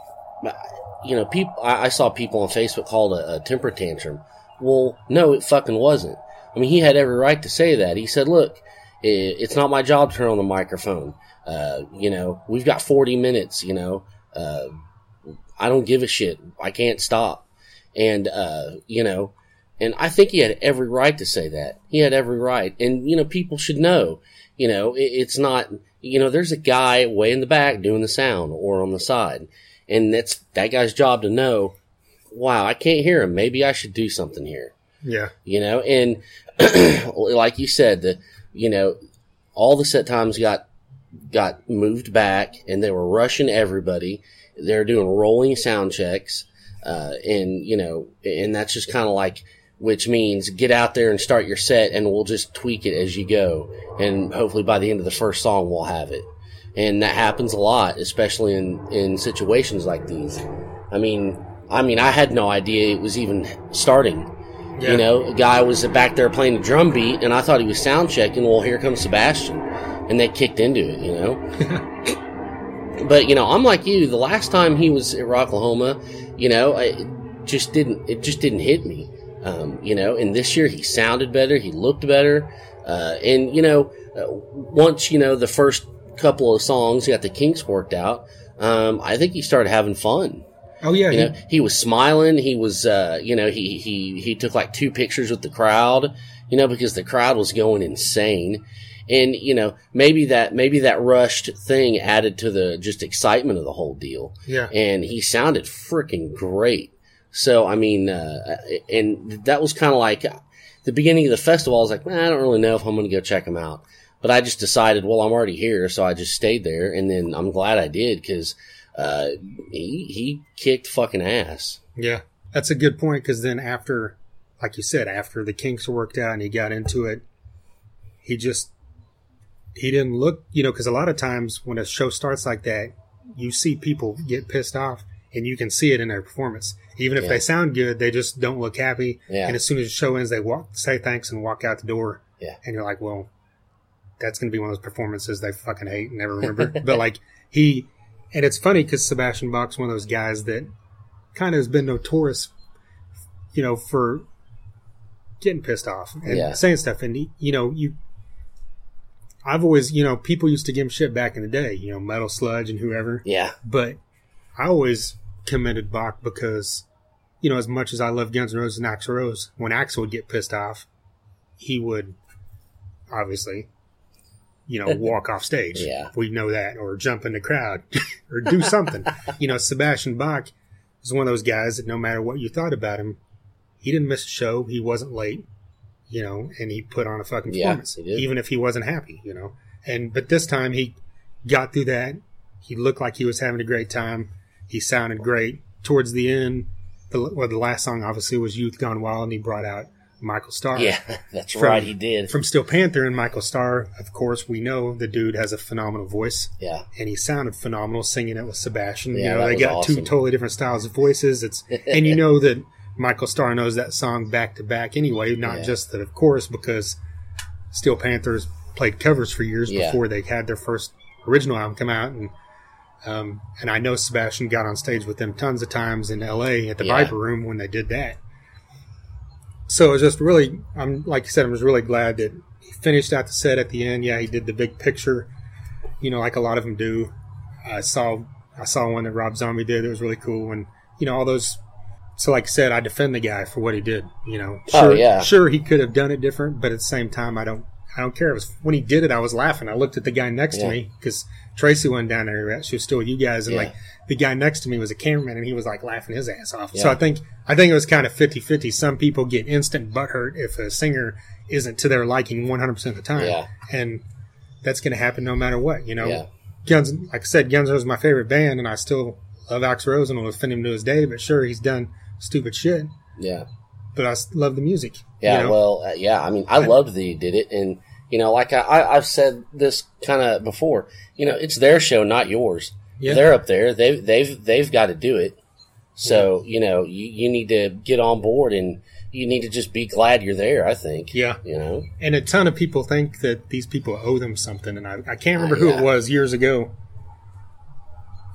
you know, people. I, I saw people on Facebook called a, a temper tantrum. Well, no, it fucking wasn't. I mean, he had every right to say that. He said, "Look, i it's not my job to turn on the microphone. Uh, you know, we've got forty minutes. You know, uh, I don't give a shit. I can't stop." And uh, you know, and I think he had every right to say that. He had every right, and you know, people should know. You know, it, it's not. You know, there's a guy way in the back doing the sound or on the side, and that's that guy's job to know. Wow, I can't hear him. Maybe I should do something here
yeah,
you know and [CLEARS THROAT] like you said the you know all the set times got got moved back and they were rushing everybody they're doing rolling sound checks uh, and you know and that's just kind of like which means get out there and start your set and we'll just tweak it as you go and hopefully by the end of the first song we'll have it and that happens a lot especially in in situations like these i mean i mean i had no idea it was even starting
yeah.
you know, a guy was back there playing a drum beat, and I thought he was sound checking. Well, here comes Sebastian, and they kicked into it. You know, [LAUGHS] but you know, I'm like you. The last time he was at Rocklahoma, you know, it just didn't. It just didn't hit me. Um, you know, and this year he sounded better. He looked better. Uh, and you know, uh, once you know the first couple of songs, he got the kinks worked out. Um, I think he started having fun.
Oh yeah,
You
he-
know, he was smiling. He was, uh, you know, he, he, he took like two pictures with the crowd, you know, because the crowd was going insane. And, you know, maybe that, maybe that rushed thing added to the just excitement of the whole deal.
yeah.
And he sounded freaking great. So, I mean, uh, and that was kind of like the beginning of the festival. I was like, man, I don't really know if I'm going to go check him out. But I just decided, well, I'm already here. So I just stayed there. And then I'm glad I did because, uh, he, he kicked fucking ass.
Yeah, that's a good point because then after, like you said, after the kinks worked out and he got into it, he just he didn't look, you know, because a lot of times when a show starts like that, you see people get pissed off and you can see it in their performance. Even if
Yeah.
they sound good, they just don't look happy.
Yeah.
And as soon as the show ends, they walk, say thanks, and walk out the door.
Yeah.
And you're like, well, that's going to be one of those performances they fucking hate and never remember. [LAUGHS] but like he, and it's funny because Sebastian Bach's one of those guys that kind of has been notorious, you know, for getting pissed off and
Yeah.
saying stuff. And he, you know, you, I've always, you know, people used to give him shit back in the day, you know, Metal Sludge and whoever.
Yeah.
But I always commended Bach because, you know, as much as I love Guns N' Roses and Axl Rose, when Axl would get pissed off, he would obviously, you know, [LAUGHS] walk off stage.
Yeah.
We know that, or jump in the crowd, [LAUGHS] or do something. [LAUGHS] you know, Sebastian Bach was one of those guys that no matter what you thought about him, he didn't miss a show. He wasn't late, you know, and he put on a fucking
Yeah,
performance,
he did.
even if he wasn't happy, you know. And but this time he got through that. He looked like he was having a great time. He sounded great. Towards the end, the, well, the last song obviously was "Youth Gone Wild," and he brought out Michael Starr.
Yeah. [LAUGHS] That's
From-
right. He did.
From Steel Panther and Michael Starr, of course, we know the dude has a phenomenal voice,
Yeah.
and he sounded phenomenal singing it with Sebastian.
Yeah,
you know, they got two totally different styles of voices. It's and you [LAUGHS] know that Michael Starr knows that song back to back anyway, not
Yeah.
just that, of course, because Steel Panthers played covers for years
Yeah.
before they had their first original album come out, and um, and I know Sebastian got on stage with them tons of times in L.A. at the
Yeah.
Viper Room when they did that. So it was just really, I'm like you said, I was really glad that he finished out the set at the end. Yeah, he did the big picture, you know, like a lot of them do. I saw I saw one that Rob Zombie did It was really cool, and you know all those. So, like I said, I defend the guy for what he did. You know,
Oh,
sure,
yeah.
sure he could have done it different, but at the same time, I don't, I don't care. It was when he did it, I was laughing. I looked at the guy next
Yeah.
to me because Tracy went down there. She was still with you guys, and
Yeah.
like the guy next to me was a cameraman, and he was like laughing his ass off. So I think, I think it was kind of 50-50. Some people get instant butthurt if a singer isn't to their liking one hundred percent of the time,
Yeah.
and that's going to happen no matter what. You know,
Yeah.
Guns, like I said, Guns is my favorite band, and I still love Axl Rose and will defend him to his day. But sure, he's done stupid shit,
Yeah.
but I love the music.
Yeah,
you know?
well, uh, yeah. I mean, I loved the he did it, and you know, like I, I've said this kind of before. You know, it's their show, not yours.
Yeah.
They're up there. They they've they've got to do it. So you know, you, you need to get on board, and you need to just be glad you're there. I think.
Yeah.
You know.
and a ton of people think that these people owe them something, and I, I can't remember uh, who
yeah.
it was years ago.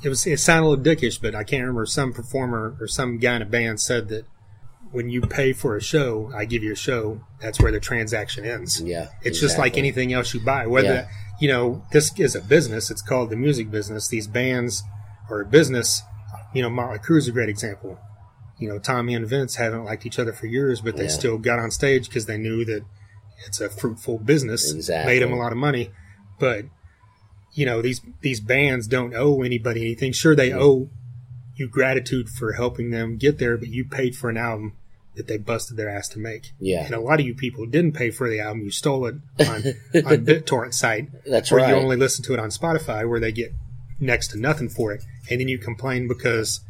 It was it sounded a little dickish, but I can't remember. Some performer or some guy in a band said that when you pay for a show, I give you a show. That's where the transaction ends.
Yeah.
It's just like anything else you buy. Whether
Yeah.
you know this is a business, it's called the music business. These bands are a business. You know, Mötley is a great example. You know, Tommy and Vince haven't liked each other for years, but they
Yeah.
still got on stage because they knew that it's a fruitful business.
Exactly.
Made them a lot of money, but you know these these bands don't owe anybody anything. Sure, they mm. owe you gratitude for helping them get there, but you paid for an album that they busted their ass to make.
Yeah.
And a lot of you people didn't pay for the album. You stole it on, [LAUGHS] on BitTorrent site.
That's
or
right.
you only listen to it on Spotify where they get next to nothing for it. And then you complain because,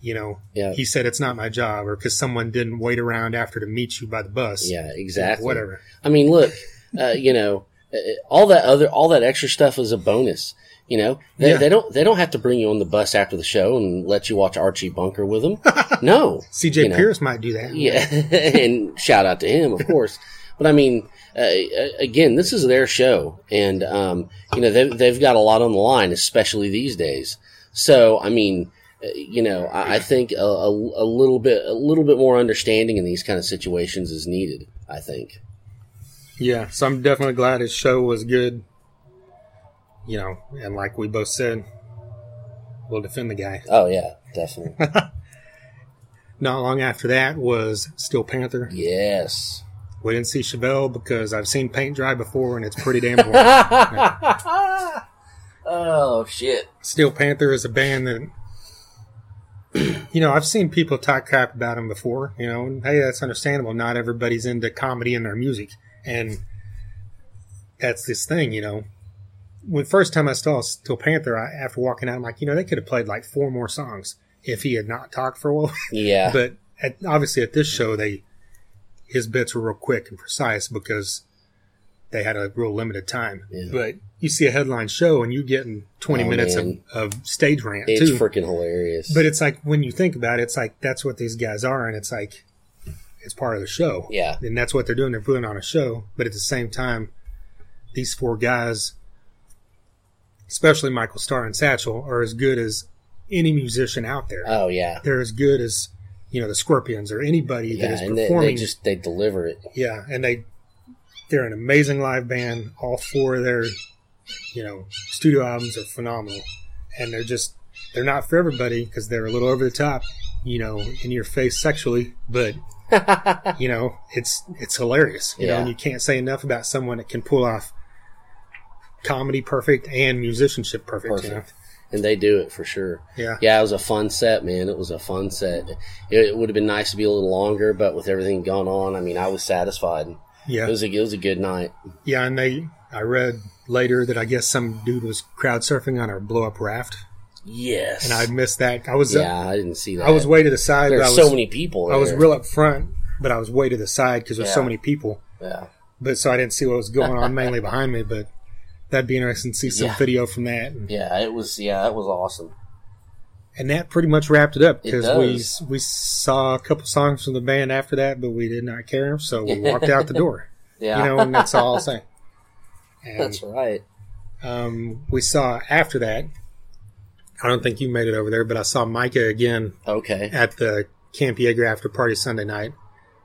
you know,
Yeah.
he said it's not my job or because someone didn't wait around after to meet you by the bus.
Yeah. Exactly.
Whatever.
I mean, look, uh, you know, uh, all that other, all that extra stuff is a bonus. You know, they,
Yeah.
they don't, they don't have to bring you on the bus after the show and let you watch Archie Bunker with them. [LAUGHS] no,
CJ
You know.
Pierce might do that.
yeah, [LAUGHS] and shout out to him, of course. But I mean, uh, again, this is their show, and um, you know they've they've got a lot on the line, especially these days. So I mean, uh, you know, I, I think a, a, a little bit a little bit more understanding in these kind of situations is needed. I think.
Yeah, so I'm definitely glad his show was good. You know, and like we both said, we'll defend the guy.
Oh yeah, definitely. [LAUGHS]
Not long after that was Steel Panther.
yes.
We didn't see Chevelle because I've seen paint dry before and it's pretty damn boring. [LAUGHS]
oh shit.
Steel Panther is a band that, [CLEARS THROAT] you know, I've seen people talk crap about them before, you know, and hey, that's understandable. Not everybody's into comedy in their music. And that's this thing, you know. When first time I saw Steel Panther, I, after walking out, I'm like, you know, they could have played like four more songs if he had not talked for a while. [LAUGHS]
Yeah.
but at, obviously at this show, they his bits were real quick and precise because they had a real limited time.
Yeah.
But you see a headline show and you getting 20
Oh,
minutes of, of stage rant
it's
too.
freaking hilarious.
but it's like when you think about it, it's like that's what these guys are, and it's like it's part of the show.
yeah.
And that's what they're doing. They're putting on a show, but at the same time, these four guys, especially Michael Starr and Satchel, are as good as any musician out there.
Oh yeah.
they're as good as you know the Scorpions or anybody that
Yeah,
is
and they,
performing.
they just they deliver it.
yeah, and they they're an amazing live band. All four of their you know studio albums are phenomenal, and they're just they're not for everybody because they're a little over the top, you know, in your face sexually, but [LAUGHS] you know it's it's hilarious. You know, and you can't say enough about someone that can pull off comedy perfect and musicianship perfect. Know?
And they do it for sure.
Yeah.
Yeah, it was a fun set, man. It was a fun set. It, it would have been nice to be a little longer, but with everything going on, I mean, I was satisfied.
Yeah,
It was a it was a good night.
yeah, and they I read later that I guess some dude was crowd surfing on our blow up raft.
Yes.
and I missed that. I was uh,
yeah, I didn't see that.
I was way to the side.
There's so many people.
I was real up front, but I was way to the side because there's so many people.
Yeah.
But so I didn't see what was going on [LAUGHS] mainly behind me. But that'd be interesting to see some
Yeah.
video from that. And,
Yeah, it was. Yeah, that was awesome.
and that pretty much wrapped it up because we we saw a couple songs from the band after that, but we did not care, so we [LAUGHS] walked out the door.
Yeah,
You know, and that's all I'll say. [LAUGHS] And
that's right.
um, we saw after that. I don't think you made it over there, but I saw Mycah again
Okay.
at the Camp Jaeger after party Sunday night,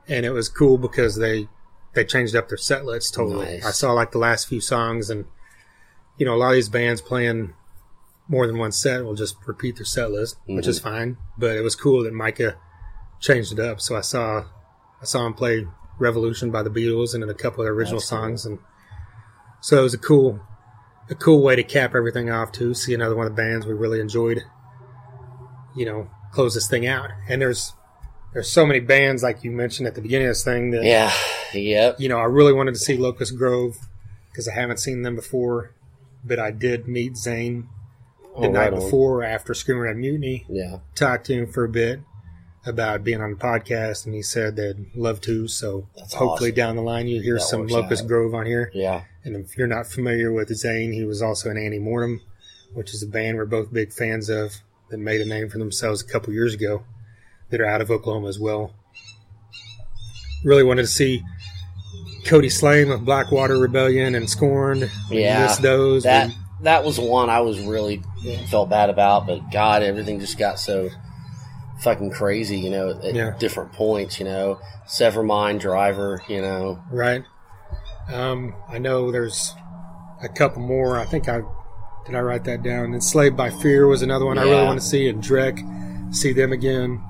and it was cool because they they changed up their set lists totally.
Nice.
I saw like the last few songs, and you know a lot of these bands playing more than one set will just repeat their set list, which is mm-hmm. fine. But it was cool that Micah changed it up. So I saw I saw him play Revolution by the Beatles and then a couple of their original
That's cool.
songs, and so it was a cool a cool way to cap everything off too. See another one of the bands we really enjoyed you know, close this thing out. And there's there's so many bands like you mentioned at the beginning of this thing that
Yeah. Yep.
you know I really wanted to see Locust Grove because I haven't seen them before, but I did meet Zane oh, the
Oh,
night
right
before after Screaming Red Mutiny.
Yeah.
Talked to him for a bit about being on the podcast, and he said they'd love to. So
That's
hopefully
awesome.
down the line you hear
That
some Locust
out.
Grove on here.
Yeah.
And if you're not familiar with Zane, he was also in Annie Mortem, which is a band we're both big fans of that made a name for themselves a couple years ago that are out of Oklahoma as well. Really wanted to see Cody Slane of Blackwater Rebellion and Scorned.
Yeah.
missed those.
That
We-
that was one I was really felt bad about, but God, everything just got so fucking crazy, you know, at
Yeah.
different points, you know. Severmind driver, you know.
right. Um, I know there's a couple more. I think I did I write that down. Enslaved by Fear was another one I really want to see, and Drek, see them again,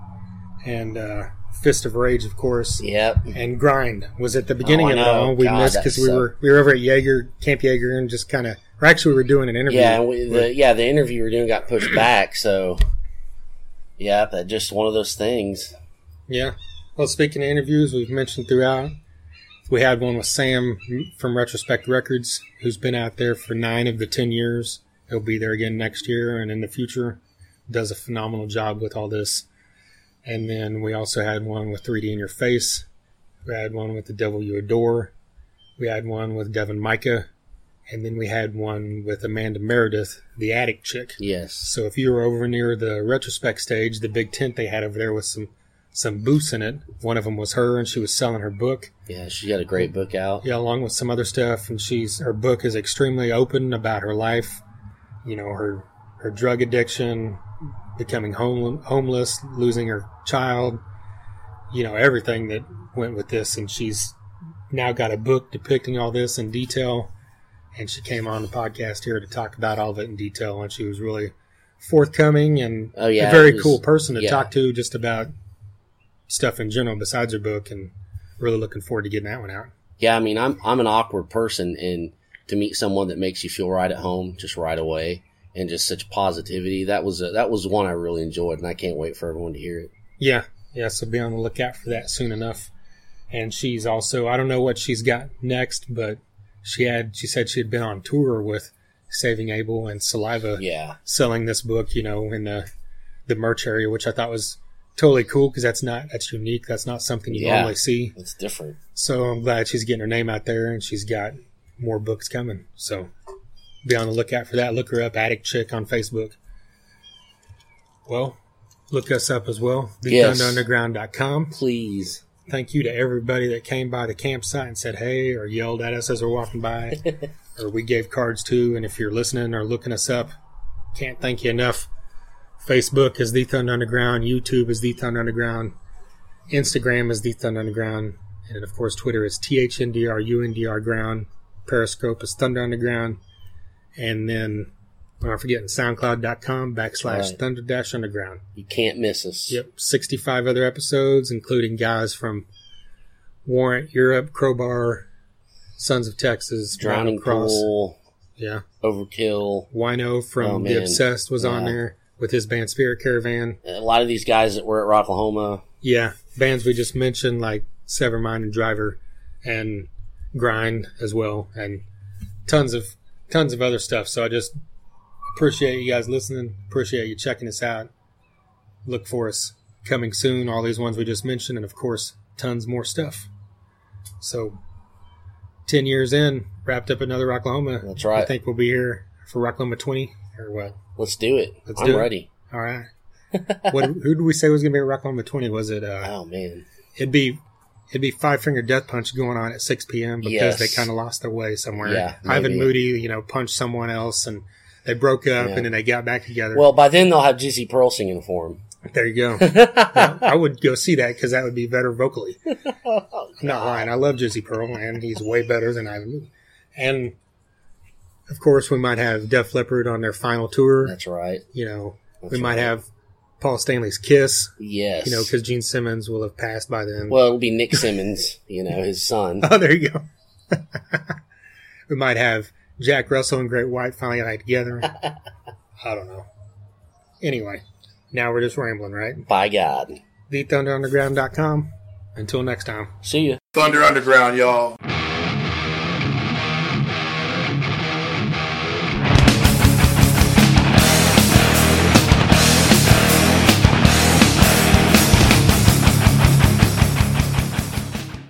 and uh, Fist of Rage, of course.
Yep.
and grind was at the beginning
Oh,
of it all. We
God,
missed because we were we were over at Jaeger Camp Jaeger and just kind of. Or actually, we were doing an interview.
Yeah, and we, the yeah, the interview we were doing got pushed back, so yeah, that just one of those things.
yeah. Well, speaking of interviews, we've mentioned throughout. We had one with Sam from Retrospect Records, who's been out there for nine of the ten years. He'll be there again next year and in the future. Does a phenomenal job with all this. And then we also had one with 3D in Your Face. We had one with The Devil You Adore. We had one with Devin Mycah. And then we had one with Amanda Meredith, the attic chick.
Yes.
So if you were over near the retrospect stage, the big tent they had over there with some some booths in it. One of them was her, and she was selling her book.
Yeah, she got a great book out.
Yeah, along with some other stuff, and she's her book is extremely open about her life. You know, her her drug addiction, becoming home, homeless, losing her child. You know, everything that went with this, and she's now got a book depicting all this in detail. And she came on the podcast here to talk about all of it in detail, and she was really forthcoming and
Oh, yeah,
a very
was-
cool person to
yeah.
talk to just about stuff in general besides her book and really looking forward to getting that one out.
Yeah, I mean, I'm I'm an awkward person, and to meet someone that makes you feel right at home just right away, and just such positivity, that was a, that was one I really enjoyed, and I can't wait for everyone to hear it.
Yeah, yeah, so be on the lookout for that soon enough. And she's also I don't know what she's got next, but she had she said she had been on tour with Saving Abel and Saliva
Yeah,
selling this book, you know, in the the merch area, which I thought was totally cool because that's not that's unique. That's not something you
Yeah.
normally see.
it's different.
So I'm glad she's getting her name out there and she's got more books coming. So be on the lookout for that. Look her up, Attic Chick on Facebook. Well, look us up as well.
Yes.
TheThunderUnderground.com.
Please,
Thank you to everybody that came by the campsite and said hey or yelled at us as we're walking by [LAUGHS] or we gave cards to. And if you're listening or looking us up, can't thank you enough. Facebook is The Thunder Underground. YouTube is The Thunder Underground. Instagram is The Thunder Underground. And of course, Twitter is THNDRUNDR Ground. Periscope is Thunder Underground. And then, I'm forgetting, SoundCloud.com backslash
Right.
Thunder Dash Underground.
you can't miss us.
Yep, 65 other episodes, including guys from Warrant, Europe, Crowbar, Sons of Texas,
Drowning
Cross.
Pool,
Yeah.
Overkill.
Wino from
Oh,
The. Obsessed was on there with his band Spirit Caravan.
A lot of these guys that were at Rocklahoma.
Yeah, bands we just mentioned like Severmind and Driver and Grind as well, and tons of tons of other stuff. So I just appreciate you guys listening. Appreciate you checking us out. Look for us coming soon. All these ones we just mentioned, and of course, tons more stuff. So, ten years in, wrapped up another Oklahoma.
That's right.
I think we'll be here for Rocklahoma twenty or what?
Let's do it.
Let's
I'm
do it.
ready.
All right. [LAUGHS] what? Who did we say was going to be at Rocklahoma twenty? Was it? Uh,
Oh man,
it'd be it'd be five finger death punch going on at six p.m. because
Yes.
they kind of lost their way somewhere.
Yeah,
Ivan. Moody, you know, punched someone else and they broke up
Yeah.
and then they got back together.
well by then they'll have Jizzy Pearl singing for them.
there you go. Yeah, [LAUGHS] I would go see that because that would be better vocally. I'm [LAUGHS] not lying. I love Jizzy Pearl and he's way better than Ivan Moody. And of course, we might have Def Leppard on their final tour.
That's right.
You know,
That's
we might
right.
have Paul Stanley's Kiss.
Yes.
You know, because Gene Simmons will have passed by then.
well, it'll be Nick Simmons. you know, his son. [LAUGHS]
Oh, there you go. [LAUGHS] we might have Jack Russell and Great White finally get together. I don't know. Anyway, now we're just rambling, right?
By God.
TheThunderUnderground.com. Until next time.
See ya.
Thunder Underground, y'all.